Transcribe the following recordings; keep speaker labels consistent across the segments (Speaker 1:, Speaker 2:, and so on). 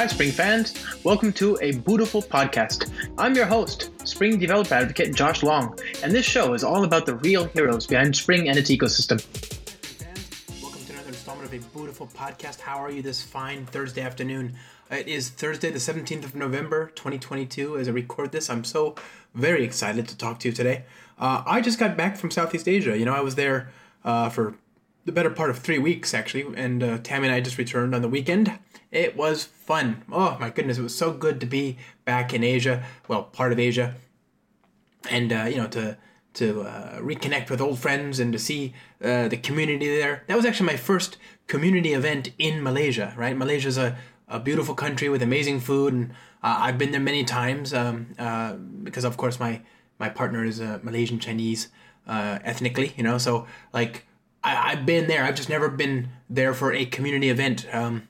Speaker 1: Hi, Spring fans. Welcome to a beautiful podcast. I'm your host, Spring developer advocate Josh Long, and this show is all about the real heroes behind Spring and its ecosystem.
Speaker 2: Welcome to another installment of a beautiful podcast. How are you this fine Thursday afternoon? It is Thursday, the 17th of November, 2022. As I record this, I'm so very excited to talk to you today. Uh, I just got back from Southeast Asia. You know, I was there uh, for the better part of three weeks, actually, and uh, Tammy and I just returned on the weekend. It was fun. Oh my goodness, it was so good to be back in Asia, well, part of Asia, and uh, you know to to uh, reconnect with old friends and to see uh, the community there. That was actually my first community event in Malaysia. Right, Malaysia's a a beautiful country with amazing food, and uh, I've been there many times um, uh, because, of course, my my partner is a Malaysian Chinese ethnically, you know. So like I, have been there. I've just never been there for a community event. Um,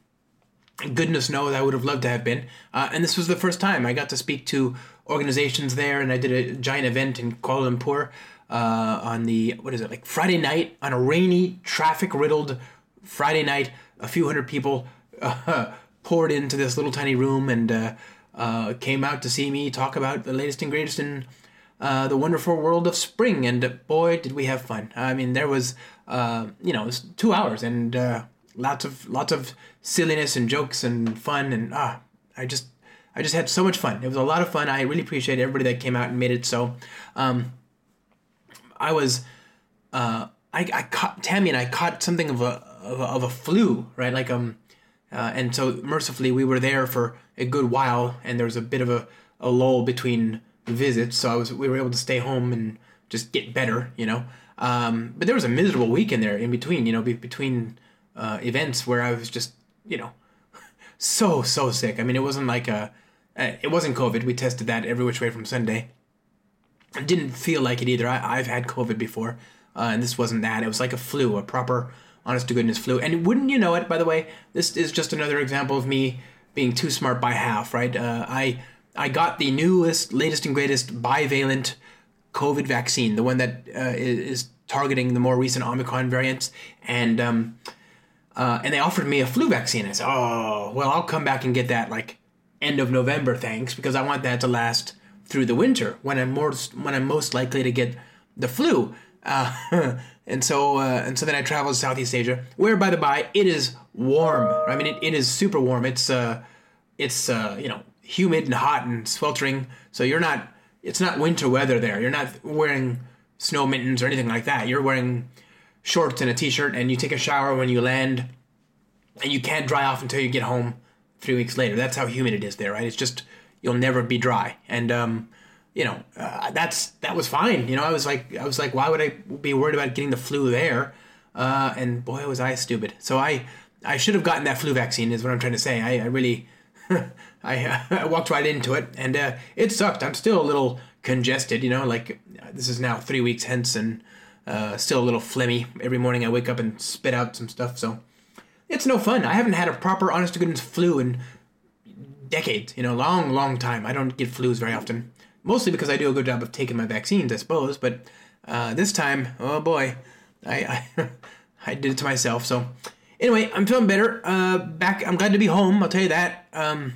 Speaker 2: goodness knows I would have loved to have been. Uh, and this was the first time I got to speak to organizations there, and I did a giant event in Kuala Lumpur uh, on the what is it like Friday night on a rainy, traffic riddled Friday night. A few hundred people. Uh, poured into this little tiny room and uh, uh, came out to see me talk about the latest and greatest in uh, the wonderful world of spring. And boy, did we have fun! I mean, there was uh, you know, it was two hours and uh, lots of lots of silliness and jokes and fun and ah, I just I just had so much fun. It was a lot of fun. I really appreciate everybody that came out and made it so. Um, I was. Uh, I, I caught Tammy and I caught something of a, of a of a flu, right? Like um, uh, and so mercifully, we were there for a good while, and there was a bit of a, a lull between visits. So I was we were able to stay home and just get better, you know. Um, but there was a miserable week in there in between, you know, be, between uh, events where I was just, you know, so so sick. I mean, it wasn't like a, it wasn't COVID. We tested that every which way from Sunday. I didn't feel like it either. I, I've had COVID before, uh, and this wasn't that. It was like a flu, a proper honest to goodness flu. And wouldn't you know it, by the way, this is just another example of me being too smart by half, right? Uh, I I got the newest, latest, and greatest bivalent COVID vaccine, the one that uh, is targeting the more recent Omicron variants, and um, uh, and they offered me a flu vaccine. I said, oh, well, I'll come back and get that like end of November, thanks, because I want that to last through the winter when I'm more when I'm most likely to get the flu. Uh, and so uh, and so then I traveled to Southeast Asia, where by the by it is warm. I mean, it, it is super warm. It's uh, it's uh, you know humid and hot and sweltering. So you're not it's not winter weather there. You're not wearing snow mittens or anything like that. You're wearing shorts and a t-shirt, and you take a shower when you land, and you can't dry off until you get home three weeks later. That's how humid it is there, right? It's just you'll never be dry, and um, you know, uh, that's that was fine. You know, I was like, I was like, why would I be worried about getting the flu there? Uh, and boy, was I stupid. So I, I should have gotten that flu vaccine. Is what I'm trying to say. I, I really, I, uh, I walked right into it, and uh, it sucked. I'm still a little congested. You know, like this is now three weeks hence, and uh, still a little phlegmy. Every morning I wake up and spit out some stuff. So it's no fun. I haven't had a proper, honest to goodness flu in decades. You know, long, long time. I don't get flus very often mostly because I do a good job of taking my vaccines, I suppose. But uh, this time, oh boy, I, I, I did it to myself. So anyway, I'm feeling better. Uh, back, I'm glad to be home. I'll tell you that. Um,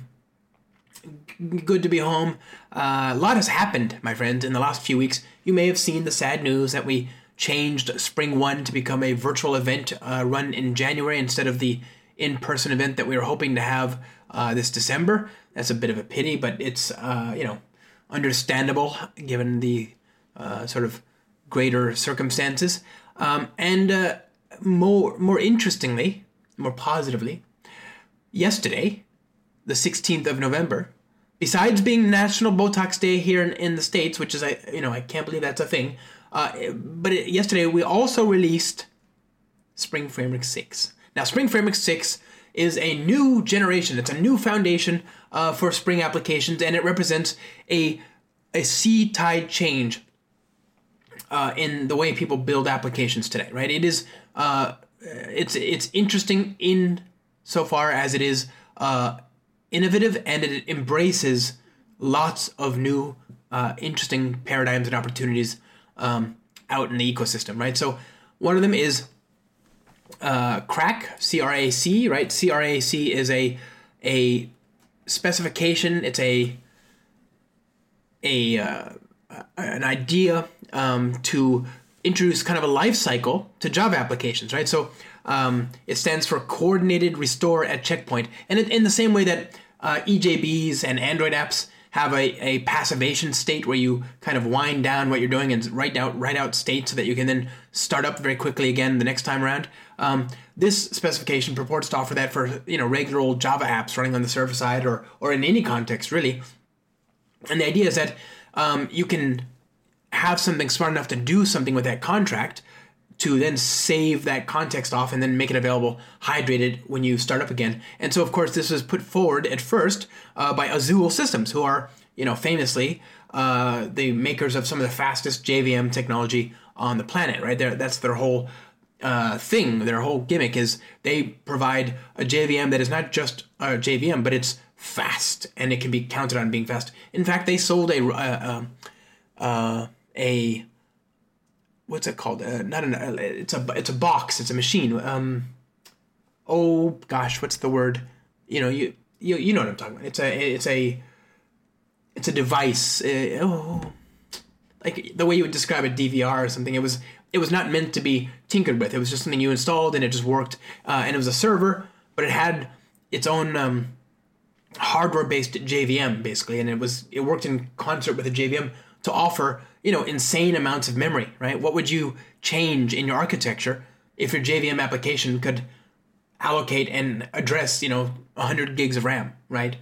Speaker 2: good to be home. Uh, a lot has happened, my friends, in the last few weeks. You may have seen the sad news that we changed Spring One to become a virtual event uh, run in January instead of the in-person event that we were hoping to have uh, this December. That's a bit of a pity, but it's uh, you know understandable given the uh, sort of greater circumstances. Um, and uh, more more interestingly, more positively, yesterday, the 16th of November, besides being National Botox Day here in, in the States, which is I you know I can't believe that's a thing. Uh, but it, yesterday we also released Spring Framework 6. Now Spring Framework 6 is a new generation. It's a new foundation uh, for Spring applications, and it represents a a sea tide change uh, in the way people build applications today. Right? It is uh, it's it's interesting in so far as it is uh, innovative and it embraces lots of new uh, interesting paradigms and opportunities um, out in the ecosystem. Right? So one of them is uh, CRAC, C R A C, right? C R A C is a a specification. It's a a uh, an idea um, to introduce kind of a life cycle to Java applications, right? So um, it stands for Coordinated Restore at Checkpoint, and in, in the same way that uh, EJBs and Android apps have a, a passivation state where you kind of wind down what you're doing and write out write out state so that you can then start up very quickly again the next time around. Um, this specification purports to offer that for you know regular old Java apps running on the server side or or in any context really. And the idea is that um, you can have something smart enough to do something with that contract to then save that context off and then make it available hydrated when you start up again. And so, of course, this was put forward at first uh, by Azul Systems, who are, you know, famously uh, the makers of some of the fastest JVM technology on the planet, right? They're, that's their whole uh, thing, their whole gimmick is they provide a JVM that is not just a JVM, but it's fast and it can be counted on being fast. In fact, they sold a, uh, uh, a what's it called? Uh, not an. Uh, it's a it's a box. It's a machine. Um, oh gosh, what's the word? You know, you you you know what I'm talking about. It's a it's a it's a device. Uh, oh, like the way you would describe a DVR or something. It was it was not meant to be tinkered with. It was just something you installed and it just worked. Uh, and it was a server, but it had its own um, hardware based JVM basically, and it was it worked in concert with a JVM to offer you know insane amounts of memory right? What would you change in your architecture if your jvm application could allocate and address you know 100 gigs of ram right?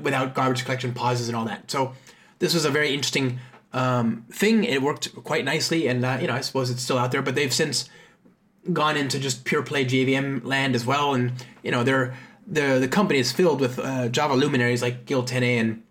Speaker 2: Without garbage collection pauses and all that. So this was a very interesting um, thing. It worked quite nicely and uh, you know i suppose it's still out there but they've since gone into just pure play jvm land as well. And you know they're the the company is filled with uh, java luminaries like Gil Tene and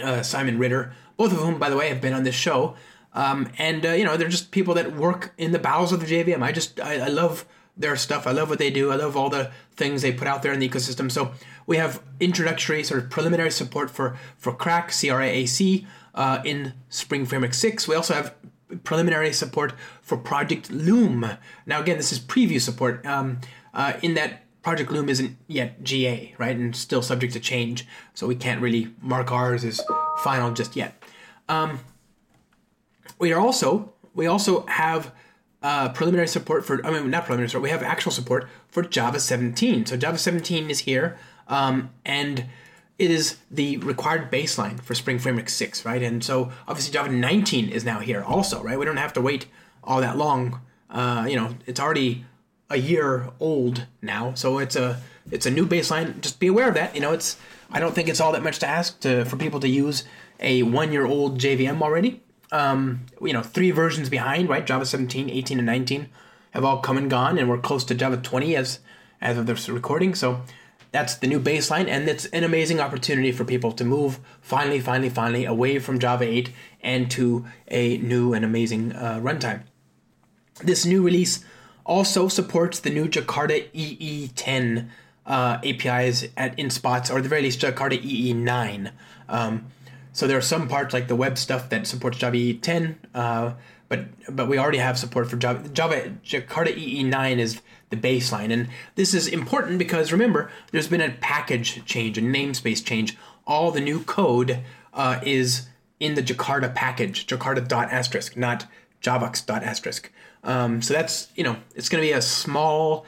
Speaker 2: uh, simon ritter both of whom, by the way, have been on this show. Um, and uh, you know, they're just people that work in the bowels of the JVM. I just I, I, love their stuff. I love what they do. I love all the things they put out there in the ecosystem. So we have introductory sort of preliminary support for for CRAC C R A A C uh, in Spring Framework six. We also have preliminary support for Project Loom. Now again, this is preview support. Um, uh, in that Project Loom isn't yet GA, right, and still subject to change, so we can't really mark ours as final just yet. Um, we are also we also have uh, preliminary support for I mean not preliminary support we have actual support for Java 17. So Java 17 is here, um, and it is the required baseline for Spring Framework 6, right? And so obviously Java 19 is now here also, right? We don't have to wait all that long. Uh, you know, it's already a year old now, so it's a it's a new baseline. Just be aware of that. You know, it's I don't think it's all that much to ask to for people to use a one year old JVM already. Um, you know, three versions behind, right? Java 17, 18, and 19 have all come and gone, and we're close to Java 20 as as of this recording. So that's the new baseline, and it's an amazing opportunity for people to move finally, finally, finally away from Java 8 and to a new and amazing uh, runtime. This new release also supports the new Jakarta EE10 uh, APIs at in spots, or the very least Jakarta EE9. Um, so there are some parts like the web stuff that supports Java EE10, uh, but but we already have support for Java. Java Jakarta EE9 is the baseline, and this is important because remember there's been a package change, a namespace change. All the new code uh, is in the Jakarta package, Jakarta dot asterisk, not javax dot asterisk. Um, so that's you know it's going to be a small,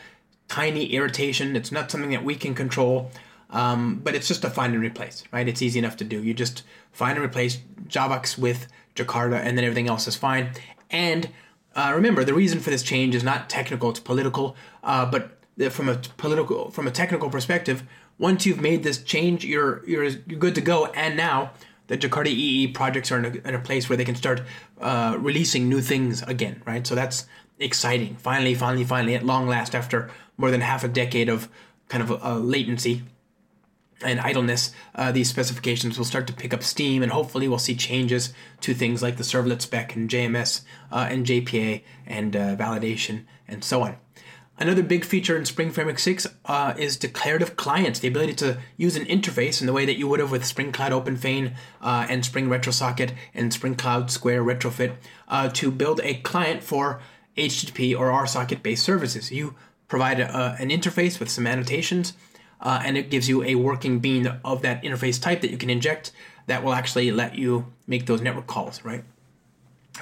Speaker 2: tiny irritation. It's not something that we can control. Um, but it's just a find and replace, right? It's easy enough to do. You just find and replace javax with Jakarta, and then everything else is fine. And uh, remember, the reason for this change is not technical; it's political. Uh, but from a political, from a technical perspective, once you've made this change, you're you're you're good to go. And now the Jakarta EE projects are in a, in a place where they can start uh, releasing new things again, right? So that's exciting. Finally, finally, finally, at long last, after more than half a decade of kind of a, a latency, and idleness, uh, these specifications will start to pick up steam, and hopefully we'll see changes to things like the servlet spec and JMS uh, and JPA and uh, validation and so on. Another big feature in Spring Framework 6 uh, is declarative clients, the ability to use an interface in the way that you would have with Spring Cloud OpenFeign uh, and Spring RetroSocket and Spring Cloud Square Retrofit uh, to build a client for HTTP or RSocket based services. You provide a, an interface with some annotations uh, and it gives you a working bean of that interface type that you can inject that will actually let you make those network calls, right?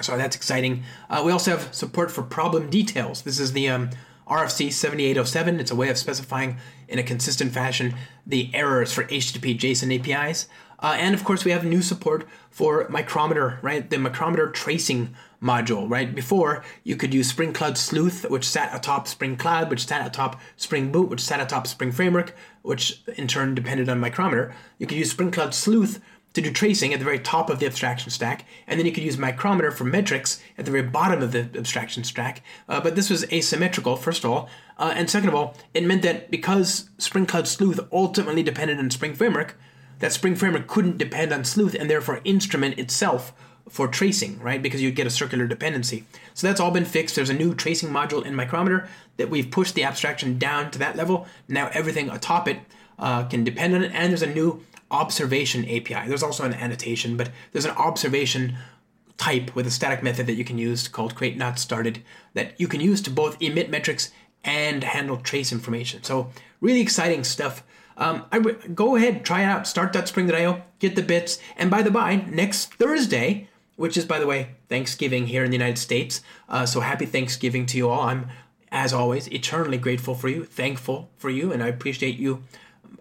Speaker 2: So that's exciting. Uh, we also have support for problem details. This is the um, RFC 7807. It's a way of specifying in a consistent fashion the errors for HTTP JSON APIs. Uh, and of course, we have new support for micrometer, right? The micrometer tracing module, right? Before, you could use Spring Cloud Sleuth, which sat atop Spring Cloud, which sat atop Spring Boot, which sat atop Spring Framework, which in turn depended on micrometer. You could use Spring Cloud Sleuth to do tracing at the very top of the abstraction stack, and then you could use micrometer for metrics at the very bottom of the abstraction stack. Uh, but this was asymmetrical, first of all, uh, and second of all, it meant that because Spring Cloud Sleuth ultimately depended on Spring Framework, that Spring Framework couldn't depend on Sleuth and therefore instrument itself for tracing, right? Because you'd get a circular dependency. So that's all been fixed. There's a new tracing module in Micrometer that we've pushed the abstraction down to that level. Now everything atop it uh, can depend on it, and there's a new observation API. There's also an annotation, but there's an observation type with a static method that you can use called create not started that you can use to both emit metrics and handle trace information. So really exciting stuff. Um, I w- go ahead, try it out. Start.spring.io, get the bits. And by the by, next Thursday, which is by the way Thanksgiving here in the United States. Uh, so happy Thanksgiving to you all. I'm, as always, eternally grateful for you, thankful for you, and I appreciate you,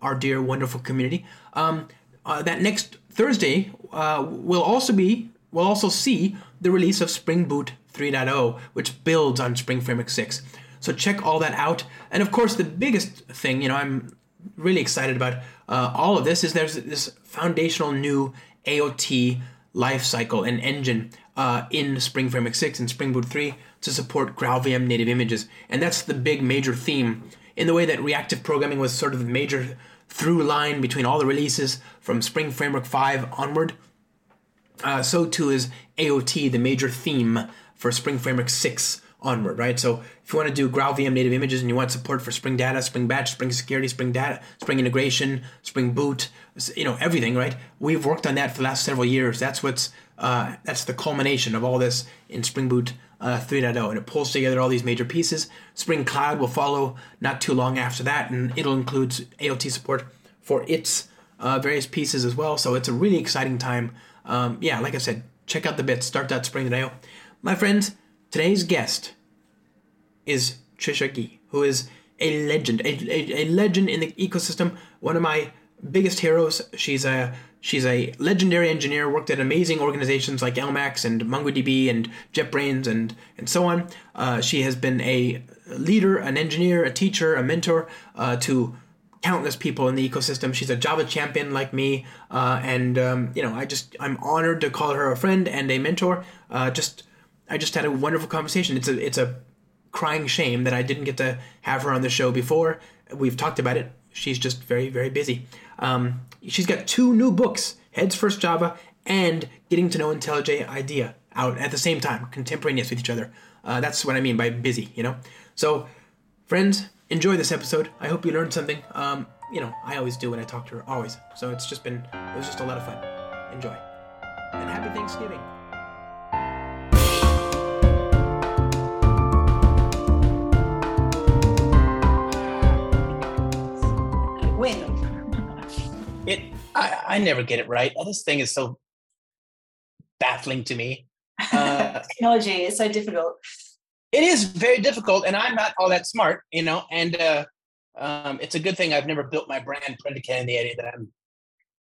Speaker 2: our dear, wonderful community. Um, uh, that next Thursday uh, will also be we'll also see the release of Spring Boot 3.0, which builds on Spring Framework 6. So check all that out. And of course, the biggest thing, you know, I'm really excited about uh, all of this is there's this foundational new AOT lifecycle and engine uh, in Spring Framework 6 and Spring Boot 3 to support GraalVM native images. And that's the big major theme in the way that reactive programming was sort of the major through line between all the releases from Spring Framework 5 onward. Uh, so too is AOT, the major theme for Spring Framework 6 onward, right? So if you want to do GraalVM native images and you want support for Spring Data, Spring Batch, Spring Security, Spring Data, Spring Integration, Spring Boot, you know everything, right? We've worked on that for the last several years. That's what's uh, that's the culmination of all this in Spring Boot uh, 3.0, and it pulls together all these major pieces. Spring Cloud will follow not too long after that, and it'll include AOT support for its uh, various pieces as well. So it's a really exciting time. Um, yeah, like I said, check out the bits. Start.spring.io. My friends, today's guest is Trisha Gee, who is a legend, a, a, a legend in the ecosystem. One of my biggest heroes. She's a she's a legendary engineer. Worked at amazing organizations like LMAX and MongoDB and JetBrains and and so on. Uh, she has been a leader, an engineer, a teacher, a mentor uh, to countless people in the ecosystem. She's a Java champion like me, uh, and um, you know I just I'm honored to call her a friend and a mentor. Uh, just I just had a wonderful conversation. It's a it's a crying shame that I didn't get to have her on the show before. We've talked about it. She's just very very busy. Um, she's got two new books, Heads First Java and Getting to Know IntelliJ IDEA, out at the same time, contemporaneous with each other. Uh, that's what I mean by busy, you know? So, friends, enjoy this episode. I hope you learned something. Um, you know, I always do when I talk to her, always. So it's just been, it was just a lot of fun. Enjoy. And happy Thanksgiving.
Speaker 3: I, I never get it right. This thing is so baffling to me. Uh,
Speaker 4: Technology is so difficult.
Speaker 3: it is very difficult, and I'm not all that smart, you know. And uh, um, it's a good thing I've never built my brand predicated the idea that I'm,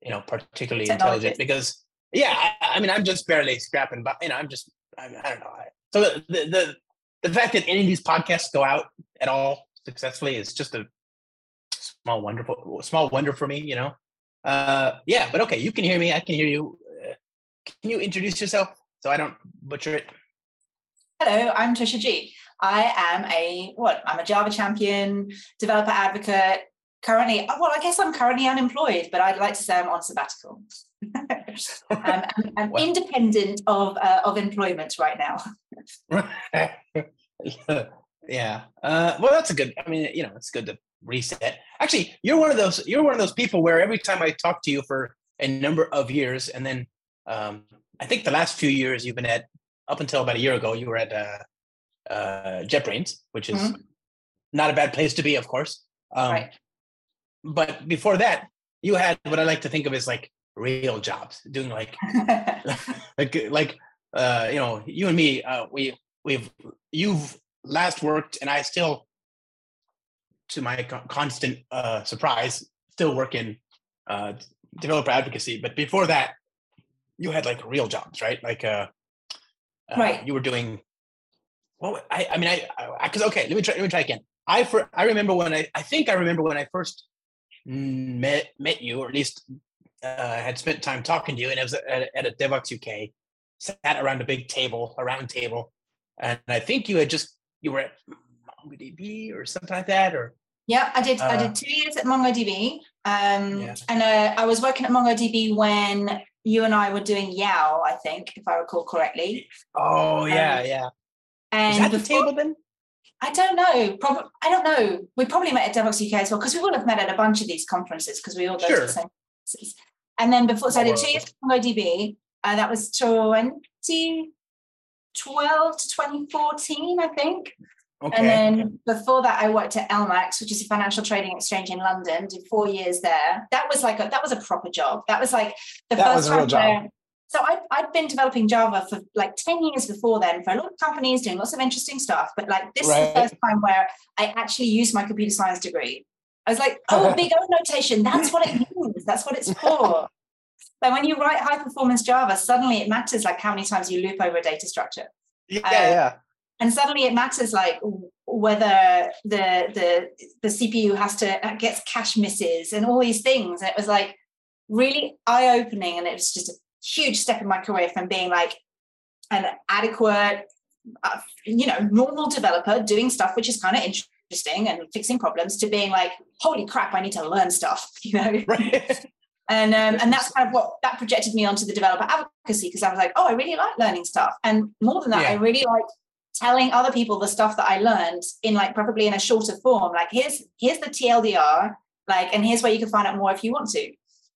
Speaker 3: you know, particularly
Speaker 4: Technology.
Speaker 3: intelligent. Because yeah, I, I mean, I'm just barely scrapping, but you know, I'm just I, I don't know. I, so the, the the the fact that any of these podcasts go out at all successfully is just a small wonderful small wonder for me, you know. Uh, yeah, but okay, you can hear me. I can hear you. Uh, can you introduce yourself so I don't butcher it?
Speaker 4: Hello, I'm Trisha Gee. I am a what? I'm a Java champion, developer advocate. Currently, well, I guess I'm currently unemployed, but I'd like to say I'm on sabbatical. um, I'm, I'm independent of uh, of employment right now.
Speaker 3: yeah. Uh, well, that's a good. I mean, you know, it's good to reset. Actually, you're one of those. You're one of those people where every time I talk to you for a number of years, and then um, I think the last few years you've been at, up until about a year ago, you were at uh, uh, JetBrains, which is
Speaker 4: Mhm.
Speaker 3: not a bad place to be, of course. Um,
Speaker 4: Right.
Speaker 2: but before that, you had what I like to think of as like real jobs, doing like like like uh, you know, you and me, uh, we we've you've last worked, and I still, to my constant uh, surprise, still work in uh, developer advocacy. But before that, you had like real jobs, right? Like uh, uh
Speaker 4: right.
Speaker 2: You were doing. Well, I, I mean, I, because okay, let me try. Let me try again. I for I remember when I I think I remember when I first met met you, or at least uh, had spent time talking to you, and it was at, at a Devoxx UK, sat around a big table, a round table, and I think you had just you were at MongoDB or something like that, or
Speaker 4: yeah, I did. Uh, I did two years at MongoDB, um, yeah. and uh, I was working at MongoDB when you and I were doing Yao, I think, if I recall correctly.
Speaker 2: Oh yeah, um, yeah.
Speaker 4: And
Speaker 2: Is that before, the table then?
Speaker 4: I don't know. Probably, I don't know. We probably met at Devoxx UK as well because we would have met at a bunch of these conferences because we all go sure. to the same conferences. And then before, so I did two years at MongoDB. Uh, that was 2012 to 2014, I think. Okay. And then before that, I worked at LMAX, which is a financial trading exchange in London. Did four years there. That was like a that was a proper job. That was like the that first time where so I, I'd been developing Java for like 10 years before then for a lot of companies doing lots of interesting stuff. But like this right. is the first time where I actually used my computer science degree. I was like, oh, big O notation, that's what it means. That's what it's for. but when you write high performance Java, suddenly it matters like how many times you loop over a data structure.
Speaker 2: Yeah, uh, yeah.
Speaker 4: And suddenly it matters like whether the the the CPU has to uh, gets cache misses and all these things. And it was like really eye opening, and it was just a huge step in my career from being like an adequate, uh, you know, normal developer doing stuff which is kind of interesting and fixing problems to being like, holy crap, I need to learn stuff, you know. Right. and um, and that's kind of what that projected me onto the developer advocacy because I was like, oh, I really like learning stuff, and more than that, yeah. I really like telling other people the stuff that I learned in like probably in a shorter form. Like here's here's the TLDR, like, and here's where you can find out more if you want to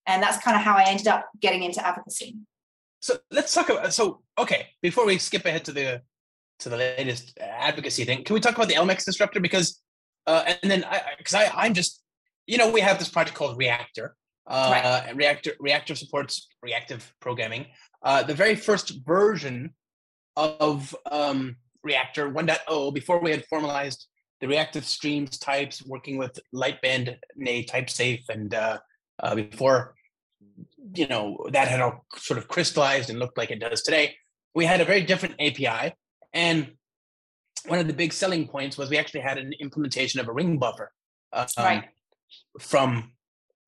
Speaker 4: and that's kind of how I ended up getting into advocacy.
Speaker 2: So let's talk about so okay before we skip ahead to the to the latest advocacy thing. Can we talk about the LMAX disruptor because uh, and then I because I, I am just you know we have this project called Reactor. Uh, right. Reactor Reactor supports reactive programming. Uh, the very first version of um, Reactor 1.0 before we had formalized the reactive streams types, working with Lightbend, nay, TypeSafe, and uh, uh, before you know that had all sort of crystallized and looked like it does today we had a very different api and one of the big selling points was we actually had an implementation of a ring buffer um, right. from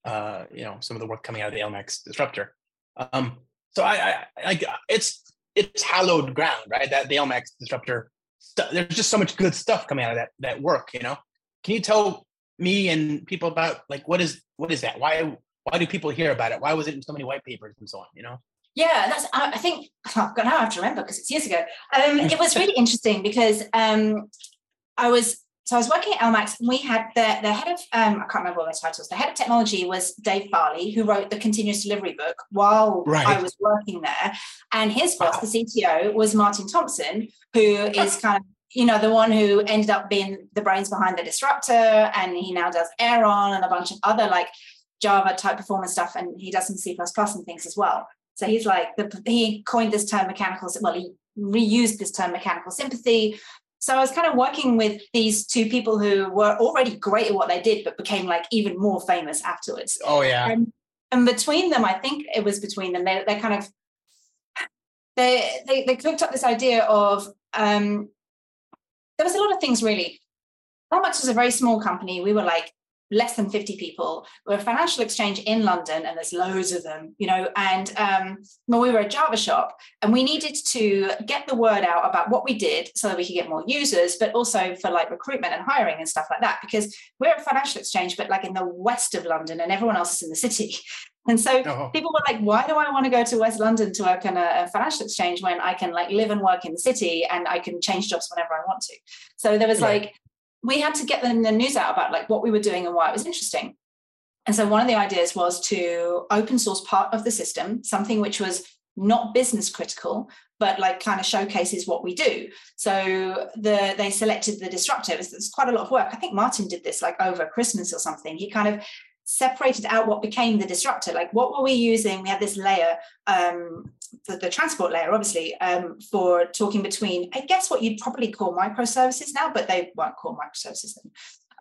Speaker 2: uh, you know some of the work coming out of the LMAX disruptor um, so I, I like it's it's hallowed ground right? That the LMAX disruptor there's just so much good stuff coming out of that that work you know? Can you tell me and people about like what is what is that? Why why do people hear about it? Why was it in so many white papers and so on you know?
Speaker 4: Yeah that's i think oh, god now i have to remember because it's years ago. Um, it was really interesting because um, i was so I was working at LMAX and we had the, the head of, um, I can't remember what their titles, the head of technology was Dave Farley, who wrote the continuous delivery book while right. I was working there. And his boss, wow. the CTO, was Martin Thompson, who is kind of you know, the one who ended up being the brains behind the disruptor, and he now does Aeron and a bunch of other like Java type performance stuff, and he does some C and things as well. So he's like the he coined this term mechanical. Well, he reused this term mechanical sympathy. So I was kind of working with these two people who were already great at what they did, but became like even more famous afterwards.
Speaker 2: Oh yeah.
Speaker 4: And, and between them, I think it was between them. They they kind of they they they cooked up this idea of um, there was a lot of things really. LMAX was a very small company. We were like less than 50 people. We're a financial exchange in London, and there's loads of them, you know. And um, well, we were a Java shop, and we needed to get the word out about what we did so that we could get more users, but also for like recruitment and hiring and stuff like that. Because we're a financial exchange, but like in the west of London, and everyone else is in the city. And so oh. people were like, why do I want to go to West London to work in a, a, financial exchange when I can like live and work in the city and I can change jobs whenever I want to? So there was right. like, we had to get the, news out about like what we were doing and why it was interesting. And so one of the ideas was to open source part of the system, something which was not business critical, but like kind of showcases what we do. So the they selected the disruptor. It's, it's quite a lot of work. I think Martin did this like over Christmas or something. He kind of separated out what became the disruptor. Like what were we using? We had this layer, um, the, the transport layer, obviously, um, for talking between, I guess what you'd probably call microservices now, but they weren't called microservices then.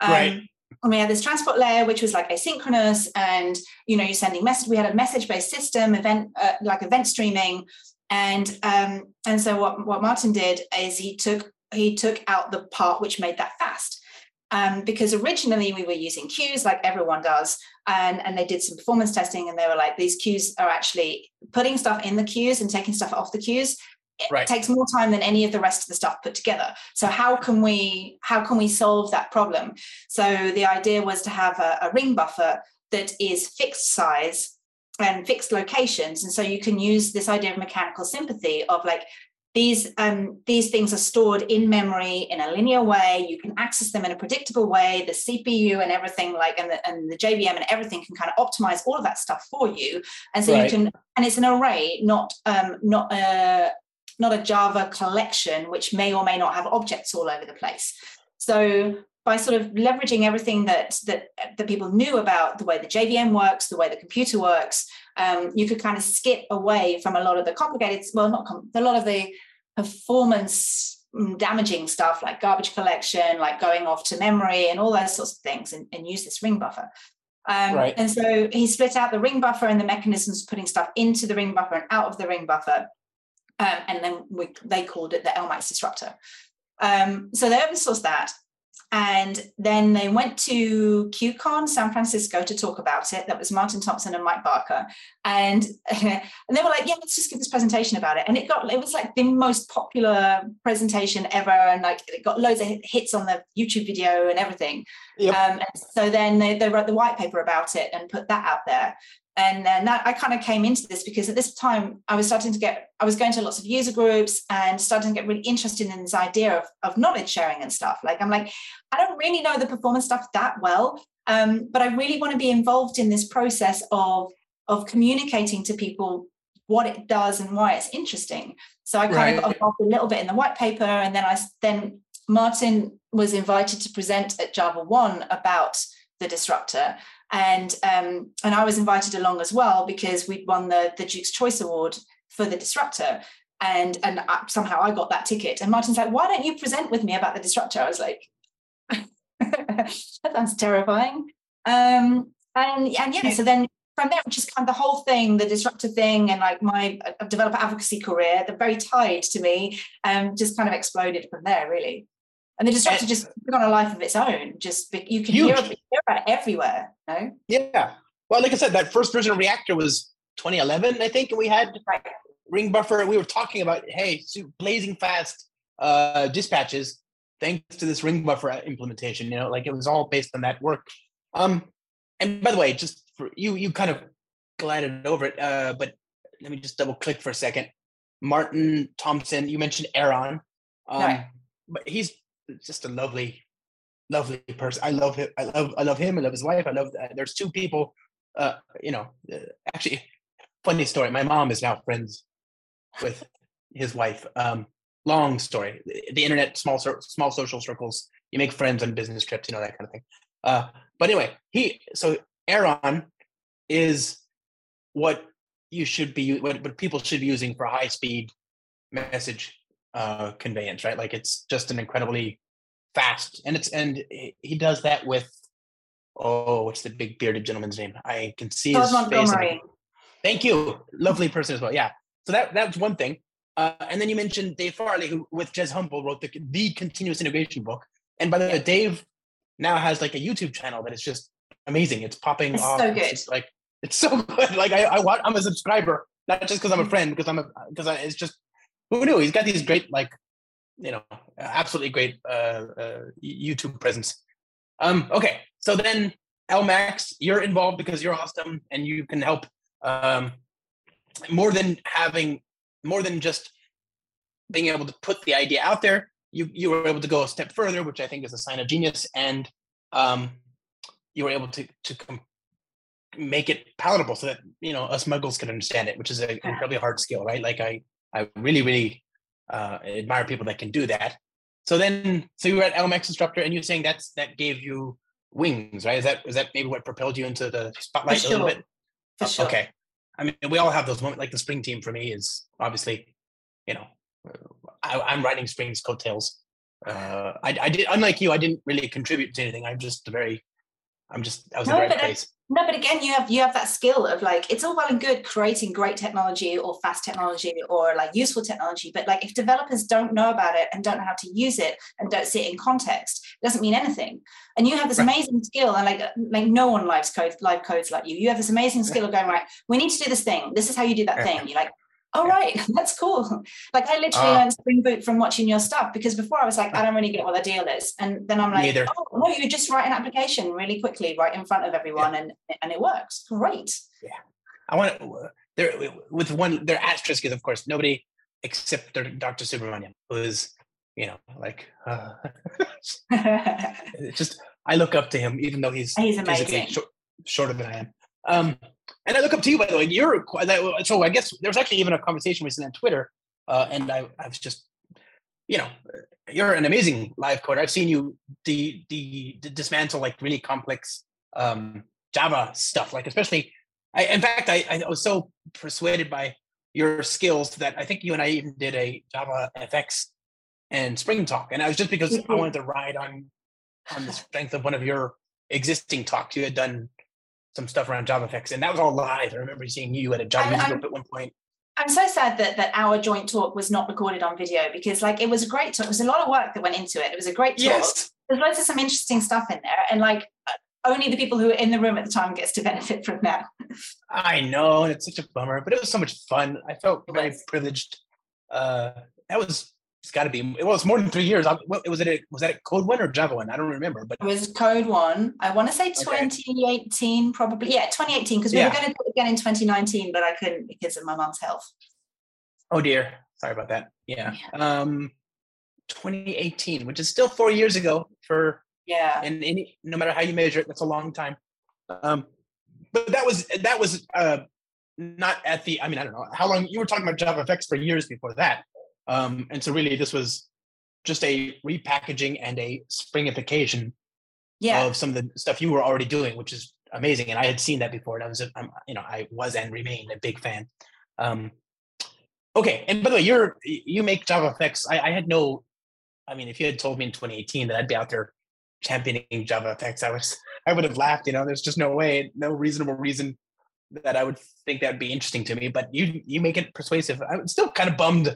Speaker 4: Um,
Speaker 2: right.
Speaker 4: And we had this transport layer, which was like asynchronous, and you know, you're sending message. We had a message-based system, event uh, like event streaming, and um, and so what what Martin did is he took he took out the part which made that fast um, because originally we were using queues like everyone does and, and they did some performance testing and they were like these queues are actually putting stuff in the queues and taking stuff off the queues it right. takes more time than any of the rest of the stuff put together. So how can we how can we solve that problem? So the idea was to have a, a ring buffer that is fixed size and fixed locations. And so you can use this idea of mechanical sympathy of like these um, these things are stored in memory in a linear way. You can access them in a predictable way. The cpu and everything like and the, and the jvm and everything can kind of optimize all of that stuff for you. And so right. you can and it's an array not um, not a not a java collection which may or may not have objects all over the place. So by sort of leveraging everything that that that people knew about the way the JVM works, the way the computer works, um, you could kind of skip away from a lot of the complicated, well, not com- a lot of the performance mm, damaging stuff like garbage collection, like going off to memory, and all those sorts of things, and, and use this ring buffer. Um, right. And so he split out the ring buffer and the mechanisms putting stuff into the ring buffer and out of the ring buffer. Um, and then we, they called it the LMAX disruptor. Um, so they open sourced that. And then they went to QCon San Francisco to talk about it. That was Martin Thompson and Mike Barker. And, and they were like, yeah, let's just give this presentation about it. And it got, it was like the most popular presentation ever. And like it got loads of hits on the YouTube video and everything. Yep. Um, and so then they, they wrote the white paper about it and put that out there and then that I kind of came into this because at this time I was starting to get I was going to lots of user groups and starting to get really interested in this idea of, of knowledge sharing and stuff. Like I'm like, I don't really know the performance stuff that well, um, but I really want to be involved in this process of of communicating to people what it does and why it's interesting. So I kind right. of got involved a little bit in the white paper, and then I then Martin was invited to present at Java One about the disruptor and um, and I was invited along as well because we'd won the the Duke's Choice Award for the disruptor, and and I, somehow I got that ticket. And Martin's like, "Why don't you present with me about the disruptor?" I was like, "That sounds terrifying." Um, and and yeah, so then from there, which is kind of the whole thing, the disruptor thing, and like my uh, developer advocacy career, they're very tied to me, um, just kind of exploded from there, really and the disruptor and, just took on a life of its own. Just you can hear, hear, it everywhere. No.
Speaker 2: Yeah. Well, like I said, that first version of Reactor was 2011, I think, and we had right. ring buffer. We were talking about hey, blazing fast uh, dispatches thanks to this ring buffer implementation. You know, like it was all based on that work. Um, and by the way, just for you, you kind of glided over it, uh, but let me just double click for a second. Martin Thompson, you mentioned Aeron. Um, right. But he's just a lovely, lovely person. I love him. I love I love him. I love his wife. I love. Uh, there's two people. Uh, you know, uh, actually, funny story. My mom is now friends with his wife. Um, long story. The, internet, small small social circles. You make friends on business trips. You know that kind of thing. Uh, but anyway, he so Aeron is what you should be what, what people should be using for high speed message uh, conveyance, right? Like it's just an incredibly fast, and it's and he does that with oh, what's the big bearded gentleman's name? I can see Todd his Montgomery. face. Thank you, lovely person as well. Yeah, so that that's one thing. Uh, and then you mentioned Dave Farley, who with Jez Humble wrote the the continuous integration book. And by the way, Dave now has like a YouTube channel that is just amazing. It's popping
Speaker 4: it's
Speaker 2: off.
Speaker 4: So good.
Speaker 2: It's like it's so good. Like I, I want, I'm a subscriber, not just because I'm a mm. friend, because I'm a because it's just who knew? He's got these great, like, you know, absolutely great uh, uh, YouTube presence. Um, okay, so then LMAX, you're involved because you're awesome and you can help um, more than having, more than just being able to put the idea out there. You you were able to go a step further, which I think is a sign of genius, and um, you were able to to com- make it palatable so that you know us muggles can understand it, which is an incredibly hard skill, right? Like I I really, really uh, admire people that can do that. So then, so you were at LMAX instructor, and you're saying that's that gave you wings, right? Is that is that maybe what propelled you into the spotlight
Speaker 4: For
Speaker 2: a little bit?
Speaker 4: For
Speaker 2: Oh,
Speaker 4: sure.
Speaker 2: Okay. I mean, we all have those moments. Like the spring team for me is obviously, you know, I, I'm riding Spring's coattails. Uh, I, I did, unlike you, I didn't really contribute to anything. I'm just a very, I'm just, I was in
Speaker 4: No,
Speaker 2: the right place.
Speaker 4: No, but again, you have you have that skill of like it's all well and good creating great technology or fast technology or like useful technology, but like if developers don't know about it and don't know how to use it and don't see it in context, it doesn't mean anything. And you have this
Speaker 2: Right.
Speaker 4: amazing skill, and like like no one lives code live codes like you. You have this amazing skill of going right. We need to do this thing. This is how you do that thing. You're like, all right, that's cool. Like I literally
Speaker 2: Ah.
Speaker 4: learned Spring Boot from watching your stuff because before I was like, I don't really get what the deal is, and then I'm like,
Speaker 2: Neither.
Speaker 4: oh no, you just write an application really quickly right in front of everyone, and and it works. Great. Yeah.
Speaker 2: I want to, there, with one, their asterisk is, of course, nobody except their Dr. Subramaniam who is, you know, like, uh, just, I look up to him, even though he's,
Speaker 4: He's amazing.
Speaker 2: short, shorter than I am. Um, and I look up to you, by the way. You're so. I guess there was actually even a conversation recently on Twitter, uh, and I, I was just, you know, you're an amazing live coder. I've seen you de, de, de- dismantle like really complex um, Java stuff, like especially. I, in fact, I, I was so persuaded by your skills that I think you and I even did a Java FX and Spring talk, and I was just because I
Speaker 4: Mhm.
Speaker 2: wanted to ride on on the strength of one of your existing talks. You had done some stuff around JavaFX, and that was all live. I remember seeing you at a Music
Speaker 4: I'm-
Speaker 2: Group at one point.
Speaker 4: I'm so sad that that our joint talk was not recorded on video because like it was a great talk. It was a lot of work that went into it. It was a great talk.
Speaker 2: Yes,
Speaker 4: There's loads of some interesting stuff in there, and like uh, only the people who were in the room at the time gets to benefit from that.
Speaker 2: I know, and it's such a bummer, but it was so much fun. I felt very privileged. Uh, that was it's got to be. well it's more than three years. I, was it? A, was that a Code one or Java one? I don't remember, but
Speaker 4: It was Code One. I want to say 2018, probably. Yeah, 2018, because we
Speaker 2: Yeah.
Speaker 4: were going to do it again in 2019, but I couldn't because of my mom's health.
Speaker 2: oh dear, sorry about that. Yeah, um, 2018, which is still four years ago for
Speaker 4: Yeah.
Speaker 2: and any no matter how you measure it, that's a long time. Um, but that was that was uh, not at the. I mean, I don't know how long you were talking about JavaFX for years before that, um, and so really this was just a repackaging and a springification
Speaker 4: Yeah.
Speaker 2: of some of the stuff you were already doing, which is amazing. And I had seen that before, and I was, a- you know, I was and remain a big fan. Um, okay, and by the way, you're you make JavaFX. I, I had no. I mean, if you had told me in 2018 that I'd be out there championing JavaFX, I was I would have laughed. You know, there's just no way, no reasonable reason that I would think that'd be interesting to me. But you you make it persuasive. I'm still kind of bummed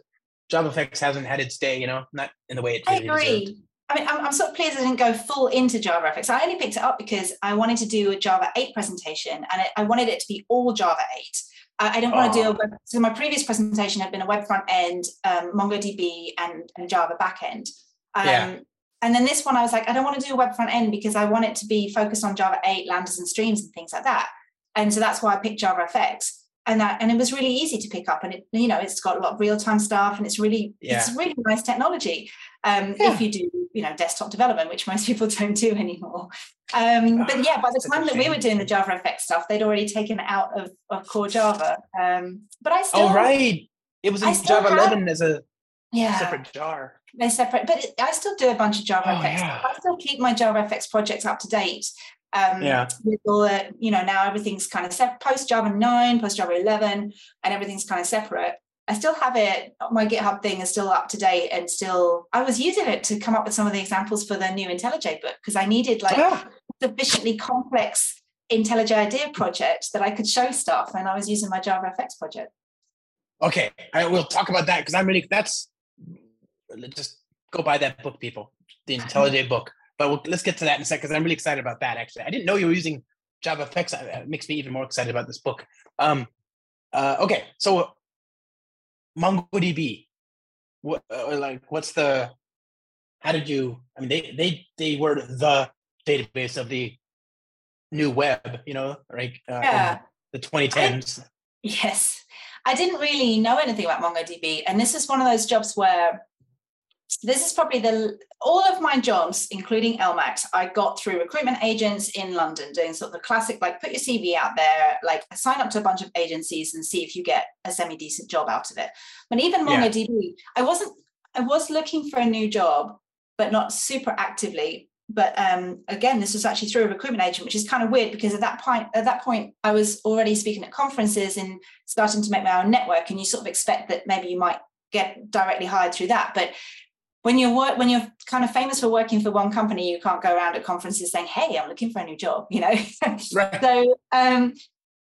Speaker 2: JavaFX hasn't had its day. You know, not in the way it
Speaker 4: I
Speaker 2: deserved.
Speaker 4: agree. I mean, I'm, I'm sort of pleased I didn't go full into JavaFX. I only picked it up because I wanted to do a Java 8 presentation and it, I wanted it to be all Java 8. I, I didn't want to do a
Speaker 2: Oh.
Speaker 4: web, so my previous presentation had been a web front end, um, MongoDB, and, and Java backend. Um,
Speaker 2: Yeah.
Speaker 4: And then this one, I was like, I don't want to do a web front end because I want it to be focused on Java 8, lambdas and streams and things like that. And so that's why I picked JavaFX. And that, and it was really easy to pick up, and it, you know, it's got a lot of real time stuff, and it's really, it's really nice technology. Um,
Speaker 2: Yeah.
Speaker 4: if you do, you know, desktop development, which most people don't do anymore. Um, but yeah, by the time that we were doing the java JavaFX stuff, they'd already taken it out of, of core Java. Um, but I still,
Speaker 2: Oh right, it was in Java
Speaker 4: have-
Speaker 2: 11 as a
Speaker 4: yeah,
Speaker 2: separate jar.
Speaker 4: they're separate. But it, I still do a bunch of JavaFX.
Speaker 2: Oh, yeah.
Speaker 4: I still keep my java JavaFX projects up to date. Um,
Speaker 2: Yeah.
Speaker 4: With all the, you know, now everything's kind of set post Java 9, post Java 11, and everything's kind of separate. I still have it. My GitHub thing is still up to date and still. I was using it to come up with some of the examples for the new IntelliJ book because I needed like
Speaker 2: Ah,
Speaker 4: sufficiently complex IntelliJ idea project that I could show stuff, and I was using my JavaFX project.
Speaker 2: okay, I will talk about that because I'm really that's just go buy that book, people, the IntelliJ book. But we'll, let's get to that in a second because I'm really excited about that. Actually, I didn't know you were using JavaFX. It makes me even more excited about this book. Um, uh, okay, so MongoDB, what uh, like what's the? How did you? I mean, they they they were the database of the new web, you know, right? Uh,
Speaker 4: Yeah.
Speaker 2: the 2010s.
Speaker 4: Yes. I didn't really know anything about MongoDB. And this is one of those jobs where this is probably the all of my jobs, including LMAX, I got through recruitment agents in London doing sort of the classic, like put your CV out there, like sign up to a bunch of agencies and see if you get a semi-decent job out of it. But even
Speaker 2: Yeah.
Speaker 4: MongoDB, I wasn't, I was looking for a new job, but not super actively but um, again, this was actually through a recruitment agent, which is kind of weird because at that point, at that point, I was already speaking at conferences and starting to make my own network, and you sort of expect that maybe you might get directly hired through that, but when you're work when you're kind of famous for working for one company, you can't go around at conferences saying, "Hey, I'm looking for a new job," you know. right. So um,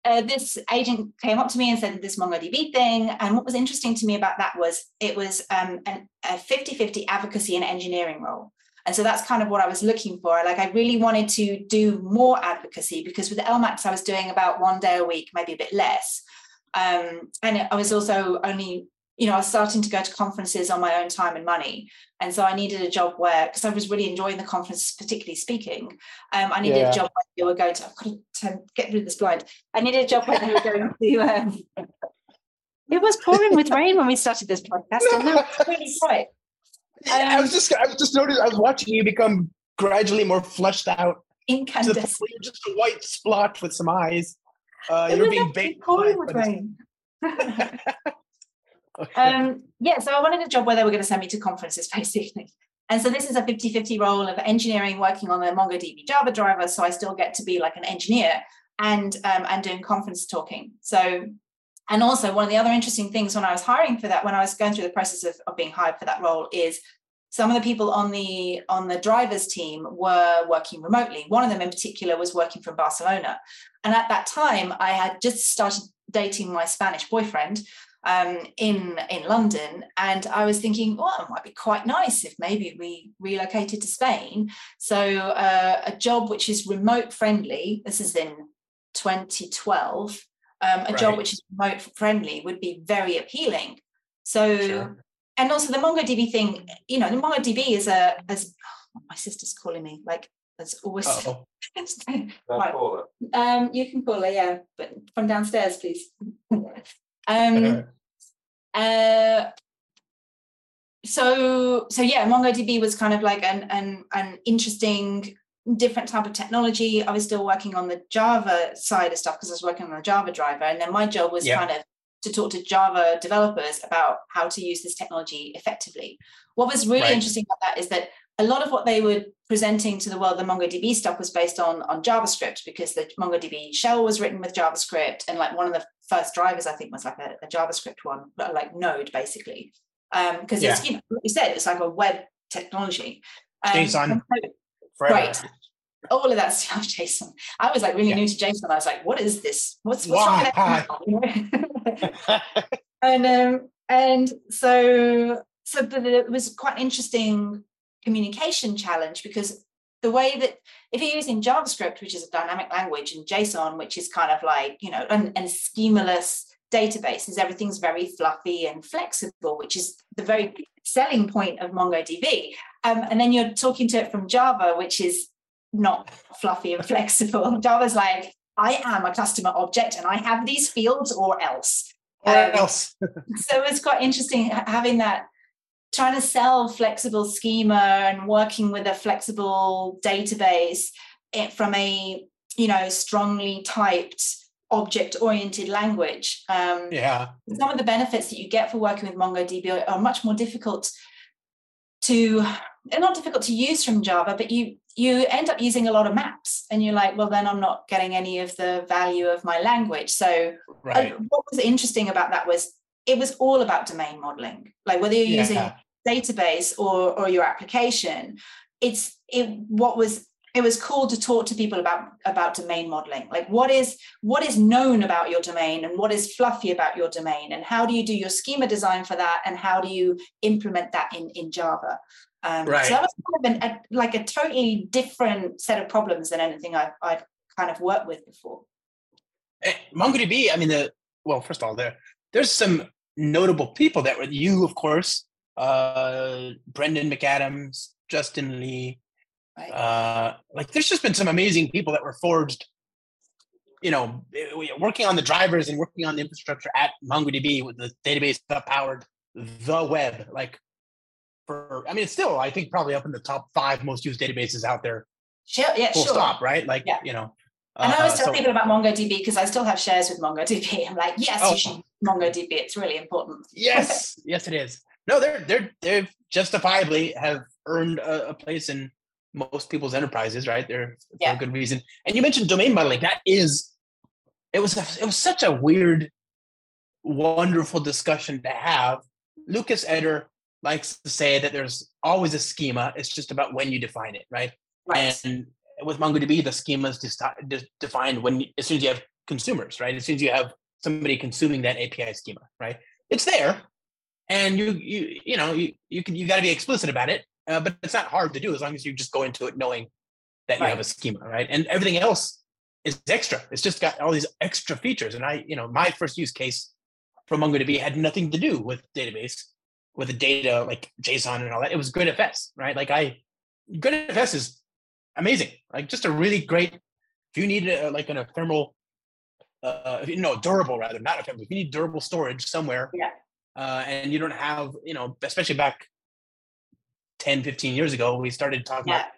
Speaker 4: uh, this agent came up to me and said this MongoDB thing. And what was interesting to me about that was it was um, an, a 50 50 advocacy and engineering role. And so that's kind of what I was looking for. Like, I really wanted to do more advocacy because with LMAX, I was doing about one day a week, maybe a bit less. Um, and I was also only you know, I was starting to go to conferences on my own time and money. And so I needed a job where, because I was really enjoying the conference, particularly speaking, um, I needed yeah. a job where they were going to, I've got to get through this blind. I needed a job where they were going to, um, it was pouring with rain when we started this podcast. And now it's really bright.
Speaker 2: Um, I was just, I was just noticing, I was watching you become gradually more fleshed out.
Speaker 4: Incandescent.
Speaker 2: You're just a white splotch with some eyes. Uh, you're being baked. Pouring with rain.
Speaker 4: um, yeah, so I wanted a job where they were going to send me to conferences, basically. And so this is a 50 50 role of engineering working on the MongoDB Java driver. So I still get to be like an engineer and, um, and doing conference talking. So, and also one of the other interesting things when I was hiring for that, when I was going through the process of, of being hired for that role, is some of the people on the on the drivers team were working remotely one of them in particular was working from barcelona and at that time i had just started dating my spanish boyfriend um, in in London, and I was thinking, well, it might be quite nice if maybe we relocated to Spain. So uh, a job which is remote friendly. This is in 2012. Um, a right. job which is remote friendly would be very appealing. So, sure. and also the MongoDB thing. You know, the MongoDB is a as oh, my sister's calling me like as always. right. Um, you can call her, yeah, but from downstairs, please. Um, uh, so so yeah, MongoDB was kind of like an an an interesting different type of technology. I was still working on the Java side of stuff because I was working on the Java driver, and then my job was yeah. kind of to talk to Java developers about how to use this technology effectively. What was really right. interesting about that is that a lot of what they were presenting to the world, the MongoDB stuff was based on, on JavaScript because the MongoDB shell was written with JavaScript. And like one of the first drivers, I think, was like a, a JavaScript one, like Node basically. Because um, yeah. it's, you know, like you said, it's like a web technology.
Speaker 2: Um, JSON. So,
Speaker 4: right. All of that stuff, JSON. I was like really yeah. new to JSON. I was like, what is this? What's, what's wrong and um, and so so but it was quite interesting communication challenge because the way that if you're using JavaScript, which is a dynamic language, and JSON, which is kind of like, you know, and, and schemaless databases, everything's very fluffy and flexible, which is the very selling point of MongoDB. Um, and then you're talking to it from Java, which is not fluffy and flexible. Java's like, I am a customer object and I have these fields or else.
Speaker 2: Or um, else.
Speaker 4: so it's quite interesting having that trying to sell flexible schema and working with a flexible database eh, from a you know strongly typed object oriented language
Speaker 2: um, yeah
Speaker 4: some of the benefits that you get for working with mongodb are much more difficult to they're not difficult to use from java but you you end up using a lot of maps and you're like well then i'm not getting any of the value of my language so uh, right. what was interesting about that was it was all about domain modeling. Like whether you're yeah. using database or or your application, it's it what was it was cool to talk to people about about domain modeling like what is what is known about your domain and what is fluffy about your domain and how do you do your schema design for that and how do you implement that in in java um, right. so that was kind of an, a, like a totally different set of problems than anything I've, I've kind of worked with before
Speaker 2: eh, mongodb i mean the well first of all there there's some notable people that were you, of course, uh, Brendan McAdams, Justin Lee. Right. Uh, like, there's just been some amazing people that were forged. You know, working on the drivers and working on the infrastructure at MongoDB with the database that powered the web. Like, for I mean, it's still I think probably up in the top five most used databases out there.
Speaker 4: Sure, yeah,
Speaker 2: full
Speaker 4: sure.
Speaker 2: stop, right? Like, yeah. you know,
Speaker 4: and I always uh, tell so, people about MongoDB because I still have shares with MongoDB. I'm like, yes, oh, you should MongoDB. It's really important.
Speaker 2: Yes, yes, it is. No, they're they're they've justifiably have earned a, a place in most people's enterprises, right? They're for
Speaker 4: Yeah.
Speaker 2: a good reason. And you mentioned domain modeling. That is, it was a, it was such a weird, wonderful discussion to have. Lukas Eder likes to say that there's always a schema. It's just about when you define it, right?
Speaker 4: Right.
Speaker 2: And with MongoDB, the schema is just defined when as soon as you have consumers, right? As soon as you have somebody consuming that API schema, right? It's there, and you you you know you you can you got to be explicit about it, uh, but it's not hard to do as long as you just go into it knowing that you have a schema, right? And everything else is extra. It's just got all these extra features. And I, you know, my first use case for MongoDB had nothing to do with database, with the data like JSON and all that. It was GridFS, right? Like I, GridFS is amazing. Like just a really great. If you need a, like an, ephemeral, uh, you- no, durable rather, not a thermal. If you need durable storage somewhere,
Speaker 4: Yeah.
Speaker 2: uh, and you don't have, you know, especially back 10, 15 years ago, we started talking
Speaker 4: Yeah.
Speaker 2: about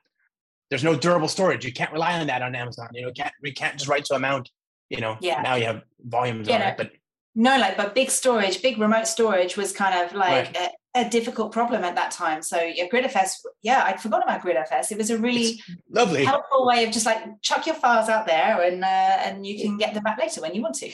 Speaker 2: there's no durable storage. You can't rely on that on Amazon. You know, can't we can't just write to amount. You know,
Speaker 4: Yeah.
Speaker 2: now you have volumes
Speaker 4: Yeah,
Speaker 2: on
Speaker 4: no.
Speaker 2: it, but
Speaker 4: No, like, but big storage, big remote storage was kind of like a, a difficult problem at that time. So yeah, GridFS, yeah, I'd forgotten about GridFS. It was a really
Speaker 2: it's lovely.
Speaker 4: helpful way of just like chuck your files out there and uh, and you can get them back later when you want to.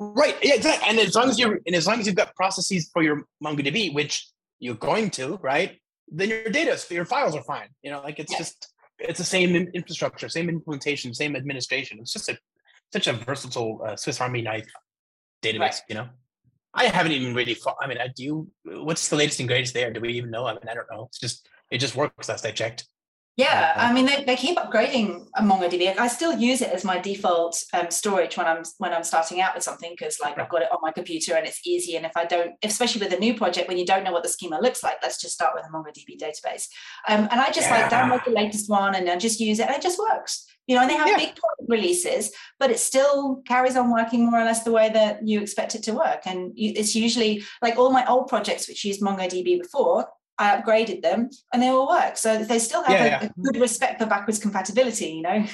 Speaker 2: Right. Yeah, exactly. And as long as you're and as long as you've got processes for your MongoDB, which you're going to, right? Then your data, your files are fine. You know, like it's
Speaker 4: Yeah.
Speaker 2: just it's the same infrastructure, same implementation, same administration. It's just a such a versatile uh, Swiss Army knife database.
Speaker 4: Right.
Speaker 2: You know, I haven't even really. Fought, I mean, I do. What's the latest and greatest there? Do we even know? I mean, I don't know. It's just it just works last I checked.
Speaker 4: Yeah, I mean they, they keep upgrading MongoDB. I still use it as my default um, storage when I'm when I'm starting out with something because like I've got it on my computer and it's easy. And if I don't, especially with a new project, when you don't know what the schema looks like, let's just start with a MongoDB database. Um, and I just like download the latest one and I just use it, and it just works. You know, and they have
Speaker 2: Yeah.
Speaker 4: big releases, but it still carries on working more or less the way that you expect it to work. And you, it's usually like all my old projects which used MongoDB before. I upgraded them and they all work. So they still have
Speaker 2: Yeah,
Speaker 4: a,
Speaker 2: yeah.
Speaker 4: a good respect for backwards compatibility, you know?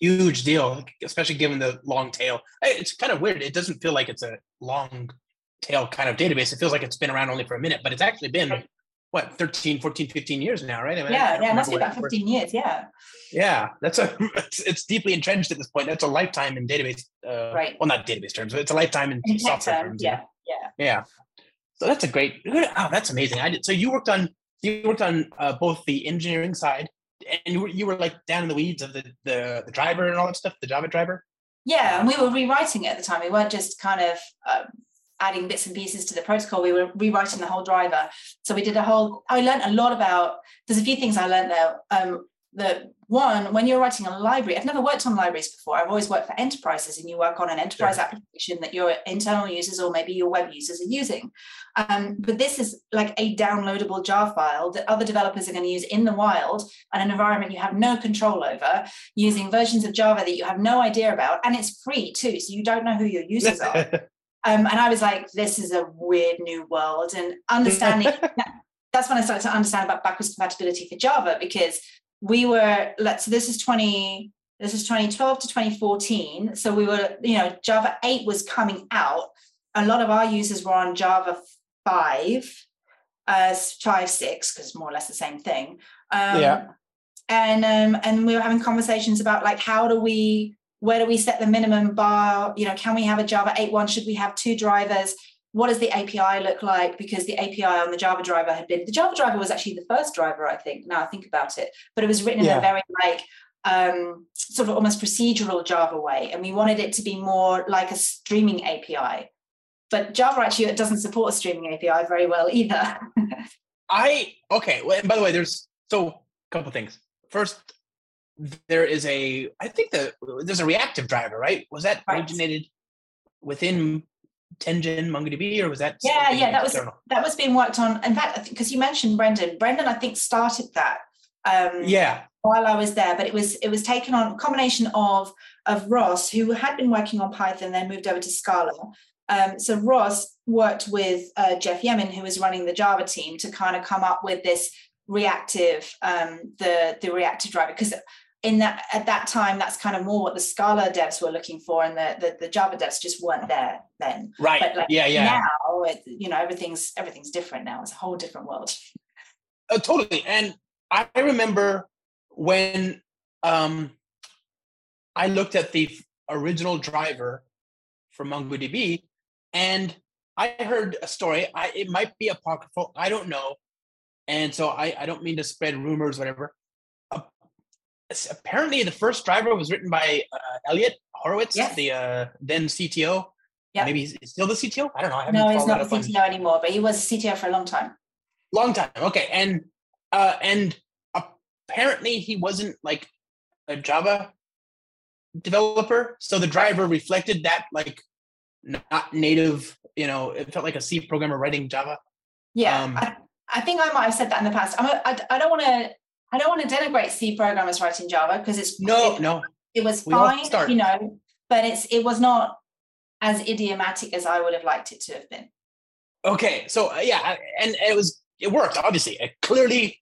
Speaker 2: Huge deal, especially given the long tail. It's kind of weird. It doesn't feel like it's a long tail kind of database. It feels like it's been around only for a minute, but it's actually been what 13, 14, 15 years now, right? I mean,
Speaker 4: yeah, yeah, it must be about
Speaker 2: what-
Speaker 4: 15 years. Yeah.
Speaker 2: Yeah, that's a it's, it's deeply entrenched at this point. That's a lifetime in database. Uh,
Speaker 4: Right.
Speaker 2: Well, not database terms, but it's a lifetime in
Speaker 4: In
Speaker 2: software
Speaker 4: terms,
Speaker 2: terms.
Speaker 4: yeah, yeah.
Speaker 2: Yeah. So that's a great. Oh, that's amazing. I did. So you worked on you worked on uh, both the engineering side, and you were you were like down in the weeds of the the, the driver and all that stuff, the Java driver.
Speaker 4: Yeah, and we were rewriting it at the time. We weren't just kind of um, adding bits and pieces to the protocol. We were rewriting the whole driver. So we did a whole. I learned a lot about. There's a few things I learned there. Um, the one, when you're writing a library, I've never worked on libraries before. I've always worked for enterprises, and you work on an enterprise application that your internal users or maybe your web users are using. Um, but this is like a downloadable jar file that other developers are going to use in the wild, and an environment you have no control over using versions of Java that you have no idea about, and it's free too, so you don't know who your users are. Um, and I was like, this is a weird new world, and understanding that's when I started to understand about backwards compatibility for Java because we were let's so this is 20 this is 2012 to 2014 so we were you know Java 8 was coming out. A lot of our users were on Java 5 as 5 6 because more or less the same thing. Um,
Speaker 2: Yeah.
Speaker 4: and um, and we were having conversations about like how do we where do we set the minimum bar? You know can we have a Java 8 one? Should we have two drivers what does the API look like? Because the API on the Java driver had been the Java driver was actually the first driver, I think. Now I think about it, but it was written in a very like um, sort of almost procedural Java way, and we wanted it to be more like a streaming API. But Java actually doesn't support a streaming API very well either.
Speaker 2: I okay. Well, and by the way, there's so a couple things. First, there is a I think the there's a reactive driver, right? Was that
Speaker 4: Right.
Speaker 2: originated within 10gen MongoDB, or was that
Speaker 4: Yeah, yeah, that was- that was being worked on. In fact, because you mentioned Brendan, Brendan I think started that. Um,
Speaker 2: yeah.
Speaker 4: while I was there, but it was it was taken on a combination of of Ross, who had been working on Python, then moved over to Scala. Um, so Ross worked with uh, Jeff Yemin, who was running the Java team, to kind of come up with this reactive um, the the reactive driver because in that at that time that's kind of more what the Scala devs were looking for, and the the, the Java devs just weren't there then.
Speaker 2: Right.
Speaker 4: But like
Speaker 2: yeah, yeah.
Speaker 4: now, it, you know, everything's everything's different now. It's a whole different world.
Speaker 2: Uh, totally. And I remember when um, I looked at the original driver for MongoDB, and I heard a story. I, it might be apocryphal. I don't know, and so I, I don't mean to spread rumors, whatever. Apparently, the first driver was written by uh, Eliot Horowitz, yes. the uh, then CTO. Yeah. Maybe he's still the CTO. I don't know. I
Speaker 4: no, he's not the CTO on... anymore, but he was CTO for a long time.
Speaker 2: Long time. Okay, and uh, and apparently he wasn't like a Java developer, so the driver reflected that like not native. You know, it felt like a C programmer writing Java.
Speaker 4: Yeah, um, I, I, think I might have said that in the past. I'm a, I, I don't want to. I don't want to denigrate C programmers writing Java because it's
Speaker 2: no,
Speaker 4: it,
Speaker 2: no.
Speaker 4: It was we fine, you know, but it's it was not as idiomatic as I would have liked it to have been.
Speaker 2: Okay, so uh, yeah, and it was it worked. Obviously, it clearly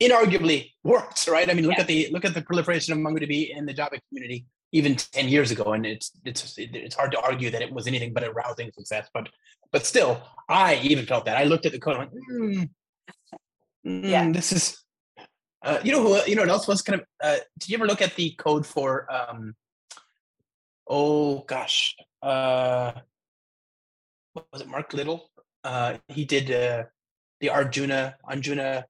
Speaker 2: inarguably works, right? I mean, look yeah. at the look at the proliferation of MongoDB in the Java community even 10 years ago and it's it's it's hard to argue that it was anything but a rousing success but but still i even felt that i looked at the code and went mm, mm, yeah this is uh, you know who you know what else was kind of uh, did you ever look at the code for um oh gosh uh what was it mark little uh he did uh the arjuna arjuna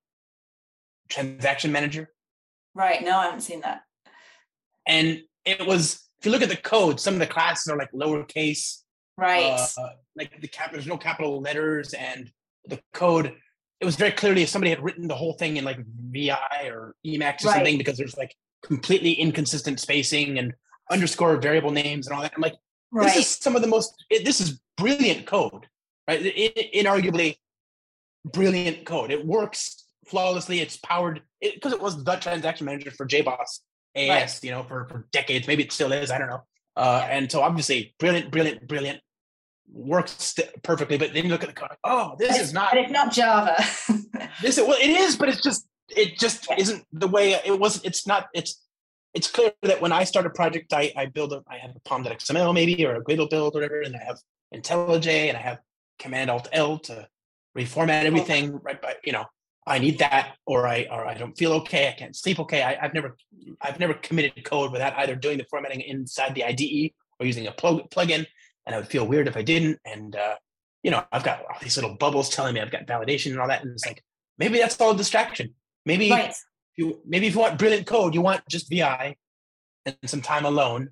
Speaker 2: transaction manager?
Speaker 4: Right. No, I haven't seen that.
Speaker 2: And it was, if you look at the code, some of the classes are like lowercase.
Speaker 4: Right.
Speaker 2: Uh, like the cap, there's no capital letters, and the code. It was very clearly if somebody had written the whole thing in like VI or Emacs or right. something because there's like completely inconsistent spacing and underscore variable names and all that. I'm like, right. this is some of the most. It, this is brilliant code, right? It, inarguably brilliant code. It works flawlessly. It's powered because it, it, was the transaction manager for JBoss AS, right. you know, for, for decades. Maybe it still is. I don't know. Uh, yeah. And so obviously, brilliant, brilliant, brilliant. Works perfectly, but then you look at the code. Oh, this is not.
Speaker 4: But it's not Java.
Speaker 2: this is, well, it is, but it's just it just yeah. isn't the way it was. It's not. It's it's clear that when I start a project, I I build a I have a pom.xml maybe or a Gradle build or whatever, and I have IntelliJ and I have Command Alt L to reformat everything right But you know I need that, or I or I don't feel okay. I can't sleep okay. I, have never I've never committed code without either doing the formatting inside the IDE or using a plug plugin, and I would feel weird if I didn't. And uh, you know, I've got all these little bubbles telling me I've got validation and all that, and it's like maybe that's all a distraction. Maybe right. you maybe if you want brilliant code, you want just VI and some time alone,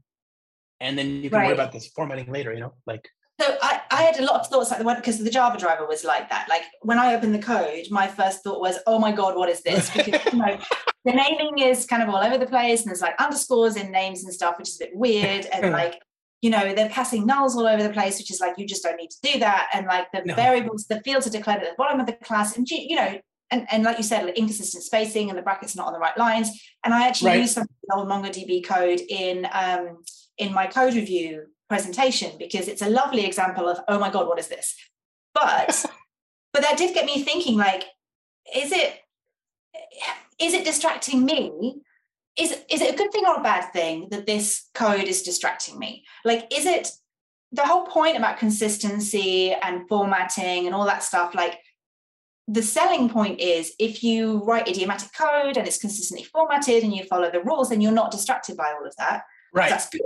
Speaker 2: and then you can right. worry about this formatting later. You know, like
Speaker 4: so I, I had a lot of thoughts like the one because the Java driver was like that. Like when I opened the code, my first thought was, "Oh my god, what is this?" Because you know the naming is kind of all over the place, and there's like underscores in names and stuff, which is a bit weird. And like you know they're passing nulls all over the place, which is like you just don't need to do that. And like the no. variables, the fields are declared at the bottom of the class, and you, know. And, and like you said, like inconsistent spacing and the brackets not on the right lines. And I actually right. used some old MongoDB code in um, in my code review presentation because it's a lovely example of oh my god what is this but but that did get me thinking like is it is it distracting me is is it a good thing or a bad thing that this code is distracting me? Like is it the whole point about consistency and formatting and all that stuff like the selling point is if you write idiomatic code and it's consistently formatted and you follow the rules then you're not distracted by all of that.
Speaker 2: Right.
Speaker 4: That's good.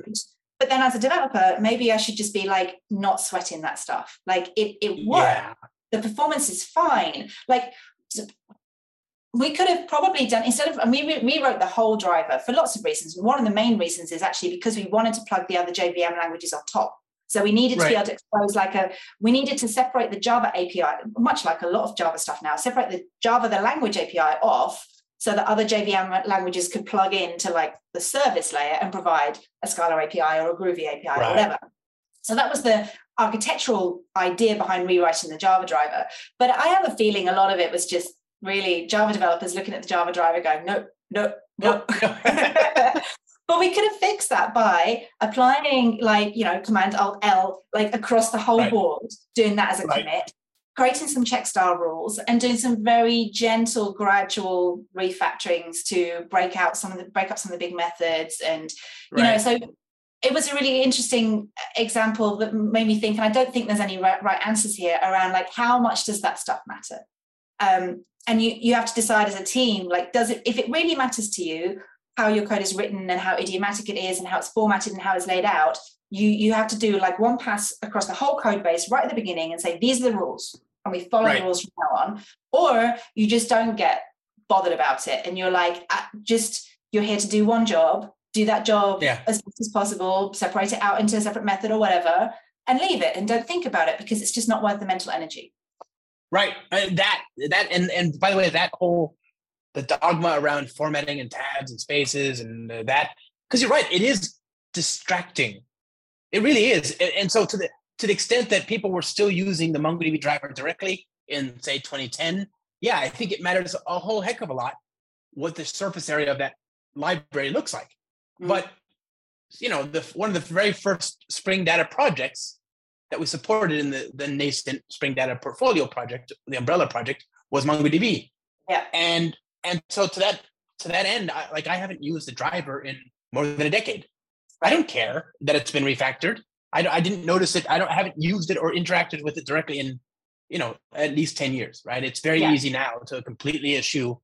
Speaker 4: But then as a developer maybe i should just be like not sweating that stuff. Like it, it worked yeah. the performance is fine. Like we could have probably done instead of and we rewrote the whole driver for lots of reasons one of the main reasons is actually because we wanted to plug the other jvm languages on top so we needed right. to be able to expose like a we needed to separate the java api much like a lot of java stuff now separate the java the language api off so that other JVM languages could plug into like the service layer and provide a Scala API or a Groovy API right. or whatever. So that was the architectural idea behind rewriting the Java driver. But I have a feeling a lot of it was just really Java developers looking at the Java driver going, no, no, no. but we could have fixed that by applying like, you know, Command Alt L like across the whole right. board, doing that as a right. commit, creating some check style rules and doing some very gentle, gradual refactorings to break out some of the break up some of the big methods. And you right. know, so it was a really interesting example that made me think, and I don't think there's any right, right answers here around like how much does that stuff matter? Um, and you you have to decide as a team like does it if it really matters to you how your code is written and how idiomatic it is and how it's formatted and how it's laid out you you have to do like one pass across the whole code base right at the beginning and say these are the rules and we follow right. the rules from now on or you just don't get bothered about it and you're like uh, just you're here to do one job do that job yeah. as best as possible separate it out into a separate method or whatever and leave it and don't think about it because it's just not worth the mental energy
Speaker 2: right uh, that that and and by the way that whole the dogma around formatting and tabs and spaces and uh, that because you're right it is distracting it really is and, and, so to the to the extent that people were still using the mongodb driver directly in say 2010 yeah i think it matters a whole heck of a lot what the surface area of that library looks like mm-hmm. but you know the one of the very first spring data projects that we supported in the, the nascent Spring Data Portfolio project, the umbrella project, was MongoDB.
Speaker 4: Yeah.
Speaker 2: And and so to that to that end, I, like I haven't used the driver in more than a decade. I don't care that it's been refactored. I, I didn't notice it. I don't I haven't used it or interacted with it directly in you know at least 10 years right it's very yeah. easy now to completely eschew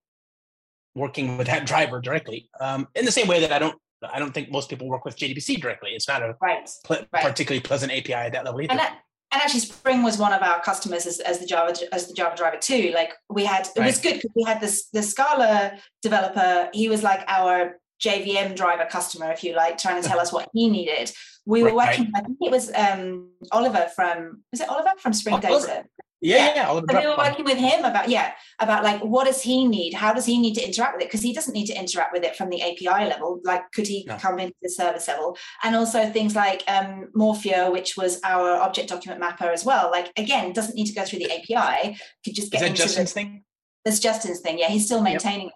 Speaker 2: working with that driver directly um, in the same way that i don't I don't think most people work with JDBC directly. It's not a
Speaker 4: right.
Speaker 2: Pl- right. particularly pleasant API at that level either.
Speaker 4: And, that, and, actually, Spring was one of our customers as, as the Java as the Java driver too. Like we had, it right. was good because we had this the Scala developer. He was like our JVM driver customer, if you like, trying to tell us what he needed. We were working. I think it was um, Oliver from was it Oliver from Spring Data?
Speaker 2: Yeah, yeah.
Speaker 4: so we were working with him about yeah about like what does he need? How does he need to interact with it? Because he doesn't need to interact with it from the API level. Like, could he no. come into the service level? And also things like um, Morphia, which was our object document mapper as well. Like again, doesn't need to go through the API. Could just get
Speaker 2: Is that
Speaker 4: into
Speaker 2: Justin's
Speaker 4: the,
Speaker 2: thing.
Speaker 4: That's Justin's thing. Yeah, he's still maintaining yep.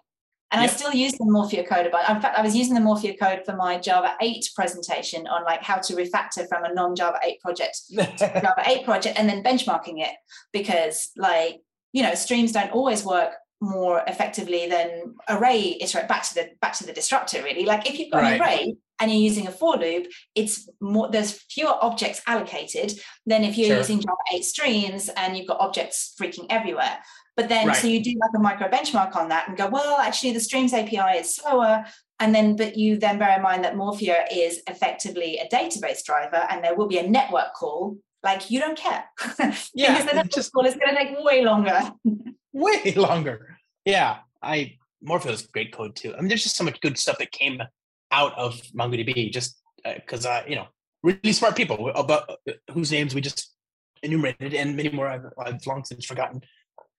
Speaker 4: And yep. I still use the Morphia code. But in fact, I was using the Morphia code for my Java 8 presentation on like how to refactor from a non-Java 8 project to Java 8 project and then benchmarking it because like, you know, streams don't always work more effectively than array iterate back to the back to the disruptor really. Like if you've got right. an array and you're using a for loop, it's more there's fewer objects allocated than if you're sure. using Java 8 streams and you've got objects freaking everywhere. But then, right. so you do like a micro benchmark on that and go, well, actually, the Streams API is slower. And then, but you then bear in mind that Morphia is effectively a database driver and there will be a network call. Like, you don't care.
Speaker 2: Yeah.
Speaker 4: because the network just, call is going to take way longer.
Speaker 2: way longer. Yeah. I, Morphia is great code too. I mean, there's just so much good stuff that came out of MongoDB just because, uh, uh, you know, really smart people about uh, whose names we just enumerated and many more I've, I've long since forgotten.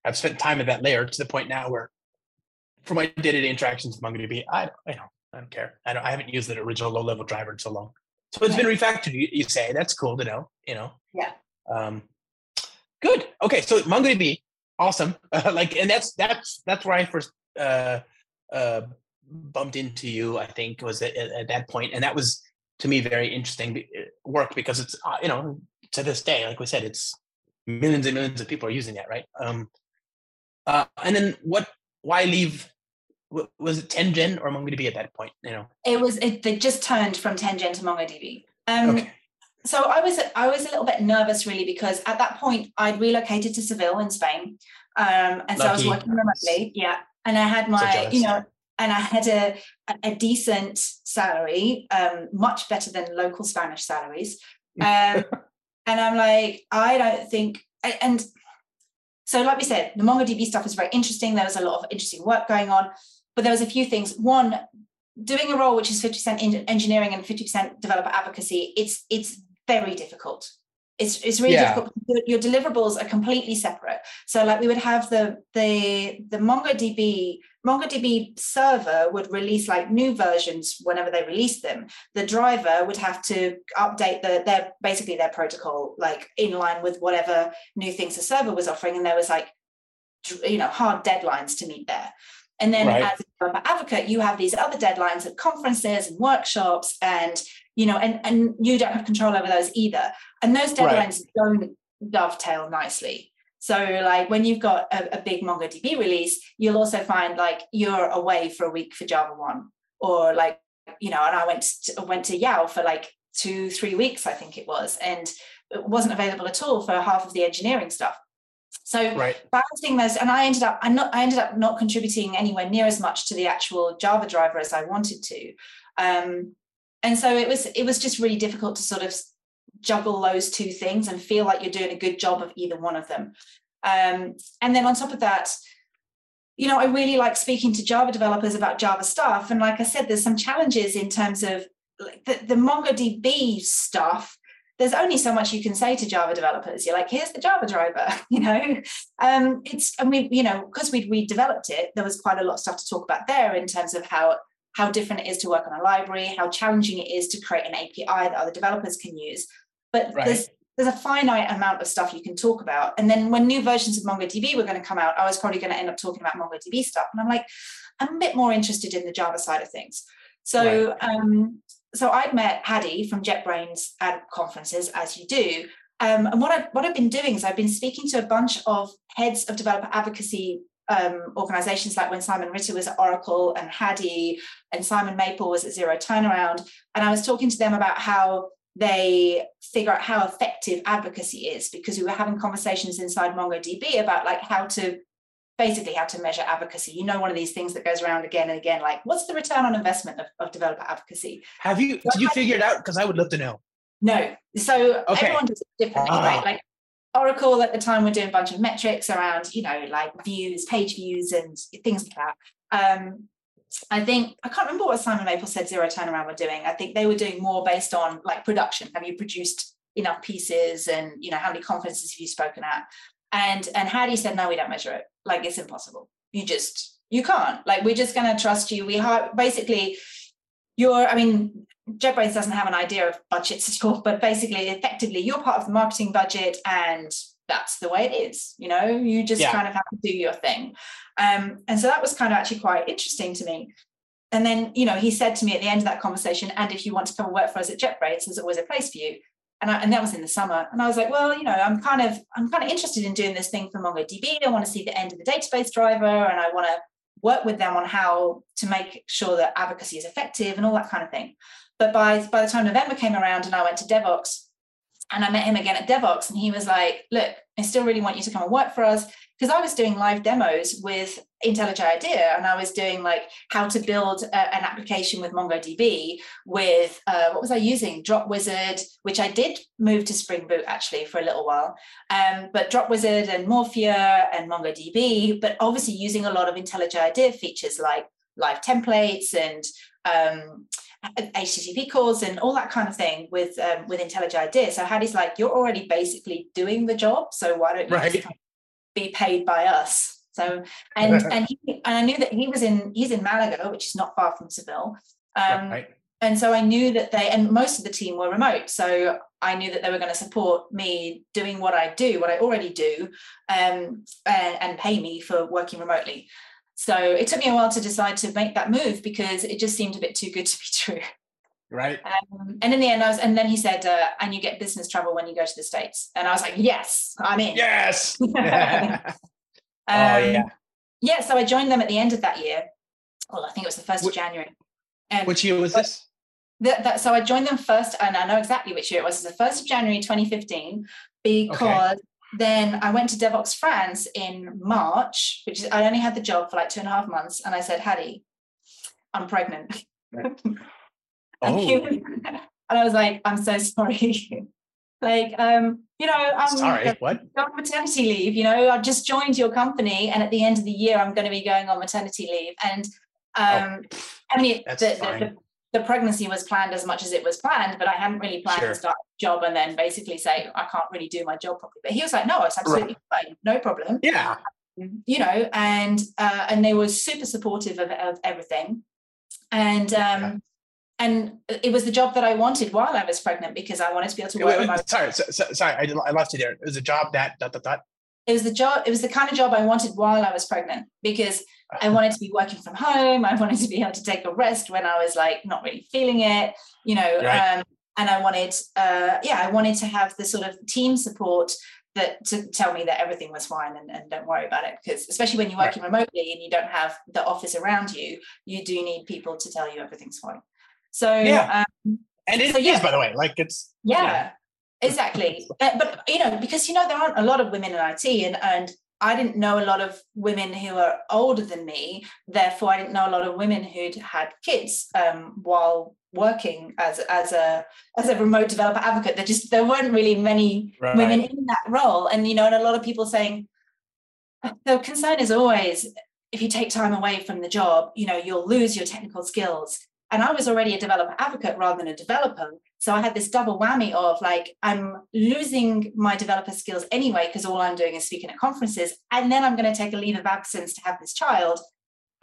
Speaker 2: I've spent time at that layer to the point now where, for my day-to-day interactions with MongoDB, I I don't I don't care. I don't I haven't used the original low-level driver in so long. So it's been refactored. You, you say that's cool to know. You know.
Speaker 4: Yeah.
Speaker 2: Um, good. Okay. So MongoDB, awesome. Uh, like, and that's that's that's where I first uh, uh, bumped into you. I think was at, at that point, and that was to me very interesting uh, work because it's uh, you know to this day, like we said, it's millions and millions of people are using that, right? Um, uh, and then what? Why leave? Was it 10gen or MongoDB at that point? You know,
Speaker 4: it was. It they just turned from 10gen to MongoDB. Um, okay. So I was I was a little bit nervous really because at that point I'd relocated to Seville in Spain, um, and Lucky. so I was working remotely. Yeah, and I had my so you know and I had a, a decent salary, um, much better than local Spanish salaries. Um, and I'm like, I don't think, and so, like we said, the MongoDB stuff is very interesting. There was a lot of interesting work going on, but there was a few things. One, doing a role which is 50% engineering and 50% developer advocacy, it's it's very difficult. It's, it's really yeah. difficult. Your deliverables are completely separate. So, like we would have the the the MongoDB MongoDB server would release like new versions whenever they release them. The driver would have to update the their basically their protocol like in line with whatever new things the server was offering, and there was like you know hard deadlines to meet there. And then right. as a developer advocate, you have these other deadlines of conferences and workshops, and you know, and and you don't have control over those either. And those deadlines right. don't dovetail nicely. So, like when you've got a, a, big MongoDB release, you'll also find like you're away for a week for Java one, or like you know. And I went to, went to YOW for like two, three weeks, I think it was, and it wasn't available at all for half of the engineering stuff. So
Speaker 2: Right.
Speaker 4: balancing those, and I ended up, I'm not, I ended up not contributing anywhere near as much to the actual Java driver as I wanted to. Um, and so it was, it was just really difficult to sort of juggle those two things and feel like you're doing a good job of either one of them. Um, and then on top of that, you know, I really like speaking to Java developers about Java stuff. And like I said, there's some challenges in terms of like the, the MongoDB stuff. There's only so much you can say to Java developers. You're like, here's the Java driver, you know. Um, it's and we, you know, because we'd redeveloped it, there was quite a lot of stuff to talk about there in terms of how how different it is to work on a library, how challenging it is to create an API that other developers can use. But
Speaker 2: Right.
Speaker 4: there's there's a finite amount of stuff you can talk about. And then when new versions of MongoDB were going to come out, I was probably going to end up talking about MongoDB stuff. And I'm like, I'm a bit more interested in the Java side of things. So um, so I'd met Hadi from JetBrains at conferences, as you do. Um, and what I've, what I've been doing is I've been speaking to a bunch of heads of developer advocacy um, organizations like when Simon Ritter was at Oracle and Hadi and Simon Maple was at Zero Turnaround. And I was talking to them about how they figure out how effective advocacy is because we were having conversations inside MongoDB about like how to basically how to measure advocacy. You know, one of these things that goes around again and again, like what's the return on investment of, of developer advocacy?
Speaker 2: Have you did you figure it out? Because I would love to know.
Speaker 4: No. So
Speaker 2: Okay.
Speaker 4: everyone does it differently,
Speaker 2: Ah.
Speaker 4: right? Like Oracle at the time were doing a bunch of metrics around, you know, like views, page views, and things like that. Um, I think I can't remember what Simon Maple said Zero Turnaround were doing. I think they were doing more based on like production. Have you produced enough pieces, and you know how many conferences have you spoken at? And and Hadi said, no, we don't measure it. Like it's impossible. You just you can't. Like we're just going to trust you. We have basically you're. I mean, JetBrains doesn't have an idea of budgets at all, but basically, effectively, you're part of the marketing budget, and that's the way it is. You know, you just
Speaker 2: Yeah.
Speaker 4: kind of have to do your thing. Um, and so that was kind of actually quite interesting to me. And then, you know, he said to me at the end of that conversation, and if you want to come and work for us at JetBrains, there's always a place for you. And, I, and that was in the summer. And I was like, well, you know, I'm kind of, I'm kind of interested in doing this thing for MongoDB. I want to see the end of the database driver, and I want to work with them on how to make sure that advocacy is effective and all that kind of thing. But by by the time November came around and I went to Devoxx and I met him again at Devoxx and he was like, look, I still really want you to come and work for us. Because I was doing live demos with IntelliJ IDEA and I was doing like how to build a- an application with MongoDB with uh, what was I using? Drop Wizard, which I did move to Spring Boot actually for a little while. Um, but Drop Wizard and Morphia and MongoDB, but obviously using a lot of IntelliJ IDEA features like live templates and um, HTTP calls and all that kind of thing with um, with IntelliJ IDEA. So Hadi's like, you're already basically doing the job, so why don't you
Speaker 2: Right.
Speaker 4: just be paid by us? So and and he, and I knew that he was in he's in Malaga, which is not far from Seville. Um,
Speaker 2: right.
Speaker 4: and so I knew that they and most of the team were remote. So I knew that they were going to support me doing what I do, what I already do, um, and, and pay me for working remotely. So it took me a while to decide to make that move because it just seemed a bit too good to be true.
Speaker 2: Right.
Speaker 4: Um, and in the end, I was, and then he said, uh, "And you get business travel when you go to the states." And I was like, "Yes, I'm in."
Speaker 2: Yes. oh
Speaker 4: Um,
Speaker 2: yeah.
Speaker 4: yeah. So I joined them at the end of that year. Well, I think it was the first of January. And
Speaker 2: Which year was this?
Speaker 4: that, that, so I joined them first, and I know exactly which year it was. It was the first of January 2015, because then I went to Devoxx France in March, which is I only had the job for like two and a half months, and I said, Hadi, I'm pregnant. and, he
Speaker 2: Oh,
Speaker 4: was- and I was like, I'm so sorry. like, um, you know, I'm
Speaker 2: sorry. What?
Speaker 4: on maternity leave. You know, I've just joined your company, and at the end of the year, I'm going to be going on maternity leave. And um, I mean,
Speaker 2: Oh, That's
Speaker 4: the, the, the, the pregnancy was planned as much as it was planned, but I hadn't really planned
Speaker 2: Sure.
Speaker 4: to start a job and then basically say I can't really do my job properly. But he was like, "No, it's absolutely fine, no problem."
Speaker 2: Yeah.
Speaker 4: You know, and uh, and they were super supportive of, of everything, and um,
Speaker 2: Yeah.
Speaker 4: and it was the job that I wanted while I was pregnant because I wanted to be able to
Speaker 2: Wait,
Speaker 4: work.
Speaker 2: wait,
Speaker 4: remote.
Speaker 2: sorry, so, so- sorry, I, I lost you there. It was a job that dot dot dot.
Speaker 4: it was the job it was the kind of job i wanted while i was pregnant because i wanted to be working from home i wanted to be able to take a rest when i was like not really feeling it you know
Speaker 2: Right.
Speaker 4: um, and i wanted uh, yeah i wanted to have the sort of team support that to tell me that everything was fine and, and don't worry about it because especially when you're
Speaker 2: Right.
Speaker 4: working remotely and you don't have the office around you you do need people to tell you everything's fine so
Speaker 2: Yeah.
Speaker 4: um,
Speaker 2: And it is,
Speaker 4: So, yeah.
Speaker 2: by the way, like it's
Speaker 4: yeah.
Speaker 2: Yeah.
Speaker 4: exactly. but, but you know, because you know there aren't a lot of women in IT, and and I didn't know a lot of women who are older than me. Therefore, I didn't know a lot of women who'd had kids um, while working as as a as a remote developer advocate. There just there weren't really many
Speaker 2: Right.
Speaker 4: women in that role, and you know, and a lot of people saying the concern is always if you take time away from the job, you know, you'll lose your technical skills. And I was already a developer advocate rather than a developer. So I had this double whammy of like, I'm losing my developer skills anyway, because all I'm doing is speaking at conferences. And then I'm going to take a leave of absence to have this child.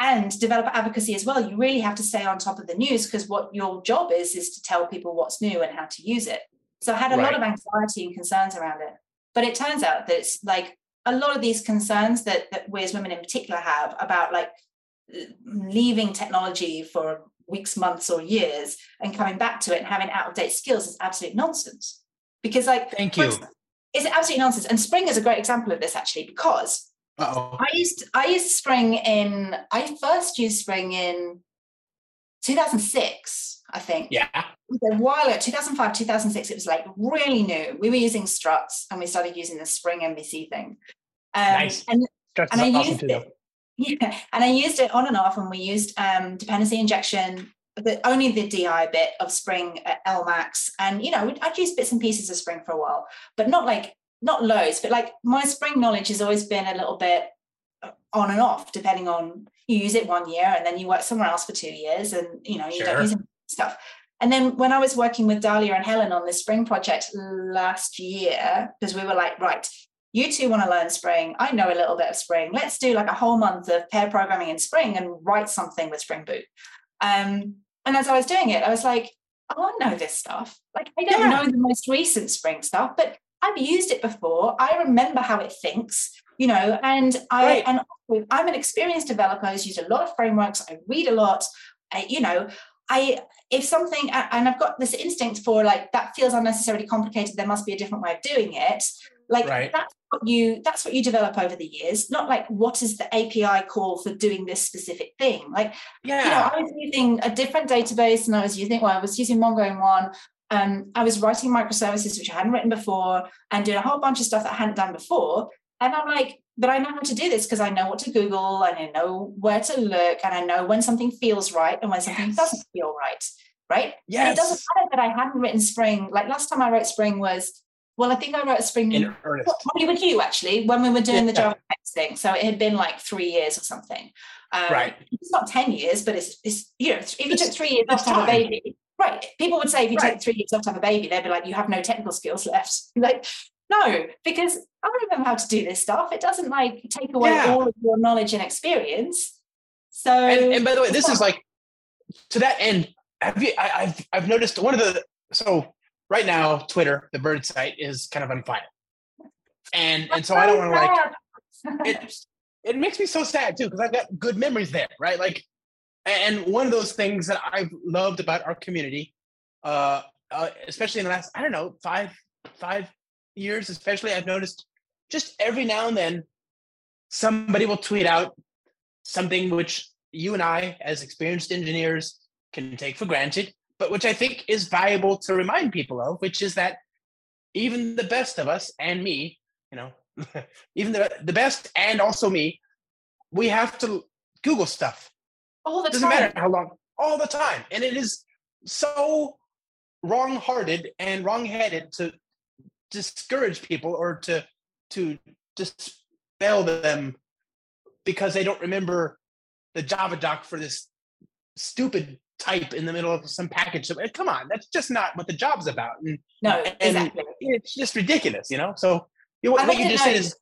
Speaker 4: And developer advocacy as well. You really have to stay on top of the news because what your job is, is to tell people what's new and how to use it. So I had a lot of anxiety and concerns around it. But it turns out that it's like a lot of these concerns that, that we as women in particular have about like leaving technology for weeks, months, or years and coming back to it and having out of date skills is absolute nonsense. Because, like,
Speaker 2: Thank you.
Speaker 4: ex- It's absolutely nonsense. And Spring is a great example of this actually, because
Speaker 2: Uh-oh.
Speaker 4: I used I used Spring in I first used Spring in 2006, I think
Speaker 2: Yeah.
Speaker 4: it a while ago, 2005, 2006, it was like really new. We were using struts and we started using the Spring MVC thing. Um,
Speaker 2: Nice.
Speaker 4: And and I
Speaker 2: awesome
Speaker 4: used
Speaker 2: too,
Speaker 4: it. Yeah, and I used it on and off, and we used um, dependency injection, but only the DI bit of Spring at LMAX, and you know, I'd used bits and pieces of Spring for a while, but not like not loads. But like my Spring knowledge has always been a little bit uh, on and off, depending on you use it one year and then you work somewhere else for two years, and you know you
Speaker 2: Sure.
Speaker 4: don't use stuff. And then when I was working with Dalia and Helen on this Spring project last year, because we were like, right, you two want to learn Spring. I know a little bit of Spring. Let's do like a whole month of pair programming in Spring and write something with Spring Boot. Um, and as I was doing it, I was like, oh, I know this stuff. Like, I don't
Speaker 2: Yeah.
Speaker 4: know the most recent Spring stuff, but I've used it before. I remember how it thinks, you know, and i
Speaker 2: right.
Speaker 4: and i'm an experienced developer who's used a lot of frameworks. I read a lot. I, you know, I if something and I've got this instinct for like that feels unnecessarily complicated, there must be a different way of doing it. Like
Speaker 2: Right.
Speaker 4: that's what you that's what you develop over the years, not like what is the API call for doing this specific thing. Like
Speaker 2: Yeah.
Speaker 4: you know, I was using a different database and I was using, well, I was using Mongo in one. Um, I was writing microservices, which I hadn't written before, and doing a whole bunch of stuff that I hadn't done before. And I'm like, but I know how to do this because I know what to Google and I know where to look and I know when something feels right and when something
Speaker 2: Yes.
Speaker 4: doesn't feel right. Right. And
Speaker 2: yes.
Speaker 4: it doesn't matter that I hadn't written Spring. Like last time I wrote Spring was, well, I think I wrote a Spring
Speaker 2: In earnest.
Speaker 4: probably with you actually when we were doing the
Speaker 2: Yeah.
Speaker 4: Java Next thing. So it had been like three years or something. Um,
Speaker 2: Right.
Speaker 4: It's not ten years, but it's, it's you know if you
Speaker 2: It's-
Speaker 4: took three years off to have a baby, right? People would say if you
Speaker 2: Right.
Speaker 4: take three years off to have a baby, they'd be like, you have no technical skills left. like no, because I remember how to do this stuff. It doesn't like take away
Speaker 2: Yeah.
Speaker 4: all of your knowledge and experience. So
Speaker 2: and, and by the way, this is like to that end. Have you? I, I've I've noticed one of the so right now Twitter, the bird site, is kind of on fire, and and so I don't want to like it. It makes me so sad too because I've got good memories there, right? Like, and one of those things that I've loved about our community, uh, uh especially in the last I don't know five five years, especially I've noticed just every now and then somebody will tweet out something which you and I, as experienced engineers, can take for granted, but which I think is valuable to remind people of, which is that even the best of us and me, you know, even the, the best and also me, we have to Google stuff.
Speaker 4: all the
Speaker 2: doesn't
Speaker 4: time.
Speaker 2: matter how long, all the time. And it is so wrong hearted and wrong headed to discourage people or to to dispel them because they don't remember the Java doc for this stupid type in the middle of some package. Uh, Come on, that's just not what the job's about. And,
Speaker 4: No, exactly.
Speaker 2: it's just ridiculous, you know? So you, what you just said is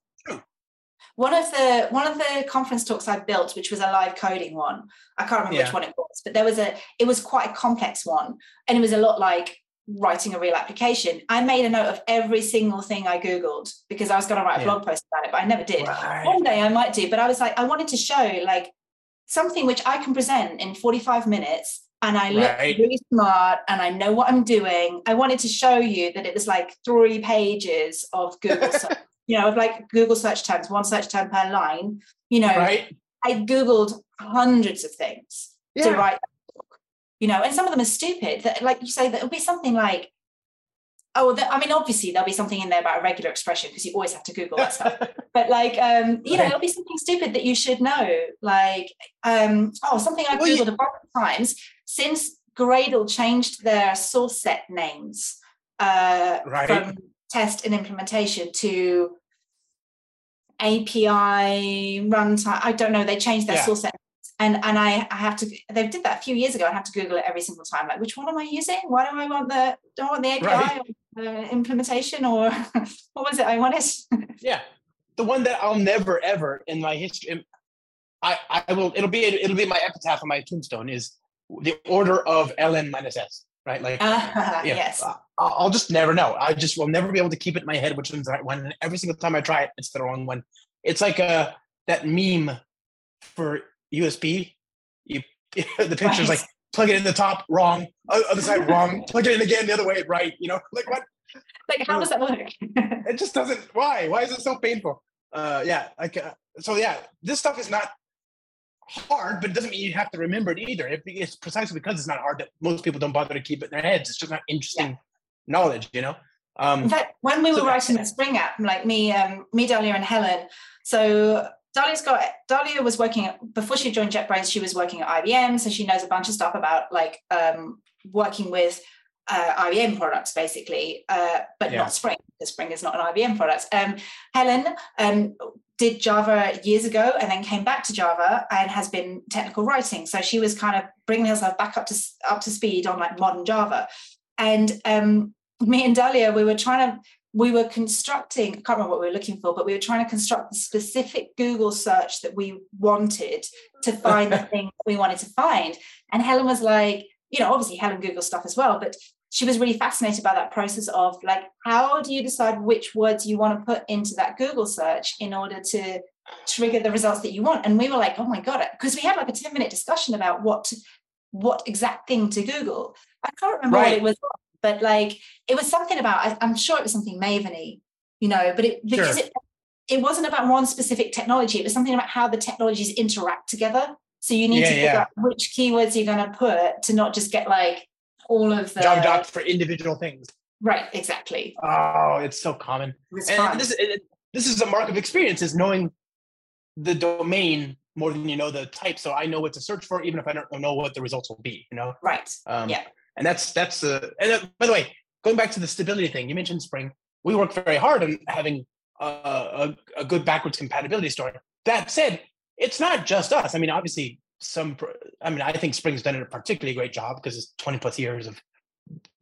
Speaker 4: one of the one of the conference talks I built, which was a live coding one, I can't remember
Speaker 2: Yeah.
Speaker 4: which one it was, but there was a it was quite a complex one, and it was a lot like writing a real application. I made a note of every single thing I googled because I was going to write a
Speaker 2: Yeah.
Speaker 4: blog post about it, but I never did.
Speaker 2: Right.
Speaker 4: One day I might do, but I was like, I wanted to show like something which I can present in 45 minutes. And I look
Speaker 2: Right.
Speaker 4: really smart and I know what I'm doing. I wanted to show you that it was like three pages of Google search, you know, of like Google search terms, one search term per line. You know,
Speaker 2: right.
Speaker 4: I Googled hundreds of things to write that book, you know, and some of them are stupid. That, like you say, that it'll be something like oh, the, I mean, obviously there'll be something in there about a regular expression because you always have to Google that stuff. But like, um, you know, it'll be something stupid that you should know. Like, um, oh, something I
Speaker 2: Well, you-
Speaker 4: googled a bunch of times since Gradle changed their source set names uh,
Speaker 2: Right.
Speaker 4: from test and implementation to API runtime. I don't know. They changed their
Speaker 2: Yeah.
Speaker 4: source set. And, and I, I have to they did that a few years ago. I have to Google it every single time. Like, which one am I using? Why do I want the do I want the API
Speaker 2: Right.
Speaker 4: or the implementation or what was it I wanted?
Speaker 2: Yeah, the one that I'll never ever in my history. I I will. It'll be it'll be my epitaph on my tombstone is the order of ln minus s. Right, like
Speaker 4: Ah,
Speaker 2: yeah,
Speaker 4: yes.
Speaker 2: I'll just never know. I just will never be able to keep it in my head which one's the right one. And every single time I try it, it's the wrong one. It's like uh that meme for USB. You the picture's
Speaker 4: Right.
Speaker 2: like plug it in the top, wrong. Other side, wrong. Plug it in again the other way, right. You know, like what?
Speaker 4: Like, how does that work?
Speaker 2: It just doesn't. Why? Why is it so painful? Uh, yeah. Like uh, so. Yeah, this stuff is not hard, but it doesn't mean you have to remember it either. It, it's precisely because it's not hard that most people don't bother to keep it in their heads. It's just not interesting knowledge, you know.
Speaker 4: In
Speaker 2: Um,
Speaker 4: fact, when we were
Speaker 2: So-
Speaker 4: writing the Spring app, like me, um, me, Dalia, and Helen. So Dalia's got Dalia was working at, before she joined JetBrains. She was working at IBM, so she knows a bunch of stuff about like um, working with uh, IBM products, basically, uh, but
Speaker 2: Yeah.
Speaker 4: not Spring because Spring is not an IBM product. Um, Helen um, did Java years ago and then came back to Java and has been technical writing. So she was kind of bringing herself back up to up to speed on like modern Java. And um, me and Dalia, we were trying to we were constructing, I can't remember what we were looking for, but we were trying to construct the specific Google search that we wanted to find the thing we wanted to find. And Helen was like, you know, obviously Helen Google stuff as well, but she was really fascinated by that process of like, how do you decide which words you want to put into that Google search in order to trigger the results that you want? And we were like, oh my God, because we had like a 10 minute discussion about what to, what exact thing to Google. I can't remember what it was, but like it was something about I, I'm sure it was something Maven-y, you know, but it because
Speaker 2: Sure.
Speaker 4: it it wasn't about one specific technology. It was something about how the technologies interact together. So you need
Speaker 2: Yeah,
Speaker 4: to figure
Speaker 2: yeah.
Speaker 4: out which keywords you're going to put to not just get like all of the
Speaker 2: Java docs for individual things.
Speaker 4: right. Exactly.
Speaker 2: Oh, it's so common.
Speaker 4: It was
Speaker 2: And
Speaker 4: fun.
Speaker 2: this it, this is a mark of experience is knowing the domain more than you know the type. So I know what to search for, even if I don't know what the results will be. You know.
Speaker 4: right.
Speaker 2: Um,
Speaker 4: Yeah.
Speaker 2: And that's that's uh, and uh, by the way, going back to the stability thing, you mentioned Spring. We work very hard on having uh, a, a good backwards compatibility story. That said, it's not just us. I mean, obviously, some. I mean, I think Spring's done a particularly great job because it's 20 plus years of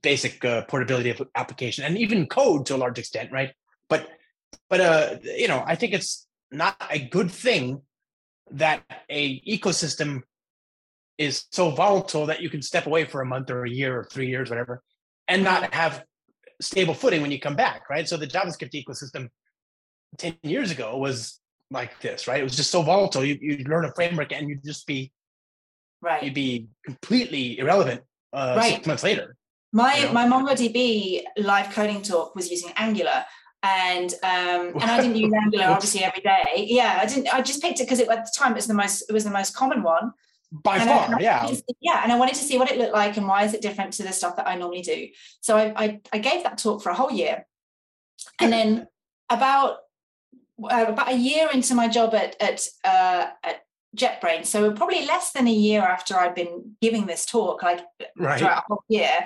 Speaker 2: basic uh, portability of application and even code to a large extent, right? But but uh, you know, I think it's not a good thing that a ecosystem is so volatile that you can step away for a month or a year or three years, whatever, and not have stable footing when you come back, right? So the JavaScript ecosystem 10 years ago was like this, right? It was just so volatile. You you learn a framework and you'd just be
Speaker 4: Right.
Speaker 2: you'd be completely irrelevant uh,
Speaker 4: Right.
Speaker 2: six months later.
Speaker 4: My
Speaker 2: you know?
Speaker 4: my MongoDB live coding talk was using Angular, and um, and I didn't use Angular obviously every day. Yeah, I didn't. I just picked it because at the time it was the most it was the most common one.
Speaker 2: By
Speaker 4: And
Speaker 2: far,
Speaker 4: I
Speaker 2: yeah.
Speaker 4: yeah, and I wanted to see what it looked like and why is it different to the stuff that I normally do. So I I, I gave that talk for a whole year, and then about uh, about a year into my job at at uh, at JetBrains, so probably less than a year after I'd been giving this talk, like
Speaker 2: Right.
Speaker 4: throughout a whole year,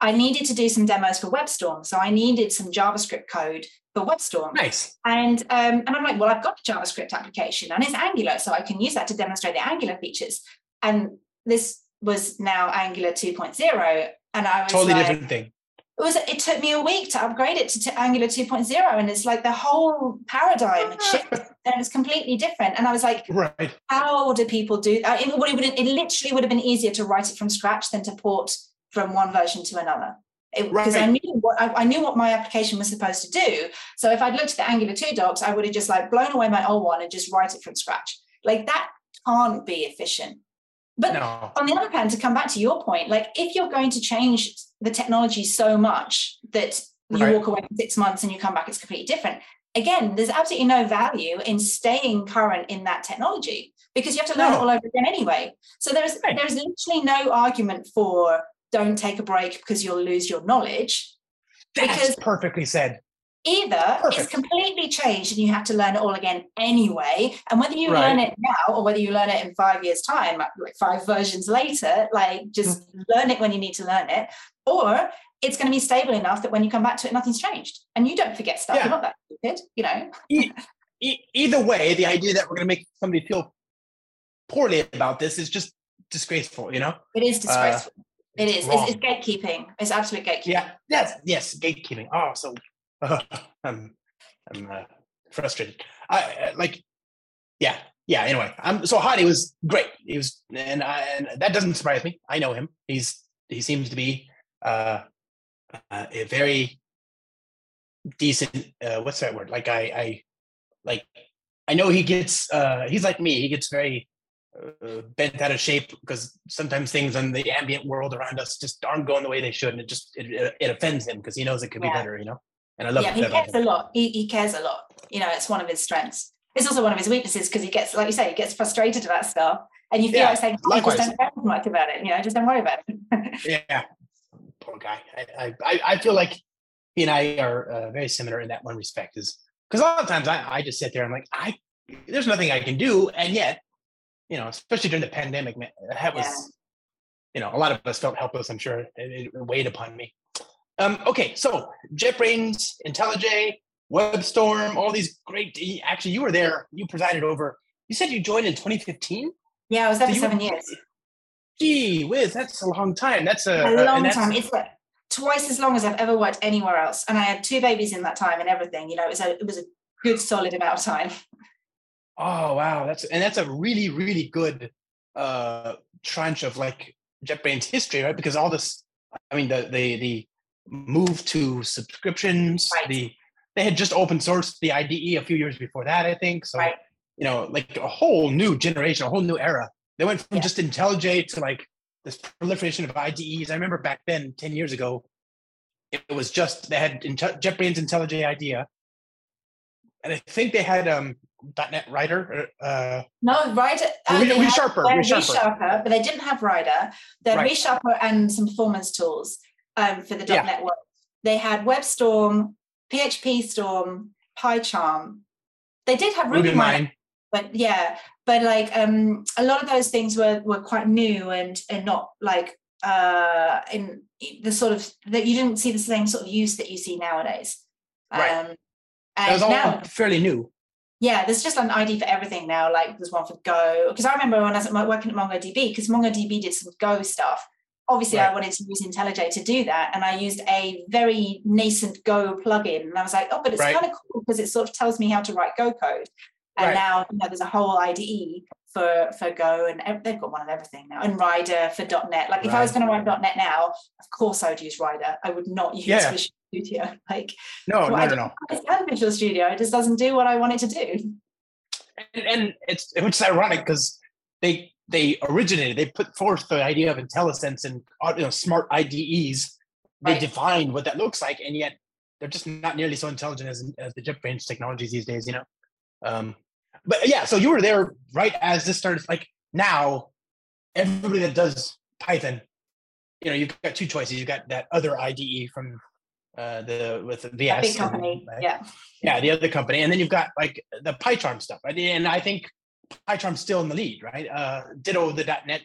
Speaker 4: I needed to do some demos for WebStorm. So I needed some JavaScript code for WebStorm.
Speaker 2: Nice.
Speaker 4: And um, and I'm like, well, I've got a JavaScript application and it's Angular, so I can use that to demonstrate the Angular features. And this was now Angular 2.0, and I was
Speaker 2: Totally
Speaker 4: like,
Speaker 2: different thing.
Speaker 4: It was it took me a week to upgrade it to, to Angular 2.0, and it's like the whole paradigm had shifted, and it's completely different. And I was like,
Speaker 2: Right.
Speaker 4: how do people do? Uh, it, would, it, it literally would have been easier to write it from scratch than to port from one version to another. Because I knew what I, I knew what my application was supposed to do. So if I'd looked at the Angular 2 docs, I would have just like blown away my old one and just write it from scratch. Like that can't be efficient. But
Speaker 2: No.
Speaker 4: on the other hand, to come back to your point, like if you're going to change the technology so much that you
Speaker 2: Right.
Speaker 4: walk away in six months and you come back, it's completely different. Again, there's absolutely no value in staying current in that technology because you have to learn it all over again anyway. So there's
Speaker 2: Right.
Speaker 4: there's literally no argument for don't take a break because you'll lose your knowledge.
Speaker 2: That's
Speaker 4: Because-
Speaker 2: perfectly said.
Speaker 4: Either it's completely changed and you have to learn it all again anyway. And whether you
Speaker 2: Right.
Speaker 4: learn it now or whether you learn it in five years' time, like five versions later, like just mm. learn it when you need to learn it. Or it's going to be stable enough that when you come back to it, nothing's changed. And you don't forget stuff.
Speaker 2: Yeah.
Speaker 4: You're not that stupid, you know?
Speaker 2: E- either way, the idea that we're going to make somebody feel poorly about this is just disgraceful. You know?
Speaker 4: It is disgraceful. Uh, it is. It's, it's gatekeeping. It's absolute gatekeeping.
Speaker 2: Yeah. Yes. Yes. Gatekeeping. Oh, so I'm I'm uh, frustrated. I uh, like. Yeah. Yeah. Anyway, I'm so Hadi was great. He was, and I, and that doesn't surprise me. I know him. He's he seems to be uh, uh a very decent. Uh, what's that word? Like I I like I know he gets. uh He's like me. He gets very uh, bent out of shape because sometimes things in the ambient world around us just aren't going the way they should, and it just it, it, it offends him because he knows it could be better, you know. And I love
Speaker 4: yeah,
Speaker 2: that
Speaker 4: he cares a lot. He, he cares a lot. You know, it's one of his strengths. It's also one of his weaknesses because he gets, like you say, he gets frustrated about stuff. And you feel
Speaker 2: Yeah,
Speaker 4: like saying, oh, just don't care as much about it. You know, just don't worry about it.
Speaker 2: Yeah, poor guy. I, I- I I feel like he and I are uh, very similar in that one respect. Is because a lot of times I I just sit there and I'm like I there's nothing I can do, and yet you know, especially during the pandemic, man, that was
Speaker 4: Yeah.
Speaker 2: you know a lot of us felt helpless. I'm sure it, it weighed upon me. Um, okay, so JetBrains, IntelliJ, WebStorm, all these great. Actually, you were there. You presided over. You said you joined in 2015.
Speaker 4: yeah, I was there
Speaker 2: So
Speaker 4: for seven years.
Speaker 2: Gee whiz, that's a long time. That's a,
Speaker 4: A long
Speaker 2: that's-
Speaker 4: time. It's like twice as long as I've ever worked anywhere else. And I had two babies in that time and everything. You know, it was a, it was a good solid amount of time.
Speaker 2: Oh wow, that's and that's a really really good uh tranche of like JetBrains history, right? Because all this, I mean, the the the move to subscriptions,
Speaker 4: Right.
Speaker 2: the they had just open sourced the IDE a few years before that, I think. So
Speaker 4: Right.
Speaker 2: you know, like a whole new generation, a whole new era. They went from
Speaker 4: Yeah.
Speaker 2: just IntelliJ to like this proliferation of IDEs. I remember back then, ten years ago, it was just they had Intel- JetBrains IntelliJ IDEA, and I think they had um .NET Rider. Uh,
Speaker 4: No, Rider.
Speaker 2: Re-
Speaker 4: uh,
Speaker 2: ReSharper, ReSharper.
Speaker 4: ReSharper, but they didn't have Rider. They had
Speaker 2: Right.
Speaker 4: ReSharper and some performance tools um, for the
Speaker 2: Yeah.
Speaker 4: .NET world. They had WebStorm, PHP Storm, PyCharm. They did have
Speaker 2: Ruby
Speaker 4: RubyMine,
Speaker 2: Mine.
Speaker 4: but yeah, but like um, a lot of those things were were quite new and and not like uh, in the sort of that you didn't see the same sort of use that you see nowadays.
Speaker 2: Right.
Speaker 4: Um, and
Speaker 2: was all
Speaker 4: now,
Speaker 2: fairly new.
Speaker 4: yeah, there's just an ID for everything now. Like there's one for Go. Because I remember when I was working at MongoDB, because MongoDB did some Go stuff. Obviously, I wanted to use IntelliJ to do that, and I used a very nascent Go plugin. And I was like, oh, but it's
Speaker 2: Right.
Speaker 4: kind of cool because it sort of tells me how to write Go code. And
Speaker 2: Right.
Speaker 4: now you know there's a whole IDE for for Go, and they've got one of everything now. And Rider for .NET. Like if I was going to write .NET now, of course I would use Rider. I would not use
Speaker 2: Yeah.
Speaker 4: Visual Studio. Like
Speaker 2: No, no,
Speaker 4: I
Speaker 2: no,
Speaker 4: don't
Speaker 2: no.
Speaker 4: understand Visual Studio. It just doesn't do what I want it to do.
Speaker 2: And, and it's which is ironic because they they originated, they put forth the idea of IntelliSense and uh, you know smart IDEs. They
Speaker 4: Right.
Speaker 2: defined what that looks like, and yet they're just not nearly so intelligent as, as the JetBrains technologies these days. You know. Um, but yeah, so you were there right as this started. Like now, everybody that does Python, you know, you've got two choices. You've got that other IDE from uh, the with the VS,
Speaker 4: A big
Speaker 2: and-
Speaker 4: company.
Speaker 2: right?
Speaker 4: Yeah.
Speaker 2: yeah, the other company, and then you've got like the PyCharm stuff, right? And I think PyCharm's still in the lead, right? Uh, ditto the .NET.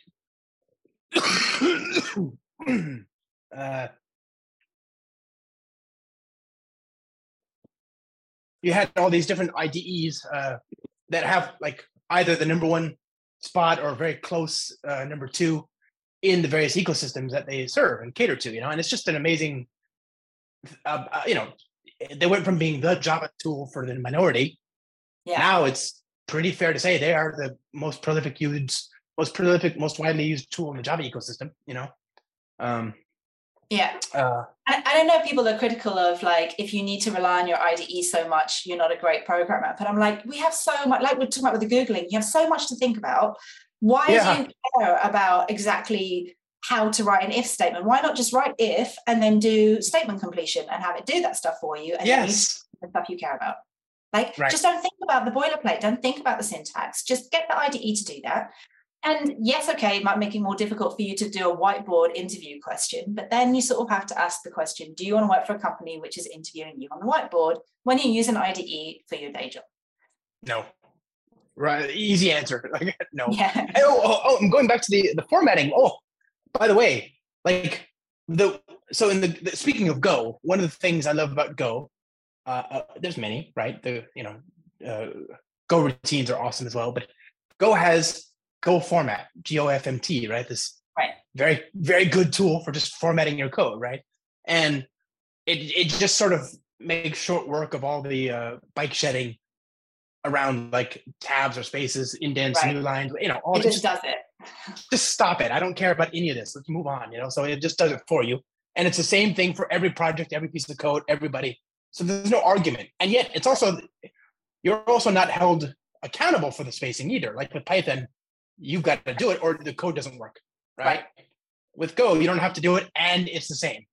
Speaker 2: uh, you had all these different IDEs uh, that have like either the number one spot or very close uh, number two in the various ecosystems that they serve and cater to, you know, and it's just an amazing, uh, uh, you know, they went from being the Java tool for the minority.
Speaker 4: Yeah.
Speaker 2: Now it's pretty fair to say they are the most prolific used, most prolific, most widely used tool in the Java ecosystem. You know, um,
Speaker 4: Yeah.
Speaker 2: uh,
Speaker 4: and I know people are critical of like, if you need to rely on your IDE so much, you're not a great programmer. But I'm like, we have so much, like we're talking about with the Googling, you have so much to think about. Why
Speaker 2: Yeah.
Speaker 4: do you care about exactly how to write an if statement? Why not just write if and then do statement completion and have it do that stuff for you? And then you
Speaker 2: yes,
Speaker 4: the stuff you care about. Like,
Speaker 2: Right.
Speaker 4: just don't think about the boilerplate. Don't think about the syntax. Just get the IDE to do that. And yes, okay, it might make it more difficult for you to do a whiteboard interview question, but then you sort of have to ask the question do you want to work for a company which is interviewing you on the whiteboard when you use an IDE for your day job?
Speaker 2: No. Right. Easy answer. no.
Speaker 4: Yeah.
Speaker 2: Oh, oh, oh, I'm going back to the, the formatting. Oh, by the way, like the so in the, the speaking of Go, one of the things I love about Go, uh, uh, there's many, right? The you know, uh, Go routines are awesome as well, but Go has Go format, G O F M T, right? This
Speaker 4: right.
Speaker 2: very very good tool for just formatting your code, right? And it it just sort of makes short work of all the uh, bike shedding around like tabs or spaces, indents,
Speaker 4: Right.
Speaker 2: new lines, you know, all
Speaker 4: It
Speaker 2: this
Speaker 4: just does it.
Speaker 2: just stop it. I don't care about any of this. Let's move on, you know? So it just does it for you. And it's the same thing for every project, every piece of code, everybody. So there's no argument. And yet it's also, you're also not held accountable for the spacing either. Like with Python, you've got to do it or the code doesn't work, right?
Speaker 4: Right.
Speaker 2: With Go, you don't have to do it and it's the same.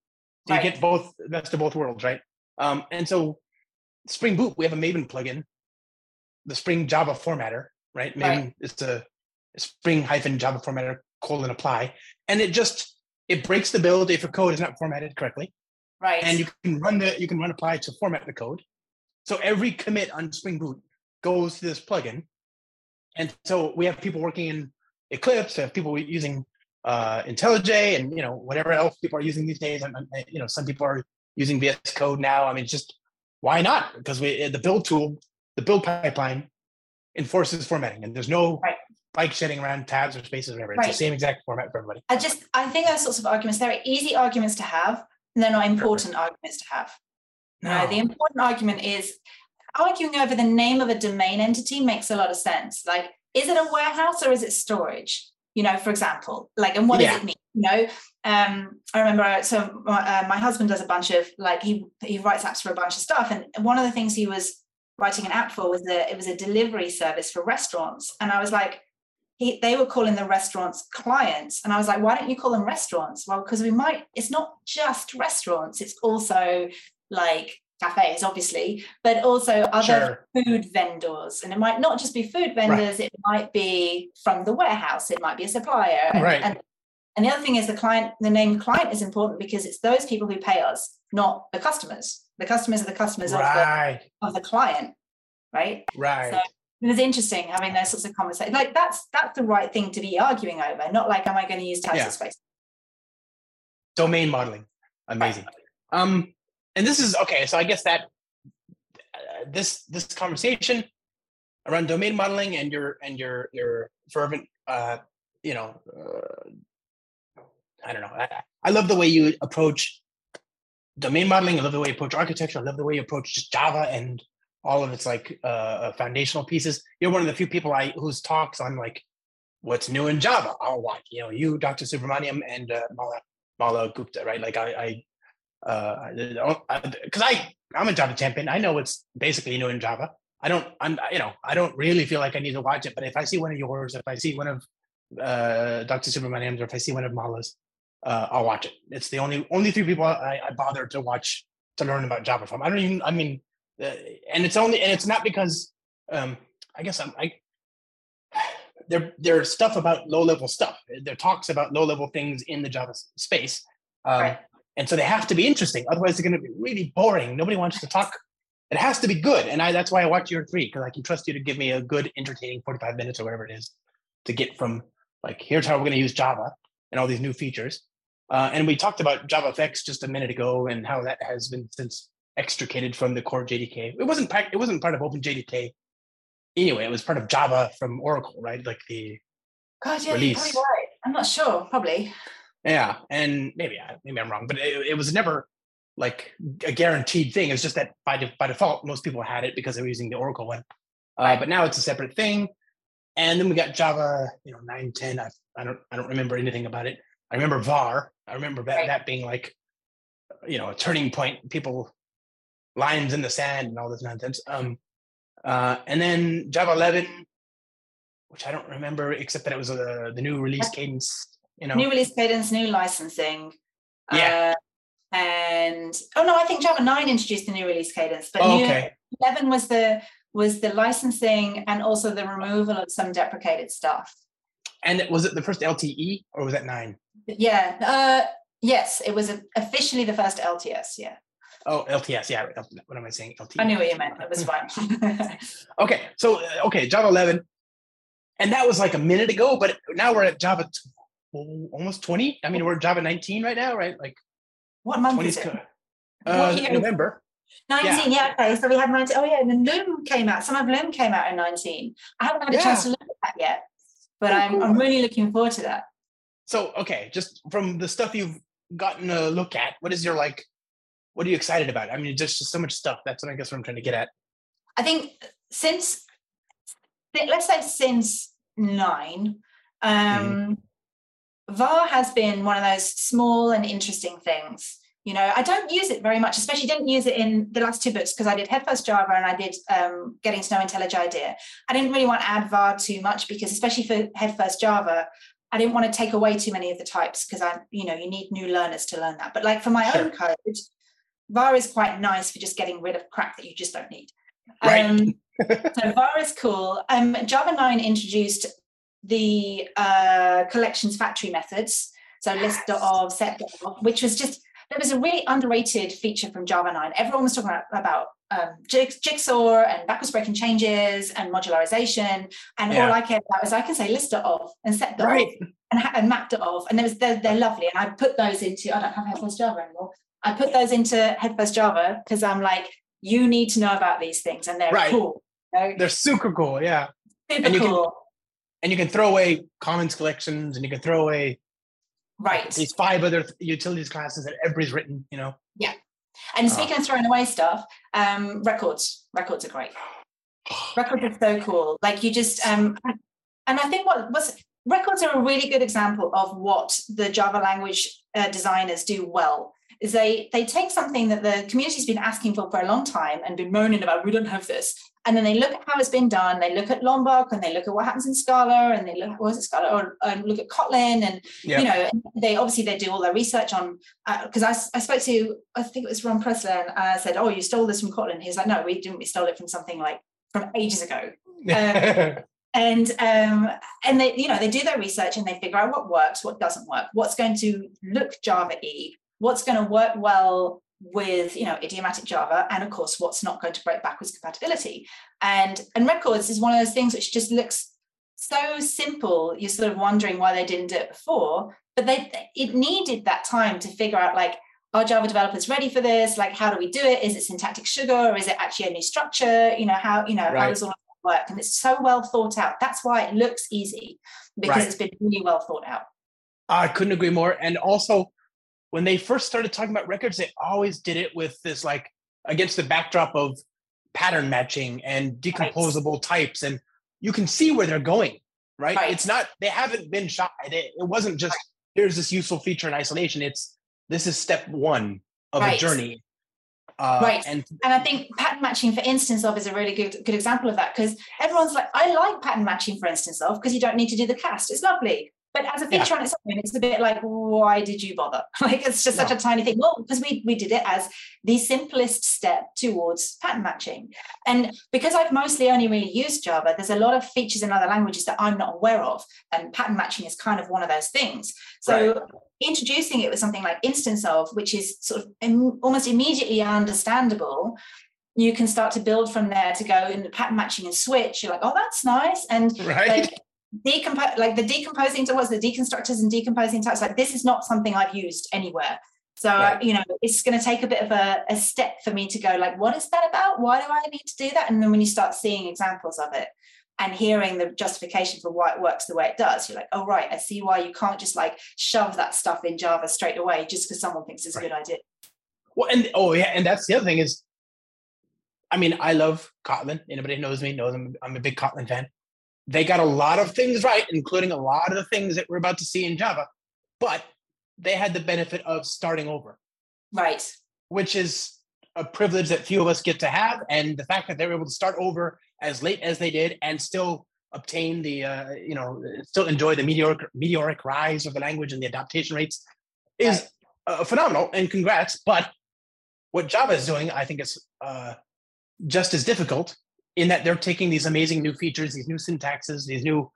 Speaker 2: So
Speaker 4: Right.
Speaker 2: you get both, best of both worlds, right? Um, and so Spring Boot, we have a Maven plugin, the Spring Java formatter, right?
Speaker 4: Right.
Speaker 2: Maven is the Spring hyphen Java formatter colon apply, and it just it breaks the build if your code is not formatted correctly,
Speaker 4: Right.
Speaker 2: and you can run the you can run apply to format the code. So every commit on Spring Boot goes to this plugin, and so we have people working in Eclipse, we have people using uh, IntelliJ, and you know whatever else people are using these days. And you know some people are using VS Code now. I mean, just why not? Because we the build tool, the build pipeline enforces formatting, and there's no
Speaker 4: Right.
Speaker 2: bike shedding around tabs or spaces or whatever. It's
Speaker 4: Right.
Speaker 2: the same exact format for everybody.
Speaker 4: I just I think those sorts of arguments, they're easy arguments to have, and they're not important arguments to have. No, the important argument is arguing over the name of a domain entity makes a lot of sense. Like, is it a warehouse or is it storage? You know, for example, like, and what
Speaker 2: Yeah.
Speaker 4: does it mean? You know, um, I remember. So my, uh, my husband does a bunch of like he he writes apps for a bunch of stuff, and one of the things he was writing an app for was that it was a delivery service for restaurants, and I was like. He, they were calling the restaurants clients. And i was like why don't you call them restaurants? Well because we might it's not just restaurants it's also like cafes obviously but also other
Speaker 2: Sure.
Speaker 4: food vendors. And it might not just be food vendors it might be from the warehouse it might be a supplier. And,
Speaker 2: Right.
Speaker 4: and, and the other thing is the client the name client is important because it's those people who pay us not the customers. The customers are the customers of, the, of the client right?
Speaker 2: Right.
Speaker 4: So- it was interesting having those sorts of conversations like that's that's the right thing to be arguing over not like am i going to use tabs
Speaker 2: Yeah.
Speaker 4: space
Speaker 2: Domain modeling, amazing. Um, and this is okay. So I guess that uh, this this conversation around domain modeling and your and your your fervent, uh, you know, uh, I don't know. I, I love the way you approach domain modeling. I love the way you approach architecture. I love the way you approach just Java and all of its like uh, foundational pieces. You're one of the few people I whose talks on like what's new in Java. I'll watch. You know, you, Dr. Subramaniam, and uh, Mala Mala Gupta, right? Like I, I, uh, because I, I'm a Java champion. I know what's basically new in Java. I don't, I'm, you know, I don't really feel like I need to watch it. But if I see one of yours, if I see one of uh, Dr. Subramaniam's, or if I see one of Mala's, uh, I'll watch it. It's the only only three people I, I bother to watch to learn about Java from. I don't even. I mean, uh, and it's only and it's not because um, I guess I'm I there there's stuff about low level stuff. There talks about low level things in the Java space, um,
Speaker 4: Right.
Speaker 2: and so they have to be interesting. Otherwise, they're going to be really boring. Nobody wants to talk. It has to be good, and I that's why I watch your three because I can trust you to give me a good, entertaining forty five minutes or whatever it is to get from like here's how we're going to use Java and all these new features. Uh, and we talked about JavaFX just a minute ago and how that has been since extricated from the core JDK. It wasn't it wasn't part of OpenJDK anyway. It was part of Java from Oracle, right? Like the
Speaker 4: god yeah you're
Speaker 2: Release.
Speaker 4: probably right i'm not sure probably
Speaker 2: yeah, and maybe I maybe I'm wrong, but it, it was never like a guaranteed thing. It's just that by de- by default, most people had it because they were using the Oracle one. Uh, but now it's a separate thing. And then we got Java, you know, nine ten. I, I don't I don't remember anything about it. I remember VAR. I remember that
Speaker 4: Right.
Speaker 2: that being like, you know, a turning point. People lines in the sand and all this nonsense. Um, uh, and then Java eleven, which I don't remember except that it was uh, the new release cadence. You know,
Speaker 4: new release cadence new licensing
Speaker 2: Yeah.
Speaker 4: uh, and oh no i think java 9 introduced the new release cadence but
Speaker 2: Oh, okay.
Speaker 4: 11 was the was the licensing and also the removal of some deprecated stuff
Speaker 2: And was it the first LTE or was that nine?
Speaker 4: Yeah. Uh, yes, it was officially the first LTS. Yeah.
Speaker 2: Oh, LTS. Yeah. What am I saying? LTE.
Speaker 4: I knew what you meant. It was fine.
Speaker 2: okay. So, uh, okay, Java 11. And that was like a minute ago, but now we're at Java t- almost 20. I mean, we're Java 19 right now, right? Like,
Speaker 4: what month is it?
Speaker 2: Uh, November.
Speaker 4: 19, yeah. yeah. okay. So we had 19. Oh, yeah. And then Loom came out. Some of Loom came out in 19. I haven't had a yeah. chance to look at that yet, but oh, I'm, cool. I'm really looking forward to that.
Speaker 2: So, okay, just from the stuff you've gotten a look at, what is your like what are you excited about? I mean, just, just so much stuff. That's what I guess what I'm trying to get at.
Speaker 4: I think since let's say since nine, um, mm-hmm. VAR has been one of those small and interesting things. You know, I don't use it very much, especially didn't use it in the last two books because I did Head First Java and I did um, Getting to Know IntelliJ IDEA. I didn't really want to add VAR too much because, especially for Head First Java, I didn't want to take away too many of the types because I, you know, you need new learners to learn that. But like for my sure. own code, VAR is quite nice for just getting rid of crap that you just don't need. Right. Um, so VAR is cool. Um, Java 9 introduced the uh, collections factory methods. So list of, set of, which was just, there was a really underrated feature from Java 9. Everyone was talking about, about um, jigsaw and backwards breaking changes and modularization. And yeah. all I cared about was I can say list of and set right. and, and mapped it off. And there was, they're, they're lovely. And I put those into, I don't have Headfirst Java anymore. I put those into Headfirst Java because I'm like, you need to know about these things and they're right. cool.
Speaker 2: You know? They're super cool, yeah.
Speaker 4: Super
Speaker 2: and you
Speaker 4: cool.
Speaker 2: Can, and you can throw away commons collections and you can throw away
Speaker 4: right
Speaker 2: these five other utilities classes that everybody's written, you know.
Speaker 4: Yeah. And uh. speaking uh, of throwing away stuff, um, records. Records are great. records are so cool. Like you just um and I think what was records are a really good example of what the Java language uh, designers do well is they they take something that the community's been asking for for a long time and been moaning about we don't have this. And then they look at how it's been done they look at lombok and they look at what happens in scala and they look what is it scala? Or um, look at kotlin and yep. you know they obviously they do all their research on because uh, I, I spoke to i think it was ron pressler and i said oh you stole this from kotlin. He's like no we didn't we stole it from something like from ages ago. Um, and um, and they you know they do their research and they figure out what works what doesn't work what's going to look java e what's going to work well with you know idiomatic java and of course what's not going to break backwards compatibility. And and records is one of those things which just looks so simple. You're sort of wondering why they didn't do it before but they it needed that time to figure out like are java developers ready for this? Like how do we do it? Is it syntactic sugar? Or is it actually a new structure? You know how you know right. how does all of that work? And it's so well thought out. That's why it looks easy because right. it's been really well thought out.
Speaker 2: I couldn't agree more. And also when they first started talking about records, they always did it with this like against the backdrop of pattern matching and decomposable right. types. And you can see where they're going, right? right. It's not, they haven't been shot. It, it wasn't just right. here's this useful feature in isolation. It's this is step one of a journey.
Speaker 4: Uh, right. And, and I think pattern matching for instance of is a really good good example of that because everyone's like, I like pattern matching for instance of because you don't need to do the cast. It's lovely. But as a feature yeah. on its own, it's a bit like, why did you bother? like it's just such a tiny thing. Well, because we we did it as the simplest step towards pattern matching. And because I've mostly only really used Java, there's a lot of features in other languages that I'm not aware of. And pattern matching is kind of one of those things. So right. introducing it with something like instance of, which is sort of Im- almost immediately understandable, you can start to build from there to go in pattern matching and switch. You're like, oh, that's nice. And
Speaker 2: right.
Speaker 4: like, decompose like the decomposing to what's the deconstructors and decomposing types like this is not something i've used anywhere. So right. you know it's going to take a bit of a, a step for me to go like what is that about? Why do i need to do that? And then when you start seeing examples of it and hearing the justification for why it works the way it does you're like oh right i see why you can't just like shove that stuff in java straight away just because someone thinks it's right. a good idea.
Speaker 2: Well and oh yeah and that's the other thing is i mean i love kotlin. Anybody knows me knows i'm, I'm a big kotlin fan they got a lot of things right, including a lot of the things that we're about to see in Java, but they had the benefit of starting over.
Speaker 4: Right.
Speaker 2: Which is a privilege that few of us get to have. And the fact that they were able to start over as late as they did and still obtain the, uh, you know, still enjoy the meteoric, meteoric rise of the language and the adaptation rates is right. uh, phenomenal. And congrats. But what Java is doing, I think, is uh, just as difficult in that they're taking these amazing new features, these new syntaxes, these new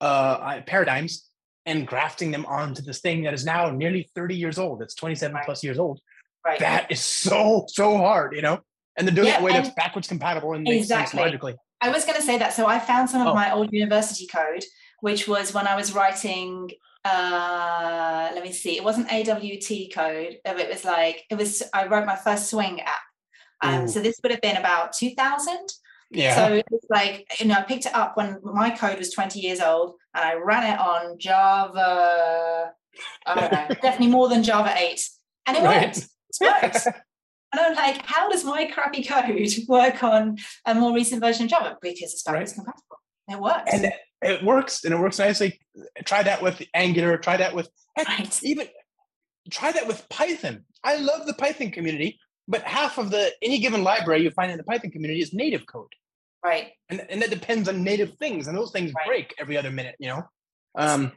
Speaker 2: uh, paradigms and grafting them onto this thing that is now nearly 30 years old. It's 27
Speaker 4: Right.
Speaker 2: plus years old.
Speaker 4: Right.
Speaker 2: That is so, so hard, you know? And they're doing it in a way that's backwards compatible and
Speaker 4: Exactly.
Speaker 2: logically.
Speaker 4: I was going to say that. So I found some of
Speaker 2: Oh.
Speaker 4: my old university code, which was when I was writing. Uh, let me see. It wasn't AWT code. It was like it was. I wrote my first swing app. Um, so this would have been about 2000.
Speaker 2: Yeah.
Speaker 4: So it's like you know, I picked it up when my code was 20 years old, and I ran it on Java. I don't know, definitely more than Java 8, and it
Speaker 2: Right.
Speaker 4: worked. It worked. And I'm like, how does my crappy code work on a more recent version of Java? Because it's backwards compatible. It works.
Speaker 2: and it works and it works nicely. Try that with Angular, try that with heck,
Speaker 4: Right.
Speaker 2: even try that with Python. I love the Python community, but half of the any given library you find in the Python community is native code.
Speaker 4: Right.
Speaker 2: and and that depends on native things, and those things
Speaker 4: Right.
Speaker 2: break every other minute, you know. Um,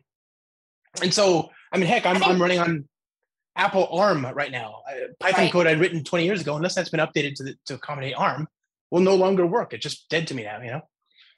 Speaker 2: and so I mean, heck, I'm I'm running on Apple ARM right now. Uh, Python
Speaker 4: Right.
Speaker 2: code I'd written 20 years ago, unless that's been updated to the, to accommodate ARM, will no longer work. It's just dead to me now, you know.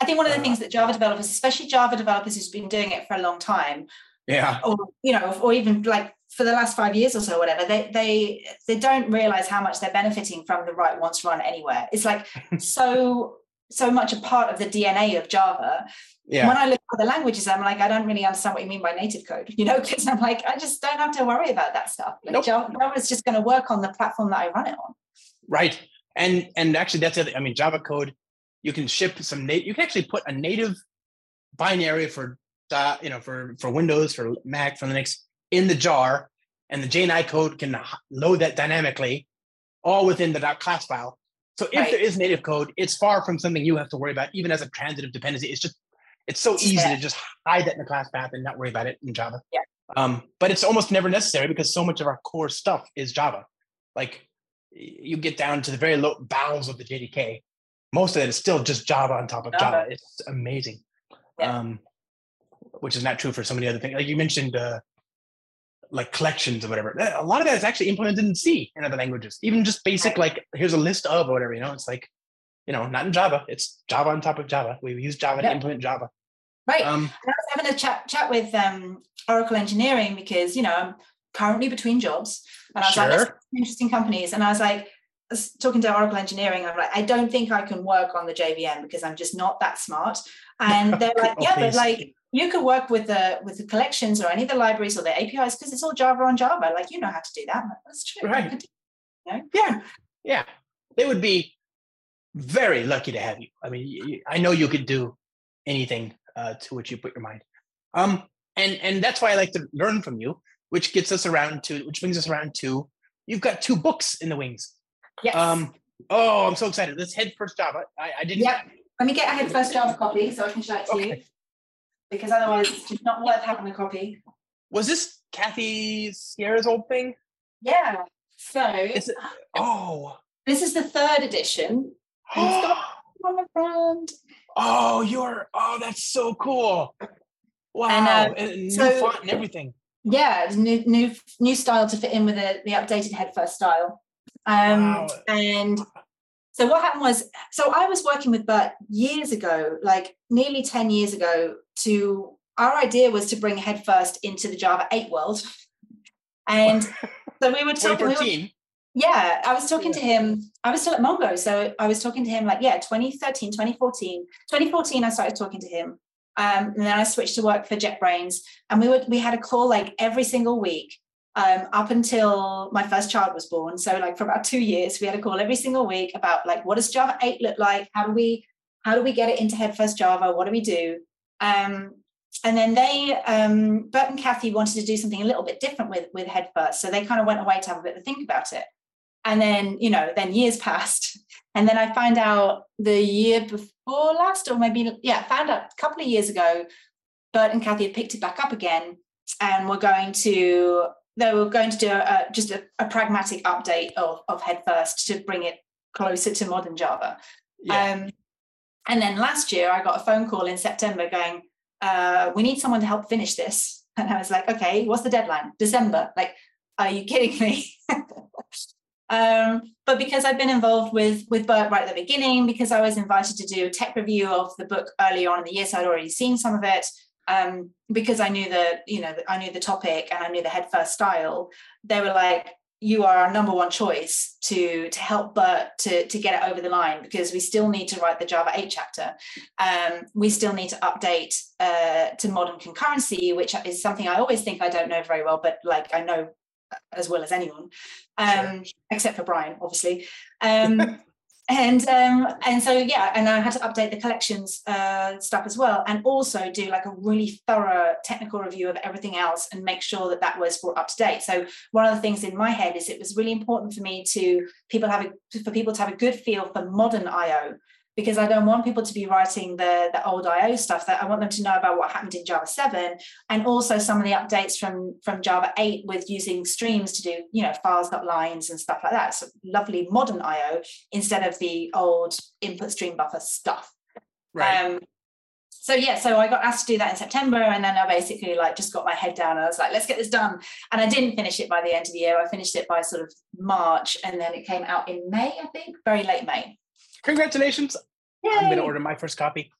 Speaker 4: I think one of the
Speaker 2: Uh,
Speaker 4: things that Java developers, especially Java developers who's been doing it for a long time,
Speaker 2: Yeah,
Speaker 4: or you know, or even like for the last five years or so, whatever, they they they don't realize how much they're benefiting from the right once run anywhere. It's like so so much a part of the DNA of Java.
Speaker 2: yeah,
Speaker 4: When I look at the languages, I'm like, I don't really understand what you mean by native code, you know, because I'm like, I just don't have to worry about that stuff. Like
Speaker 2: Nope.
Speaker 4: Java, Java is just going to work on the platform that I run it on.
Speaker 2: right. And and actually, that's it. I mean, Java code, you can ship some. Na- you can actually put a native binary for uh, you know for for Windows, for Mac, for Linux in the jar, and the JNI code can load that dynamically, all within the .class file. So if
Speaker 4: Right.
Speaker 2: there is native code, it's far from something you have to worry about, even as a transitive dependency. It's just it's so easy
Speaker 4: Yeah.
Speaker 2: to just hide that in the class path and not worry about it in Java.
Speaker 4: Yeah.
Speaker 2: Um, but it's almost never necessary because so much of our core stuff is Java. Like you get down to the very low bowels of the JDK, most of it is still just Java on top of Java.
Speaker 4: Java.
Speaker 2: It's amazing.
Speaker 4: Yeah.
Speaker 2: Um, which is not true for so many other things. Like you mentioned, uh, like collections or whatever. A lot of that is actually implemented in C in other languages. Even just basic, like here's a list of or whatever. You know, it's like, you know, not in Java. It's Java on top of Java. We use Java to implement Java.
Speaker 4: Right.
Speaker 2: Um,
Speaker 4: I was having a chat chat with um, Oracle Engineering because you know I'm currently between jobs, and I was like,
Speaker 2: Sure.
Speaker 4: "That's interesting companies," and I was like, talking to Oracle Engineering, I'm like, I don't think I can work on the JVM because I'm just not that smart. And they're like, yeah, but like you could work with the with the collections or any of the libraries or the APIs because it's all Java on Java. Like you know how to do that. That's true.
Speaker 2: Right.
Speaker 4: Could do-
Speaker 2: yeah, yeah. They would be very lucky to have you. I mean, I know you could do anything uh, to which you put your mind. Um, and and that's why I like to learn from you, which gets us around to, which brings us around to, you've got two books in the wings.
Speaker 4: Yes.
Speaker 2: Um, oh, I'm so excited. Let's head first Java. I, I didn't.
Speaker 4: Yep. Let me get a head first Java copy so I can show it to you
Speaker 2: Okay.
Speaker 4: Because otherwise it's just not worth having a copy.
Speaker 2: Was this Kathy Sierra's old thing?
Speaker 4: Yeah. So
Speaker 2: Is it? Oh.
Speaker 4: this is the third edition. On the front.
Speaker 2: Oh, you're. Oh, that's so cool. Wow.
Speaker 4: uh,
Speaker 2: and new
Speaker 4: so-
Speaker 2: font and everything.
Speaker 4: Yeah, new new new style to fit in with the, the updated head first style. Um
Speaker 2: Wow.
Speaker 4: and so what happened was so I was working with Bert years ago, like nearly 10 years ago, to our idea was to bring headfirst into the Java 8 world. And so we were talking, we were Yeah, I was talking to him. I was still at Mongo. So I was talking to him like, yeah, 2013, 2014. 2014, I started talking to him. Um, and then I switched to work for JetBrains. And we would we had a call like every single week um, up until my first child was born. So like for about two years, we had a call every single week about like what does Java 8 look like? How do we how do we get it into headfirst Java? What do we do? Um, and then they um, Bert and Kathy wanted to do something a little bit different with with head first. So they kind of went away to have a bit of a think about it and then you know then years passed and then i find out the year before last or maybe yeah found out a couple of years ago bert and kathy had picked it back up again and we're going to they were going to do a, just a, a pragmatic update of, of head first to bring it closer to modern java
Speaker 2: Yeah.
Speaker 4: um, and then last year I got a phone call in September going, uh, we need someone to help finish this. And I was like, okay, what's the deadline? December. Like, are you kidding me? um, but because I've been involved with with Bert right at the beginning, because I was invited to do a tech review of the book early on in the year, so I'd already seen some of it. um, because I knew the, you know, I knew the topic and I knew the head first style. They were like, you are our number one choice to to help Bert to to get it over the line because we still need to write the Java 8 chapter. Um, we still need to update uh, to modern concurrency, which is something I always think I don't know very well, but like I know as well as anyone, um, sure. except for Brian, obviously. Um, and um, and so yeah, and I had to update the collections uh, stuff as well, and also do like a really thorough technical review of everything else and make sure that that was brought up to date. So one of the things in my head is it was really important for me to people have a, for people to have a good feel for modern IO because I don't want people to be writing the, the old IO stuff that I want them to know about what happened in Java 7 and also some of the updates from, from Java 8 with using streams to do, you know, files.lines and stuff like that. So lovely modern IO instead of the old input stream buffer stuff. Right. Um, so yeah, so I got asked to do that in September, and then I basically like just got my head down. And I was like, let's get this done. And I didn't finish it by the end of the year. I finished it by sort of March, and then it came out in May, I think, very late May.
Speaker 2: Congratulations! Yay. I'm going to order my first copy.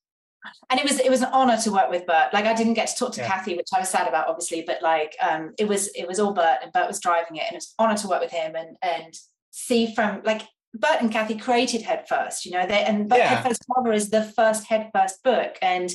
Speaker 4: And it was it was an honor to work with Bert. Like I didn't get to talk to yeah. Kathy, which I was sad about, obviously, but like um, it was it was all Bert, and Bert was driving it, and it was an honor to work with him and and see from like Bert and Kathy created Head First, you know, they and yeah. Head First Cover is the first Head First book, and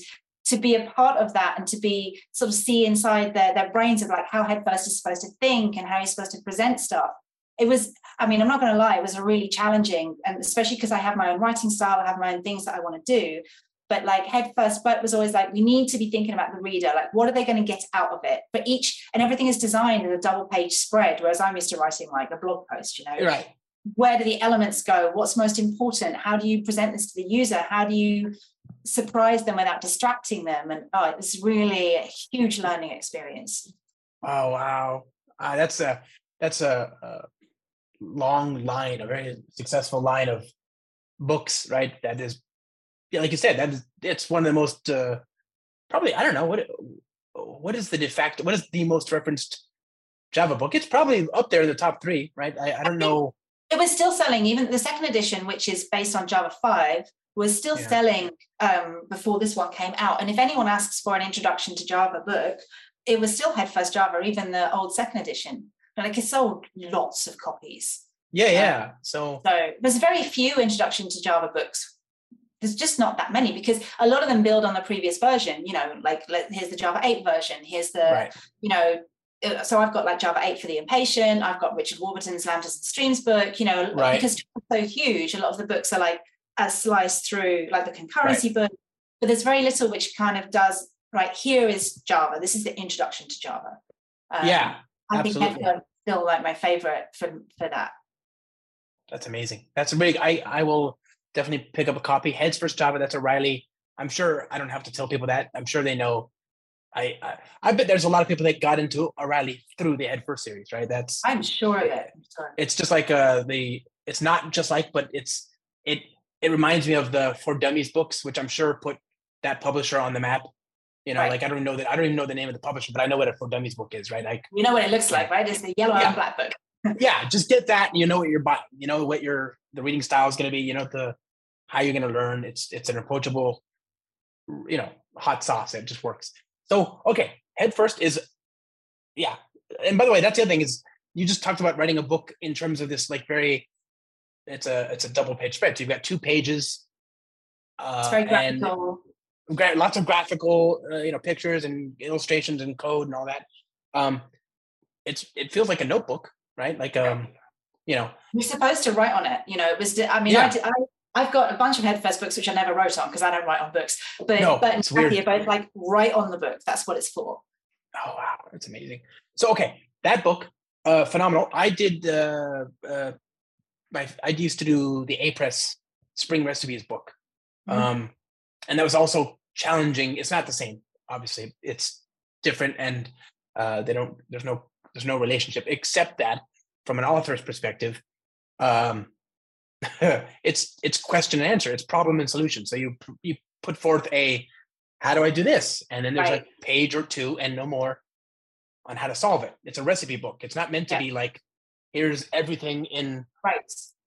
Speaker 4: to be a part of that and to be sort of see inside their their brains of like how Head First is supposed to think and how he's supposed to present stuff it was i mean i'm not going to lie it was a really challenging and especially because i have my own writing style i have my own things that i want to do. But like head first but was always like we need to be thinking about the reader like what are they going to get out of it? But each and everything is designed in a double page spread whereas i'm used to writing like a blog post you know?
Speaker 2: Right.
Speaker 4: Where do the elements go? What's most important? How do you present this to the user? How do you surprise them without distracting them? And oh it's really a huge learning experience.
Speaker 2: Oh wow. Uh, that's a that's a, a long line, a very successful line of books, right? That is, yeah, like you said, that is it's one of the most uh, probably I don't know what what is the de facto what is the most referenced Java book? It's probably up there in the top three, right? I, I don't know.
Speaker 4: It was still selling, even the second edition, which is based on Java five, was still yeah. selling um, before this one came out. And if anyone asks for an introduction to Java book, it was still Head First Java, even the old second edition like it sold lots of copies.
Speaker 2: Yeah, yeah. So,
Speaker 4: so there's very few introduction to Java books. There's just not that many because a lot of them build on the previous version. You know, like here's the Java 8 version. Here's the, right. you know, uh, so I've got like Java 8 for the impatient. I've got Richard Warburton's Lambdas and Streams book. You know, right. because it's so huge, a lot of the books are like as sliced through like the concurrency right. book. But there's very little which kind of does right. Here is Java. This is the introduction to Java.
Speaker 2: Um, yeah, I Absolutely.
Speaker 4: think that's still like my favorite for for that.
Speaker 2: That's amazing. That's a big. I I will definitely pick up a copy. Heads first Java. That's O'Reilly. I'm sure I don't have to tell people that. I'm sure they know. I, I, I bet there's a lot of people that got into O'Reilly through the Head First series, right? That's
Speaker 4: I'm sure of it.
Speaker 2: It's just like uh the it's not just like, but it's it it reminds me of the For Dummies books, which I'm sure put that publisher on the map you know, right. like I don't know that I don't even know the name of the publisher, but I know what a for dummies book is, right? Like
Speaker 4: you know what it looks like, right? It's the yellow yeah. and black book.
Speaker 2: yeah, just get that. And you know what you're buying. you know what your the reading style is going to be. You know the how you're going to learn. It's it's an approachable, you know, hot sauce. It just works. So okay, head first is, yeah. And by the way, that's the other thing is you just talked about writing a book in terms of this like very, it's a it's a double page spread. So you've got two pages.
Speaker 4: Uh, it's very graphical
Speaker 2: lots of graphical, uh, you know, pictures and illustrations and code and all that. Um, it's it feels like a notebook, right? Like um, you know,
Speaker 4: you're supposed to write on it. You know, it was. I mean, yeah. I, I have got a bunch of headfirst books which I never wrote on because I don't write on books. But no, but it's weird. both like write on the book. That's what it's for.
Speaker 2: Oh wow, that's amazing. So okay, that book, uh, phenomenal. I did. Uh, uh, my I used to do the Apress Spring Recipes book. Mm-hmm. Um, and that was also challenging. It's not the same, obviously. It's different, and uh, they don't. There's no. There's no relationship except that, from an author's perspective, um, it's it's question and answer. It's problem and solution. So you you put forth a how do I do this, and then there's right. a page or two and no more on how to solve it. It's a recipe book. It's not meant to yeah. be like here's everything in
Speaker 4: right.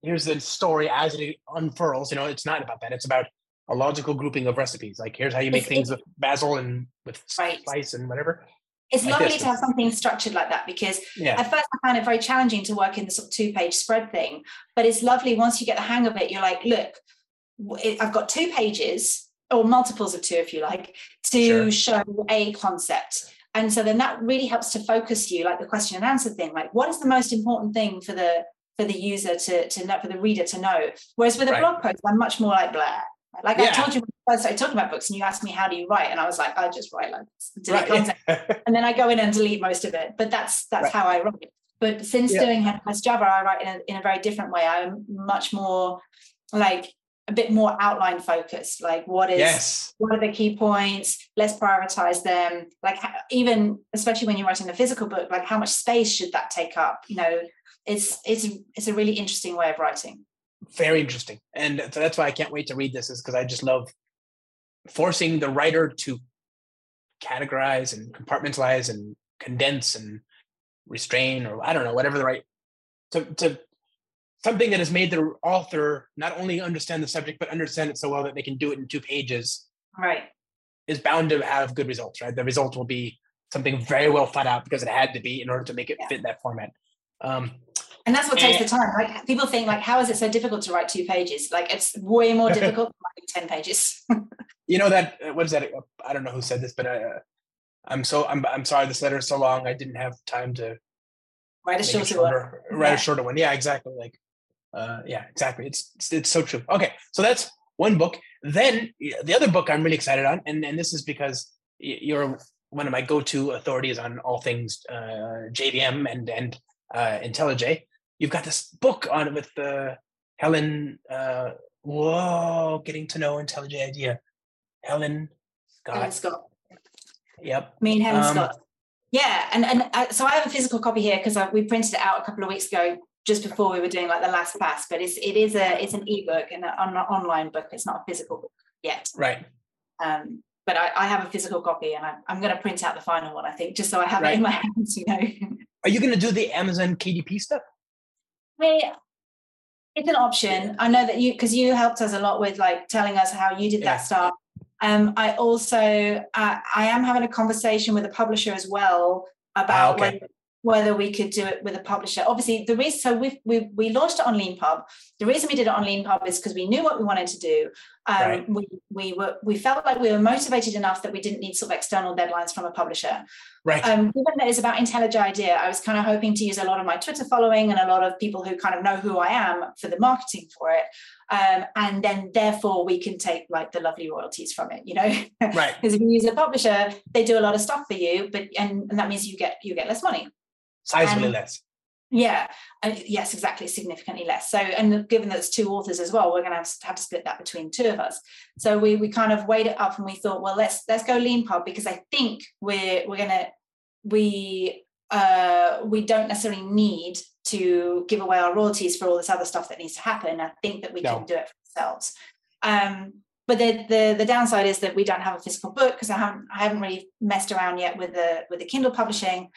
Speaker 2: Here's the story as it unfurls. You know, it's not about that. It's about a logical grouping of recipes. Like here's how you make
Speaker 4: It's-
Speaker 2: things with basil and with
Speaker 4: Right.
Speaker 2: spice and whatever.
Speaker 4: It's
Speaker 2: Like
Speaker 4: lovely
Speaker 2: this,
Speaker 4: to have something structured like that because
Speaker 2: Yeah.
Speaker 4: at first I found it very challenging to work in the sort of two page spread thing. But it's lovely once you get the hang of it, you're like, look, I've got two pages or multiples of two, if you like, to show a concept. And so then that really helps to focus you, like the question and answer thing, like what is the most important thing for the for the user to to know for the reader to know. Whereas with a
Speaker 2: Right.
Speaker 4: blog post, I'm much more like blah. Like I told you when I first started talking about books, and you asked me how do you write, and I was like, I just write like this, delete
Speaker 2: Right.
Speaker 4: content and then I go in and delete most of it. But that's that's
Speaker 2: Right.
Speaker 4: how I write. But since
Speaker 2: Yeah.
Speaker 4: doing Head First Java, I write in a, in a very different way. I'm much more like a bit more outline focused. Like what is
Speaker 2: yes.
Speaker 4: what are the key points? Let's prioritize them. Like even especially when you're writing a physical book, like how much space should that take up? You know, it's it's it's a really interesting way of writing.
Speaker 2: Very interesting. And so that's why I can't wait to read this, is because I just love forcing the writer to categorize and compartmentalize and condense and restrain or I don't know, whatever the right to to something that has made the author not only understand the subject but understand it so well that they can do it in two pages
Speaker 4: Right.
Speaker 2: is bound to have good results, right? The result will be something very well thought out because it had to be in order to make it
Speaker 4: Yeah.
Speaker 2: fit that format. Um,
Speaker 4: And that's what takes the time. Like people think like, how is it so difficult to write two pages? Like it's way more difficult than writing 10 pages.
Speaker 2: you know that uh, what is that? I don't know who said this, but uh, I'm so I'm I'm sorry this letter is so long. I didn't have time to
Speaker 4: write a
Speaker 2: it
Speaker 4: shorter one.
Speaker 2: write
Speaker 4: Yeah.
Speaker 2: a shorter one. Yeah, exactly. Like, uh, yeah, exactly. It's, it's it's so true. Okay, so that's one book. Then the other book I'm really excited on, and and this is because you're one of my go-to authorities on all things uh, JVM and and uh, IntelliJ. You've got this book on it with uh, Helen. Uh, whoa, getting to know IntelliJ IDEA. Helen
Speaker 4: Helen
Speaker 2: Scott.
Speaker 4: Scott.
Speaker 2: Yep.
Speaker 4: Me and Helen
Speaker 2: Um,
Speaker 4: Scott. Yeah, and and uh, so I have a physical copy here because we printed it out a couple of weeks ago, just before we were doing like the last pass. But it's it is a it's an ebook and an on- online book. It's not a physical book yet.
Speaker 2: Right.
Speaker 4: Um, but I, I have a physical copy, and I, I'm going to print out the final one. I think just so I have it in my hands. You know.
Speaker 2: Are you going to do the Amazon KDP stuff?
Speaker 4: Yeah, it's an option. I know that you because you helped us a lot with like telling us how you did
Speaker 2: Yeah.
Speaker 4: that stuff. Um, I also uh, I am having a conversation with a publisher as well about
Speaker 2: Ah, okay.
Speaker 4: whether, whether we could do it with a publisher. Obviously, the reason so we we we launched it on LeanPub. The reason we did it on LeanPub is because we knew what we wanted to do. Um,
Speaker 2: Right.
Speaker 4: We we were we felt like we were motivated enough that we didn't need sort of external deadlines from a publisher
Speaker 2: Right.
Speaker 4: um, given that it's about IntelliJ Idea, I was kind of hoping to use a lot of my Twitter following and a lot of people who kind of know who I am for the marketing for it. Um, and then therefore we can take like the lovely royalties from it, you know?
Speaker 2: right.
Speaker 4: Because if you use a publisher, they do a lot of stuff for you, but and, and that means you get you get less money.
Speaker 2: Sizably less.
Speaker 4: Yeah, and yes, exactly, significantly less. So, and given that it's two authors as well, we're going to have to, have to split that between two of us. So we we kind of weighed it up and we thought, well, let's let's go LeanPub because I think we're we're going to we uh we don't necessarily need to give away our royalties for all this other stuff that needs to happen. I think that we
Speaker 2: No.
Speaker 4: can do it for ourselves. Um, but the, the the downside is that we don't have a physical book because I haven't I haven't really messed around yet with the with the Kindle publishing.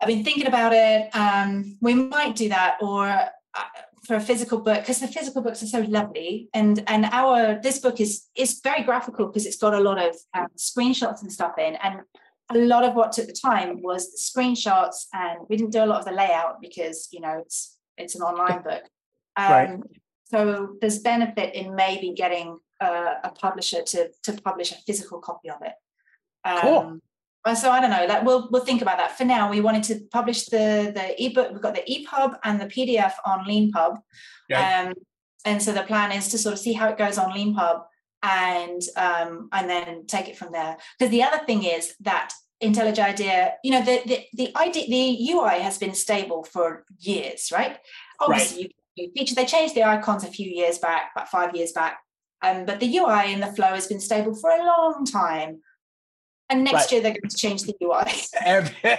Speaker 4: I've been thinking about it. Um, we might do that, or uh, for a physical book, because the physical books are so lovely, and and our this book is is very graphical because it's got a lot of um, screenshots and stuff in, and a lot of what took the time was the screenshots, and we didn't do a lot of the layout because you know it's it's an online book. Um,
Speaker 2: Right.
Speaker 4: So there's benefit in maybe getting uh, a publisher to to publish a physical copy of it. Um,
Speaker 2: Cool.
Speaker 4: So I don't know. Like we'll we'll think about that. For now, we wanted to publish the the ebook. We've got the EPUB and the PDF on LeanPub.
Speaker 2: Right.
Speaker 4: Um, and so the plan is to sort of see how it goes on LeanPub and um, and then take it from there. Because the other thing is that IntelliJ IDEA, you know, the the the idea the UI has been stable for years, right? Obviously, you, you feature they changed the icons a few years back, about five years back. Um, but the UI and the flow has been stable for a long time. And next year they're going to change the UI.
Speaker 2: Every-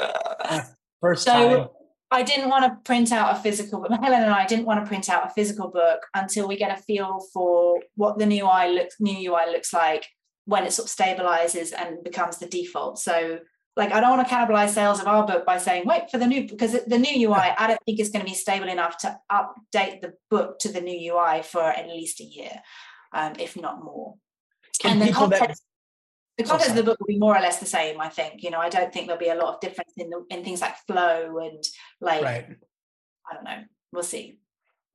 Speaker 2: First
Speaker 4: So-
Speaker 2: time.
Speaker 4: I didn't want to print out a physical book. Helen and I didn't want to print out a physical book until we get a feel for what the new UI looks new UI looks like when it sort of stabilizes and becomes the default. So like I don't want to cannibalize sales of our book by saying wait for the new because the new UI I don't think is going to be stable enough to update the book to the new UI for at least a year, um, if not more.
Speaker 2: Can
Speaker 4: and the content,
Speaker 2: that,
Speaker 4: the content of the book will be more or less the same. I think you know I don't think there'll be a lot of difference in the in things like flow and like
Speaker 2: right.
Speaker 4: I don't know. We'll see.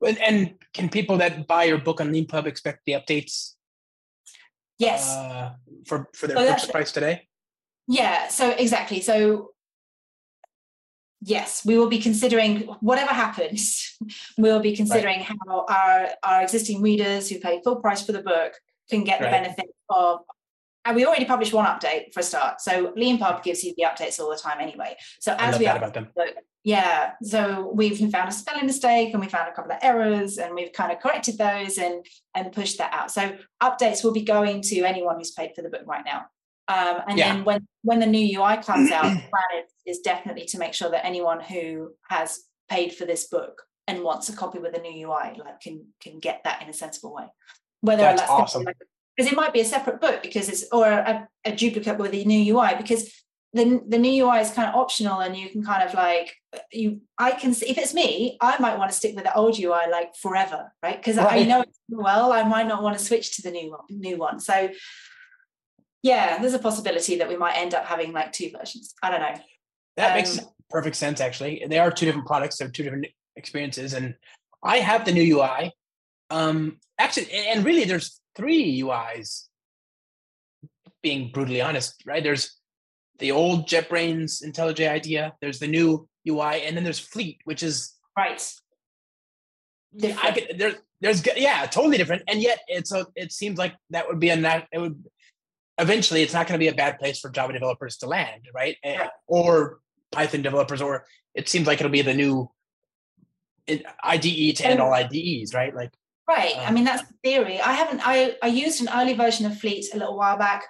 Speaker 2: And, and can people that buy your book on Leanpub expect the updates?
Speaker 4: Yes.
Speaker 2: Uh, for for their
Speaker 4: So
Speaker 2: purchase price today.
Speaker 4: Yeah, so exactly. So yes, we will be considering whatever happens, we'll be considering how our our existing readers who pay full price for the book can get the
Speaker 2: Right.
Speaker 4: benefit of and we already published one update for a start. So Leanpub gives you the updates all the time anyway. So as we
Speaker 2: about them.
Speaker 4: yeah, so we've found a spelling mistake and we found a couple of errors and we've kind of corrected those and and pushed that out. So updates will be going to anyone who's paid for the book right now. Um, and
Speaker 2: Yeah.
Speaker 4: then when when the new UI comes out, the plan is, is definitely to make sure that anyone who has paid for this book and wants a copy with a new UI, like can can get that in a sensible way. Whether
Speaker 2: That's
Speaker 4: gonna
Speaker 2: awesome.
Speaker 4: like because it might be a separate book because it's or a, a duplicate with a new UI because the the new UI is kind of optional and you can kind of like you I can see if it's me I might want to stick with the old UI like forever right because I know it well I might not want to switch to the new one new one so yeah there's a possibility that we might end up having like two versions I don't know
Speaker 2: That makes
Speaker 4: Um,
Speaker 2: perfect sense. Actually, they are two different products. They're two different experiences, and I have the new UI. Um, actually, and really, there's three UIs. Being brutally honest, right? There's the old JetBrains IntelliJ idea. There's the new UI, and then there's Fleet, which is
Speaker 4: right
Speaker 2: I could, there's there's yeah, totally different, and yet it's a it seems like that would be a it would eventually it's not going to be a bad place for Java developers to land, right? Eh,
Speaker 4: right.
Speaker 2: Or Python developers, or it seems like it'll be the new IDE to end all IDEs, right? Like
Speaker 4: Right. I
Speaker 2: Um,
Speaker 4: mean, that's the theory. I haven't, I, I used an early version of Fleet a little while back.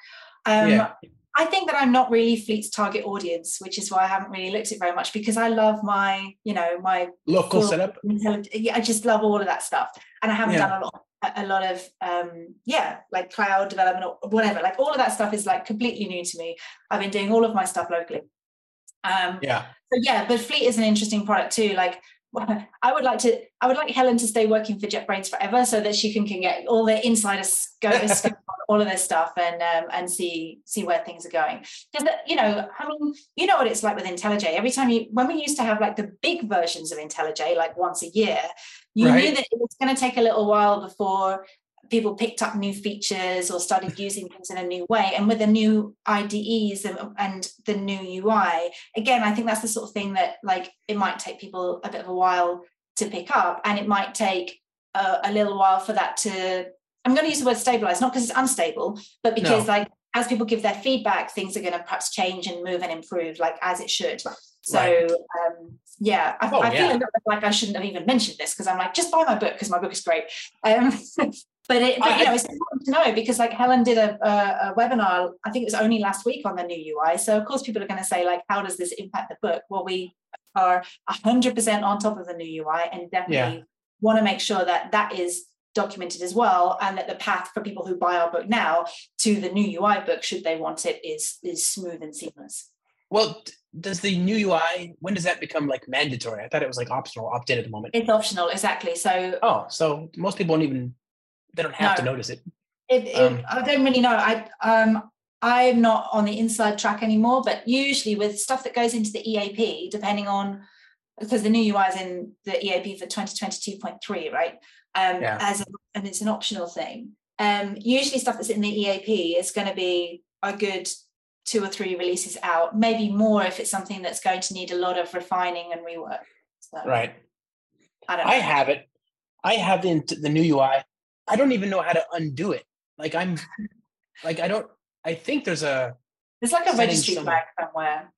Speaker 4: Um,
Speaker 2: Yeah.
Speaker 4: I think that I'm not really Fleet's target audience, which is why I haven't really looked at it very much because I love my, you know, my,
Speaker 2: local setup.
Speaker 4: yeah, I just love all of that stuff. And I haven't
Speaker 2: Yeah.
Speaker 4: done a lot, a- a lot of, um, yeah, like cloud development or whatever. Like all of that stuff is like completely new to me. I've been doing all of my stuff locally. Um,
Speaker 2: Yeah,
Speaker 4: so yeah, but Fleet is an interesting product too. Like I would like to, I would like Helen to stay working for JetBrains forever, so that she can, can get all the insider scope, scoop on all of this stuff and um, and see see where things are going. Because you know, I mean, you know what it's like with IntelliJ. Every time you, when we used to have like the big versions of IntelliJ, like once a year, you
Speaker 2: Right.
Speaker 4: knew that it was going to take a little while before people picked up new features or started using things in a new way. And with the new IDEs and, and the new UI, again, I think that's the sort of thing that like it might take people a bit of a while to pick up, and it might take a, a little while for that to. I'm going to use the word stabilize, not because it's unstable, but because
Speaker 2: No.
Speaker 4: like as people give their feedback, things are going to perhaps change and move and improve, like as it should. So
Speaker 2: Right.
Speaker 4: um, yeah, I,
Speaker 2: Oh,
Speaker 4: I feel
Speaker 2: yeah.
Speaker 4: a little bit like I shouldn't have even mentioned this because I'm like, just buy my book because my book is great. Um, but it, but
Speaker 2: I-
Speaker 4: you know, it's important to know because like Helen did a, a, a webinar, I think it was only last week on the new UI. So of course people are going to say like, how does this impact the book? Well, we are hundred percent on top of the new UI and definitely want to make sure that that is documented as well and that the path for people who buy our book now to the new UI book should they want it is is smooth and seamless.
Speaker 2: Well, does the new UI when does that become like mandatory? I thought it was like optional, opt-in at the moment.
Speaker 4: It's optional, exactly. So
Speaker 2: Oh, so most people don't even they don't have to notice it.
Speaker 4: It, it,
Speaker 2: Um,
Speaker 4: I don't really know. I um I'm not on the inside track anymore, but usually with stuff that goes into the EAP, depending on because the new UI is in the EAP for 2022.3, right? Um,
Speaker 2: Yeah.
Speaker 4: as a, and it's an optional thing. Um, usually stuff that's in the EAP is going to be a good two or three releases out, maybe more if it's something that's going to need a lot of refining and rework. So,
Speaker 2: Right.
Speaker 4: I don't know.
Speaker 2: I have it. I have the the new UI. I don't even know how to undo it. Like I'm like I don't I think there's a
Speaker 4: There's like a registry
Speaker 2: somewhere.
Speaker 4: flag somewhere.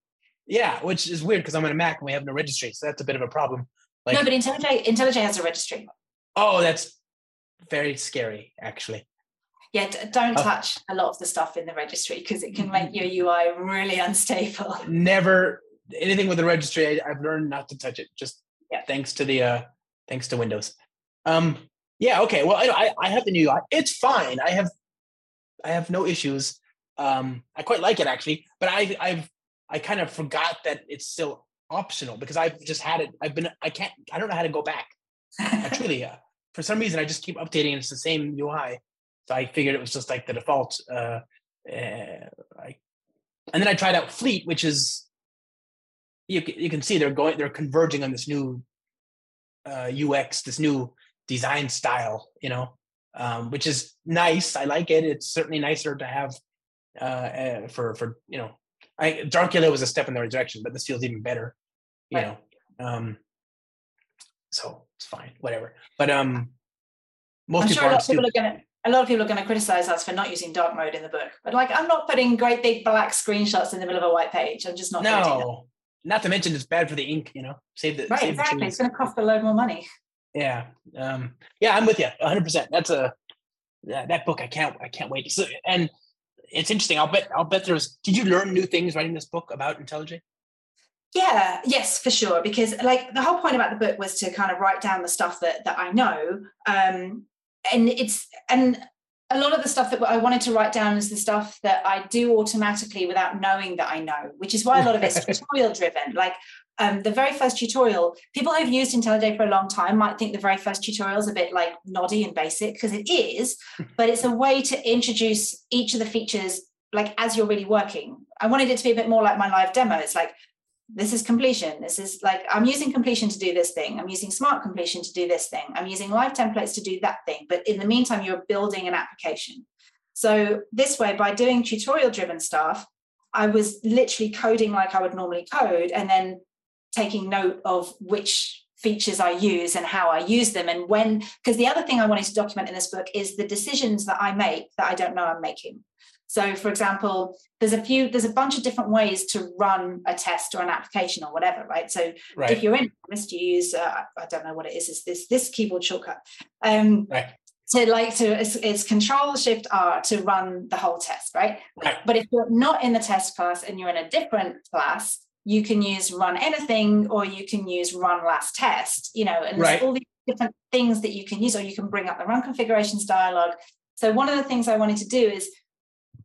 Speaker 2: yeah, which is weird because I'm on a Mac and we have no registry, so that's a bit of a problem. Like
Speaker 4: no, but IntelliJ, IntelliJ has a registry.
Speaker 2: oh, that's very scary actually.
Speaker 4: Yeah, don't
Speaker 2: Oh.
Speaker 4: touch a lot of the stuff in the registry because it can make your UI really unstable.
Speaker 2: Never anything with the registry. I, I've learned not to touch it. Just
Speaker 4: Yeah.
Speaker 2: thanks to the uh thanks to Windows. Um yeah, okay. Well, I I, I have the new UI. It's fine. I have I have no issues. Um I quite like it actually, but I I've I kind of forgot that it's still optional because I've just had it. I've been I can't I don't know how to go back. I truly, uh, for some reason, I just keep updating. And it's the same UI, so I figured it was just like the default. Uh, uh, I, and then I tried out Fleet, which is you you can see they're going they're converging on this new uh, UX, this new design style, you know, um, which is nice. I like it. It's certainly nicer to have uh, uh, for for you know, I Darcula was a step in the right direction, but this feels even better, you right. know. Um, so it's fine, whatever. But um,
Speaker 4: most I'm people, sure a lot of people are gonna a lot of people are going to criticize us for not using dark mode in the book. But like, I'm not putting great big black screenshots in the middle of a white page. I'm just not.
Speaker 2: No, not to mention it's bad for the ink. You know, save the
Speaker 4: right.
Speaker 2: Save
Speaker 4: exactly, it's going to cost a load more money.
Speaker 2: Yeah, um, yeah, I'm with you 100. percent That's a that book. I can't I can't wait. So, and it's interesting. I'll bet I'll bet there's. Did you learn new things writing this book about IntelliJ?
Speaker 4: Yeah, yes, for sure. Because like the whole point about the book was to kind of write down the stuff that that I know. Um, and it's and a lot of the stuff that I wanted to write down is the stuff that I do automatically without knowing that I know, which is why a lot of it's tutorial driven. Like um, the very first tutorial, people who've used IntelliJ for a long time might think the very first tutorial is a bit like noddy and basic because it is, but it's a way to introduce each of the features like as you're really working. I wanted it to be a bit more like my live demo. It's like this is completion. This is like, I'm using completion to do this thing. I'm using smart completion to do this thing. I'm using live templates to do that thing. But in the meantime, you're building an application. So this way, by doing tutorial driven stuff, I was literally coding like I would normally code and then taking note of which features I use and how I use them and when, because the other thing I wanted to document in this book is the decisions that I make that I don't know I'm making. So, for example, there's a few, there's a bunch of different ways to run a test or an application or whatever, right? So, right. if you're in Mist, you use, uh, I don't know what it is, is this this keyboard shortcut. Um, right. To like to it's, it's Control Shift R to run the whole test, right? right? But if you're not in the test class and you're in a different class, you can use Run Anything or you can use Run Last Test. You know, and right. all these different things that you can use, or you can bring up the Run Configurations dialog. So one of the things I wanted to do is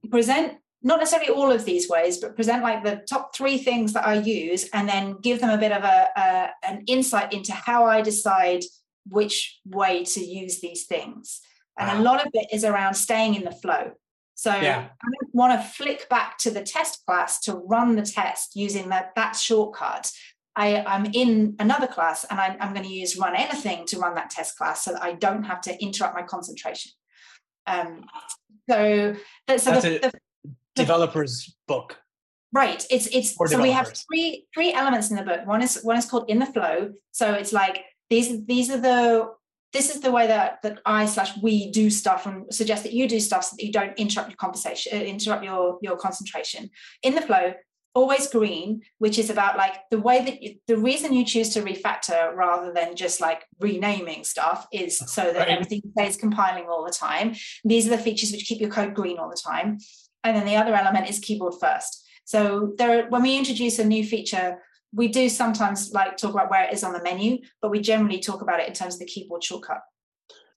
Speaker 4: present not necessarily all of these ways, but present like the top three things that I use and then give them a bit of a, an insight into how I decide which way to use these things. And wow. a lot of it is around staying in the flow. So yeah. I want to flick back to the test class to run the test using that, that shortcut. I, I'm in another class and I, I'm going to use run anything to run that test class so that I don't have to interrupt my concentration. Um, so,
Speaker 2: so That's the, a the, developer's book.
Speaker 4: Right. It's it's so we have three three elements in the book. One is one is called in the flow. So it's like these these are the this is the way that that I slash we do stuff and suggest that you do stuff so that you don't interrupt your conversation, uh, interrupt your your concentration. In the flow, always green, which is about like the way that you, the reason you choose to refactor rather than just like renaming stuff is so that right. everything stays compiling all the time. These are the features which keep your code green all the time. And then the other element is keyboard first. So there, when we introduce a new feature, we do sometimes like talk about where it is on the menu, but we generally talk about it in terms of the keyboard shortcut.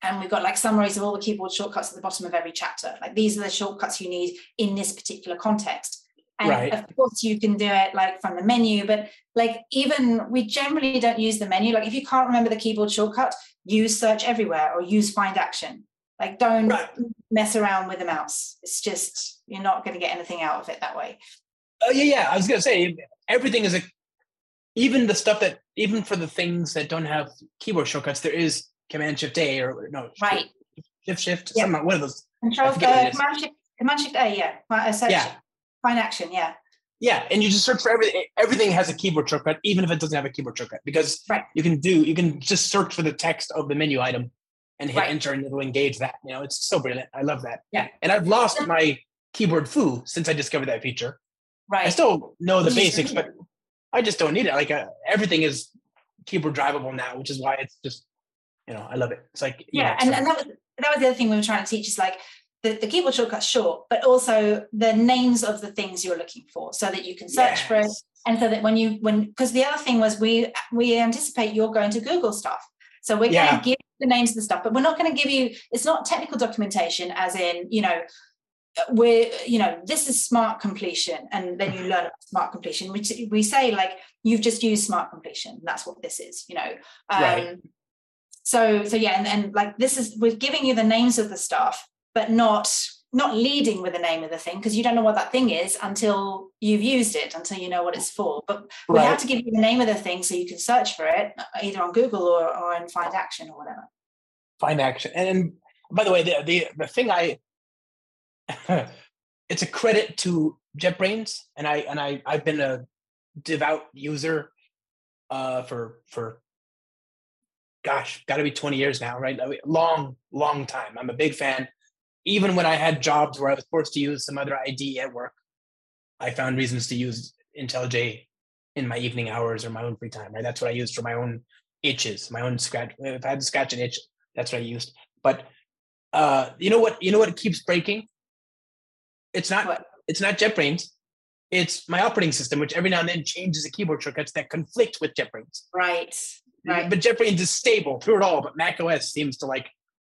Speaker 4: And we've got like summaries of all the keyboard shortcuts at the bottom of every chapter. Like these are the shortcuts you need in this particular context. And right. of course, you can do it like from the menu, but like even we generally don't use the menu. Like if you can't remember the keyboard shortcut, use search everywhere or use find action. Like don't right. mess around with the mouse. It's just you're not going to get anything out of it that way.
Speaker 2: Oh yeah, yeah. I was going to say everything is a even the stuff that even for the things that don't have keyboard shortcuts, there is Command Shift A or no
Speaker 4: right
Speaker 2: Shift Shift. Yeah. Some, one of those.
Speaker 4: Control uh, Command Shift Command Shift A. Yeah. Uh. Yeah find action yeah.
Speaker 2: Yeah and you just search for everything everything has a keyboard shortcut even if it doesn't have a keyboard shortcut because right. you can do you can just search for the text of the menu item and hit right. enter and it'll engage that you know it's so brilliant i love that.
Speaker 4: Yeah.
Speaker 2: And i've lost my keyboard foo since i discovered that feature.
Speaker 4: Right.
Speaker 2: i still know the basics but i just don't need it like uh, everything is keyboard drivable now which is why it's just you know i love it. It's like
Speaker 4: yeah
Speaker 2: know,
Speaker 4: and, and that was that was the other thing we were trying to teach is like the, the keyboard shortcut's short, but also the names of the things you're looking for so that you can search yes. for it. And so that when you when because the other thing was we we anticipate you're going to Google stuff. So we're yeah. going to give the names of the stuff, but we're not going to give you it's not technical documentation as in, you know, we're you know this is smart completion and then you learn about smart completion which we say like you've just used smart completion that's what this is you know um, right. so so yeah and, and like this is we're giving you the names of the stuff but not not leading with the name of the thing because you don't know what that thing is until you've used it until you know what it's for but we right. have to give you the name of the thing so you can search for it either on google or, or in find action or whatever
Speaker 2: find action and by the way the the, the thing i it's a credit to JetBrains, and I and I I've been a devout user uh, for for gosh, got to be twenty years now, right? Long long time. I'm a big fan. Even when I had jobs where I was forced to use some other ID at work, I found reasons to use IntelliJ in my evening hours or my own free time. Right, that's what I used for my own itches, my own scratch. If I had to scratch an itch, that's what I used. But uh, you know what? You know what keeps breaking? It's not what? it's not JetBrains. It's my operating system, which every now and then changes the keyboard shortcuts that conflict with JetBrains.
Speaker 4: Right. Right.
Speaker 2: But JetBrains is stable through it all. But Mac OS seems to like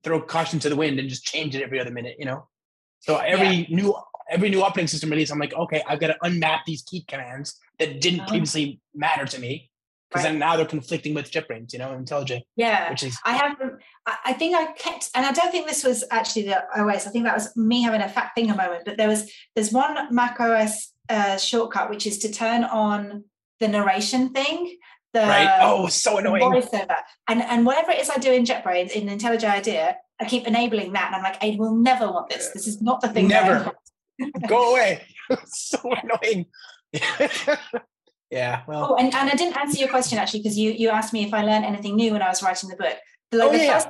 Speaker 2: throw caution to the wind and just change it every other minute, you know? So every yeah. new every new operating system release, I'm like, okay, I've got to unmap these key commands that didn't oh. previously matter to me because right. then now they're conflicting with JetBrains, you know, IntelliJ.
Speaker 4: Yeah, which is I have. I think I kept, and I don't think this was actually the OS. I think that was me having a fat finger moment. But there was there's one Mac OS uh, shortcut which is to turn on the narration thing. The,
Speaker 2: right. Oh, so annoying.
Speaker 4: Voiceover. And and whatever it is I do in JetBrains in IntelliJ IDEA, I keep enabling that, and I'm like, I will never want this. This is not the thing.
Speaker 2: Never. Go away. so annoying. Yeah. Well.
Speaker 4: Oh, and, and I didn't answer your question actually because you you asked me if I learned anything new when I was writing the book. Like
Speaker 2: oh,
Speaker 4: the
Speaker 2: yeah.
Speaker 4: First,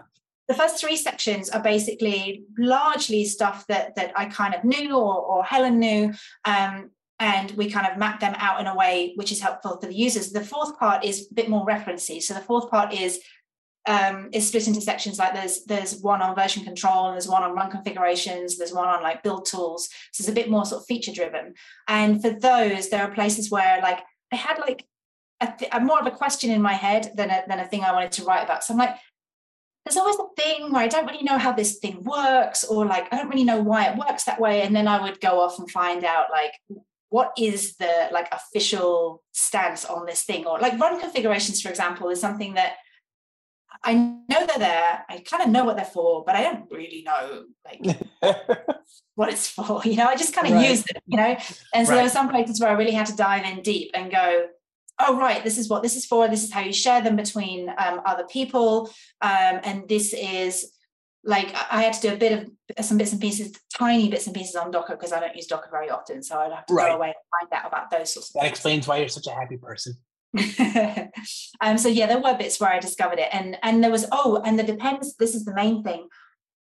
Speaker 4: the first three sections are basically largely stuff that that I kind of knew or, or Helen knew. Um, and we kind of map them out in a way which is helpful for the users. The fourth part is a bit more referencey. So the fourth part is um, is split into sections like there's there's one on version control and there's one on run configurations there's one on like build tools so it's a bit more sort of feature driven and for those there are places where like I had like a, th- a more of a question in my head than a, than a thing I wanted to write about. So I'm like, there's always a thing where I don't really know how this thing works, or like I don't really know why it works that way. And then I would go off and find out like what is the like official stance on this thing, or like run configurations, for example, is something that I know they're there. I kind of know what they're for, but I don't really know like what it's for. You know, I just kind of right. use it, you know. And so right. there were some places where I really had to dive in deep and go, oh right, this is what this is for. This is how you share them between um, other people, um, and this is like I had to do a bit of some bits and pieces, tiny bits and pieces on Docker because I don't use Docker very often. So I'd have to right. go away and find out about those sorts.
Speaker 2: Of that things. That explains why you're such a happy person.
Speaker 4: um, so yeah, there were bits where I discovered it, and and there was oh, and the depends. This is the main thing.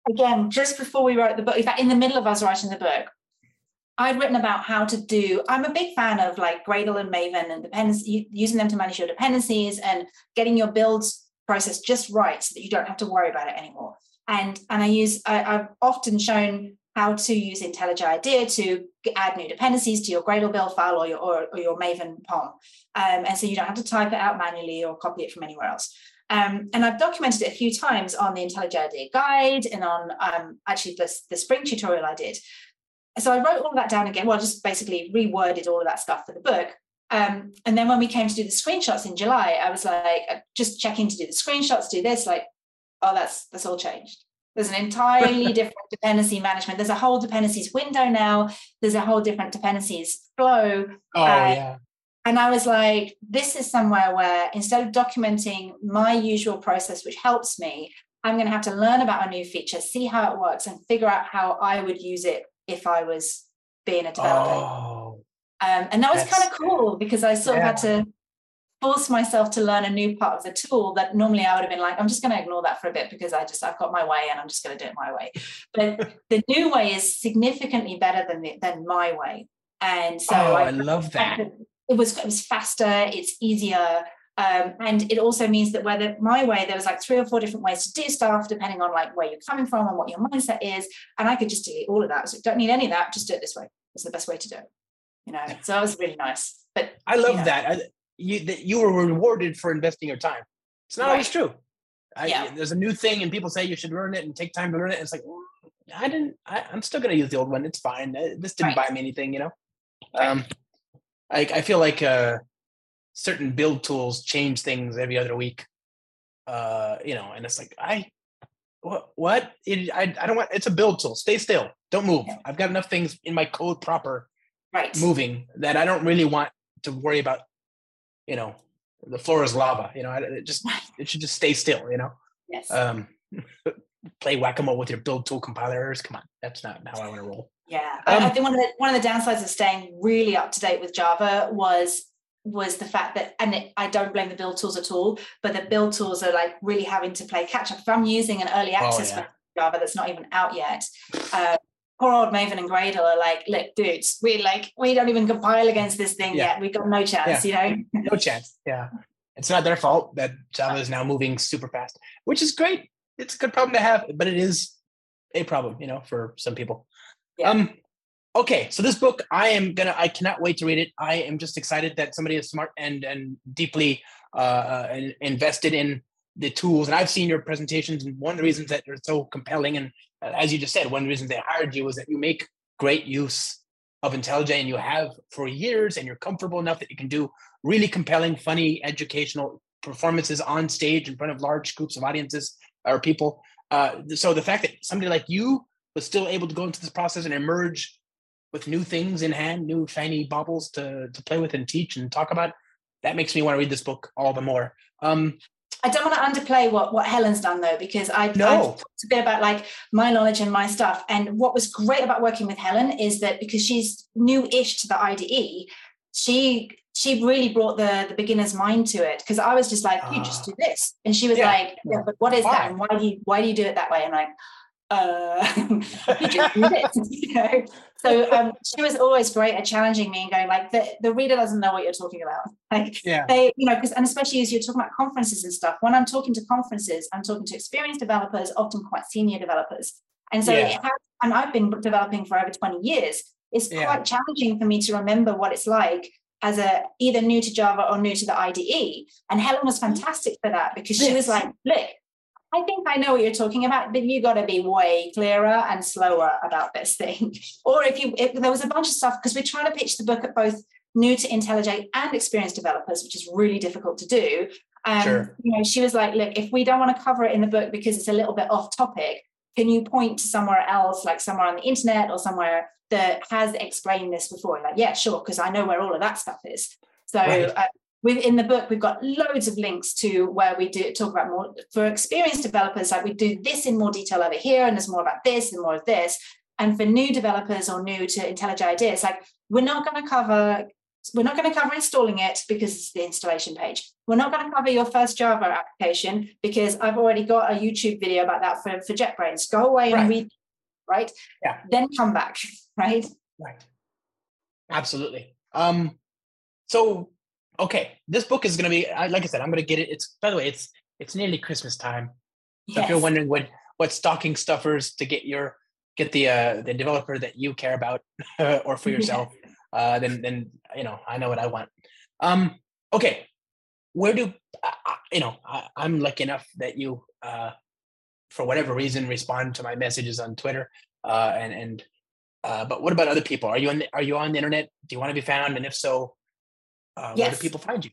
Speaker 4: Again, just before we wrote the book, in fact, in the middle of us writing the book, I'd written about how to do. I'm a big fan of like Gradle and Maven and dependency, using them to manage your dependencies and getting your builds process just right so that you don't have to worry about it anymore. And and I use I, I've often shown how to use IntelliJ IDEA to add new dependencies to your Gradle build file or your, or, or your Maven POM. Um, and so you don't have to type it out manually or copy it from anywhere else. Um, and I've documented it a few times on the IntelliJ IDEA guide and on um, actually the, the spring tutorial I did. So I wrote all of that down again. Well, just basically reworded all of that stuff for the book. Um, and then when we came to do the screenshots in July, I was like, uh, just checking to do the screenshots, do this, like, oh, that's that's all changed. There's an entirely different dependency management. There's a whole dependencies window now. There's a whole different dependencies flow.
Speaker 2: Oh, uh, yeah.
Speaker 4: And I was like, this is somewhere where instead of documenting my usual process, which helps me, I'm going to have to learn about a new feature, see how it works, and figure out how I would use it if I was being a developer. Oh, um, and that was kind of cool because I sort yeah. of had to force myself to learn a new part of the tool that normally I would have been like, I'm just going to ignore that for a bit because I just I've got my way and I'm just going to do it my way. But the new way is significantly better than the, than my way, and so
Speaker 2: oh, I, I love that.
Speaker 4: It was it was faster. It's easier. Um, and it also means that whether my way, there was like three or four different ways to do stuff, depending on like where you're coming from and what your mindset is. And I could just delete all of that. So don't need any of that. Just do it this way. It's the best way to do it. You know, so that was really nice. But
Speaker 2: I love
Speaker 4: you know,
Speaker 2: that. I, you that you were rewarded for investing your time. It's not right. always true. I,
Speaker 4: Yeah.
Speaker 2: There's a new thing, and people say you should learn it and take time to learn it. It's like, "Mm, I didn't. I, I'm still gonna use the old one. It's fine. Uh, This didn't
Speaker 4: Right.
Speaker 2: buy me anything, you know.
Speaker 4: Right.
Speaker 2: Um, I I feel like uh, certain build tools change things every other week. Uh, you know, and it's like I. What? What? It, I, I don't want. It's a build tool. Stay still. Don't move.
Speaker 4: Yeah.
Speaker 2: I've got enough things in my code proper
Speaker 4: Right.
Speaker 2: moving that I don't really want to worry about. You know, the floor is lava. You know, it just it should just stay still. You know,
Speaker 4: Yes.
Speaker 2: um, play whack a mole with your build tool compilers. Come on, that's not how I want to roll.
Speaker 4: Yeah, I, I
Speaker 2: Um,
Speaker 4: think one of the one of the downsides of staying really up to date with Java was was the fact that, and it, I don't blame the build tools at all, but the build tools are like really having to play catch up. If I'm using an early access
Speaker 2: yeah.
Speaker 4: version Java that's not even out yet, uh, poor old Maven and Gradle are like, look, dudes, we like we don't even compile against this thing
Speaker 2: Yeah.
Speaker 4: yet. We've got no chance, you know.
Speaker 2: No chance. Yeah, it's not their fault that Java is now moving super fast, which is great. It's a good problem to have, but it is a problem, you know, for some people.
Speaker 4: Yeah.
Speaker 2: Um, okay, so this book, I am gonna, I cannot wait to read it. I am just excited that somebody is smart and and deeply uh, uh invested in the tools. And I've seen your presentations, and one of the reasons that they're so compelling, and uh, as you just said, one of the reasons they hired you was that you make great use of IntelliJ, and you have for years, and you're comfortable enough that you can do really compelling, funny, educational performances on stage in front of large groups of audiences or people. Uh, so the fact that somebody like you was still able to go into this process and emerge with new things in hand, new shiny baubles to to play with and teach and talk about, that makes me want to read this book all the more. Um,
Speaker 4: I don't want to underplay what what Helen's done though, because I
Speaker 2: No.
Speaker 4: I've talked a bit about like my knowledge and my stuff. And what was great about working with Helen is that because she's new-ish to the IDE, she she really brought the the beginner's mind to it. Because I was just like, you just
Speaker 2: Ah.
Speaker 4: do this, and she was
Speaker 2: Yeah,
Speaker 4: like, yeah,
Speaker 2: yeah.
Speaker 4: but what is
Speaker 2: Why?
Speaker 4: that? And why do you why do you do it that way? And like, uh, you just do this, you know. So um, she was always great at challenging me and going like, the the reader doesn't know what you're talking about, like
Speaker 2: yeah,
Speaker 4: they, you know, because and especially as you're talking about conferences and stuff, when I'm talking to conferences, I'm talking to experienced developers, often quite senior developers. And so
Speaker 2: Yeah.
Speaker 4: it has, and I've been developing for over 20 years. It's
Speaker 2: Yeah.
Speaker 4: quite challenging for me to remember what it's like as a either new to Java or new to the IDE. And Helen was fantastic for that because she was like, look, I think I know what you're talking about, but you got to be way clearer and slower about this thing. or if you, if there was a bunch of stuff because we're trying to pitch the book at both new to IntelliJ and experienced developers, which is really difficult to do. Um,
Speaker 2: Sure.
Speaker 4: You know, she was like, look, if we don't want to cover it in the book because it's a little bit off topic, can you point to somewhere else, like somewhere on the internet or somewhere that has explained this before? Like, yeah, sure, because I know where all of that stuff is. So
Speaker 2: Right.
Speaker 4: uh, within the book, we've got loads of links to where we do talk about more for experienced developers. Like we do this in more detail over here, and there's more about this and more of this. And for new developers or new to IntelliJ ideas, like we're not going to cover we're not going to cover installing it because it's the installation page. We're not going to cover your first Java application because I've already got a YouTube video about that for, for JetBrains. Go away and
Speaker 2: Right.
Speaker 4: read, right?
Speaker 2: Yeah.
Speaker 4: Then come back, right?
Speaker 2: right, absolutely. Um, so okay, this book is going to be like I said, I'm going to get it. It's by the way, it's it's nearly Christmas time. So if you're wondering what what stocking stuffers to get your get the uh the developer that you care about or for yourself, uh then then you know I know what I want. Um okay, where do I, I- you know I, I'm lucky enough that you uh for whatever reason respond to my messages on Twitter uh and and uh but what about other people? Are you on the, are you on the internet? Do you want to be found? And if so, uh, where do people find you?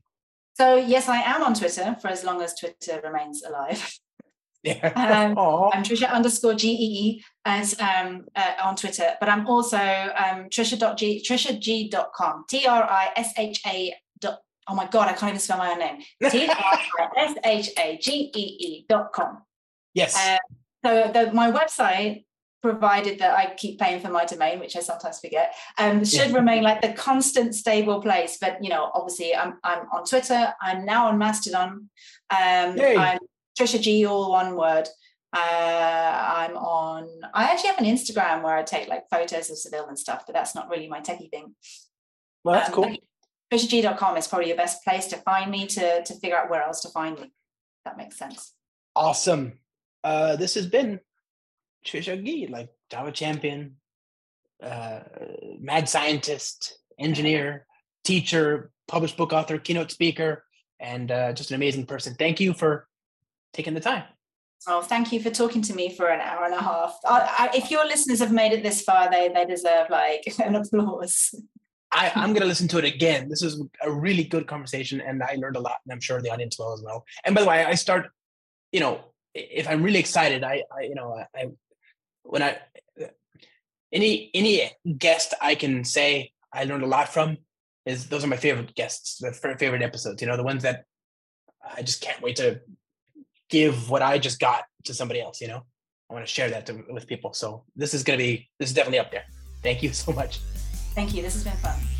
Speaker 4: So yes, I am on Twitter for as long as Twitter remains alive.
Speaker 2: Yeah.
Speaker 4: Um, I'm Trisha underscore GEE as um, uh, on Twitter, but I'm also um, Trisha.g, TrishaGee.com, T R I S H A dot, oh my God, I can't even spell my own name. T R I S H A G E E dot com.
Speaker 2: yes.
Speaker 4: Uh, so the, my website, provided that I keep paying for my domain, which I sometimes forget, um, should
Speaker 2: Yeah.
Speaker 4: remain like the constant stable place. But you know, obviously, I'm I'm on Twitter. I'm now on Mastodon. Um,
Speaker 2: Yay.
Speaker 4: I'm Trisha G, all one word. Uh, I'm on. I actually have an Instagram where I take like photos of Seville and stuff, but that's not really my techie thing.
Speaker 2: well, that's
Speaker 4: um,
Speaker 2: cool.
Speaker 4: TrishaGee.com is probably your best place to find me to to figure out where else to find me. That makes sense.
Speaker 2: Awesome. Uh, this has been Trisha Gee, like Java champion, uh, mad scientist, engineer, teacher, published book author, keynote speaker, and uh, just an amazing person. Thank you for
Speaker 5: taking the time.
Speaker 4: Oh, thank you for talking to me for an hour and a half. I, I, if your listeners have made it this far, they they deserve like an applause.
Speaker 5: I, I'm going to listen to it again. This is a really good conversation, and I learned a lot, and I'm sure the audience will as well. And by the way, I start, you know, if I'm really excited, I, I you know, I, when I any any guest I can say I learned a lot from is those are my favorite guests, the favorite episodes. You know, the ones that I just can't wait to give what I just got to somebody else. You know, I want to share that to, with people. So this is going to be this is definitely up there. Thank you so much.
Speaker 4: Thank you. This has been fun.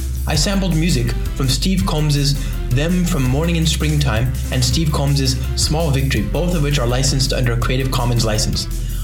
Speaker 2: I sampled music from Steve Combs's Them from Morning in Springtime and Steve Combs's Small Victory, both of which are licensed under a Creative Commons license.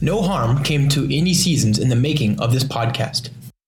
Speaker 2: No harm came to any seasons in the making of this podcast.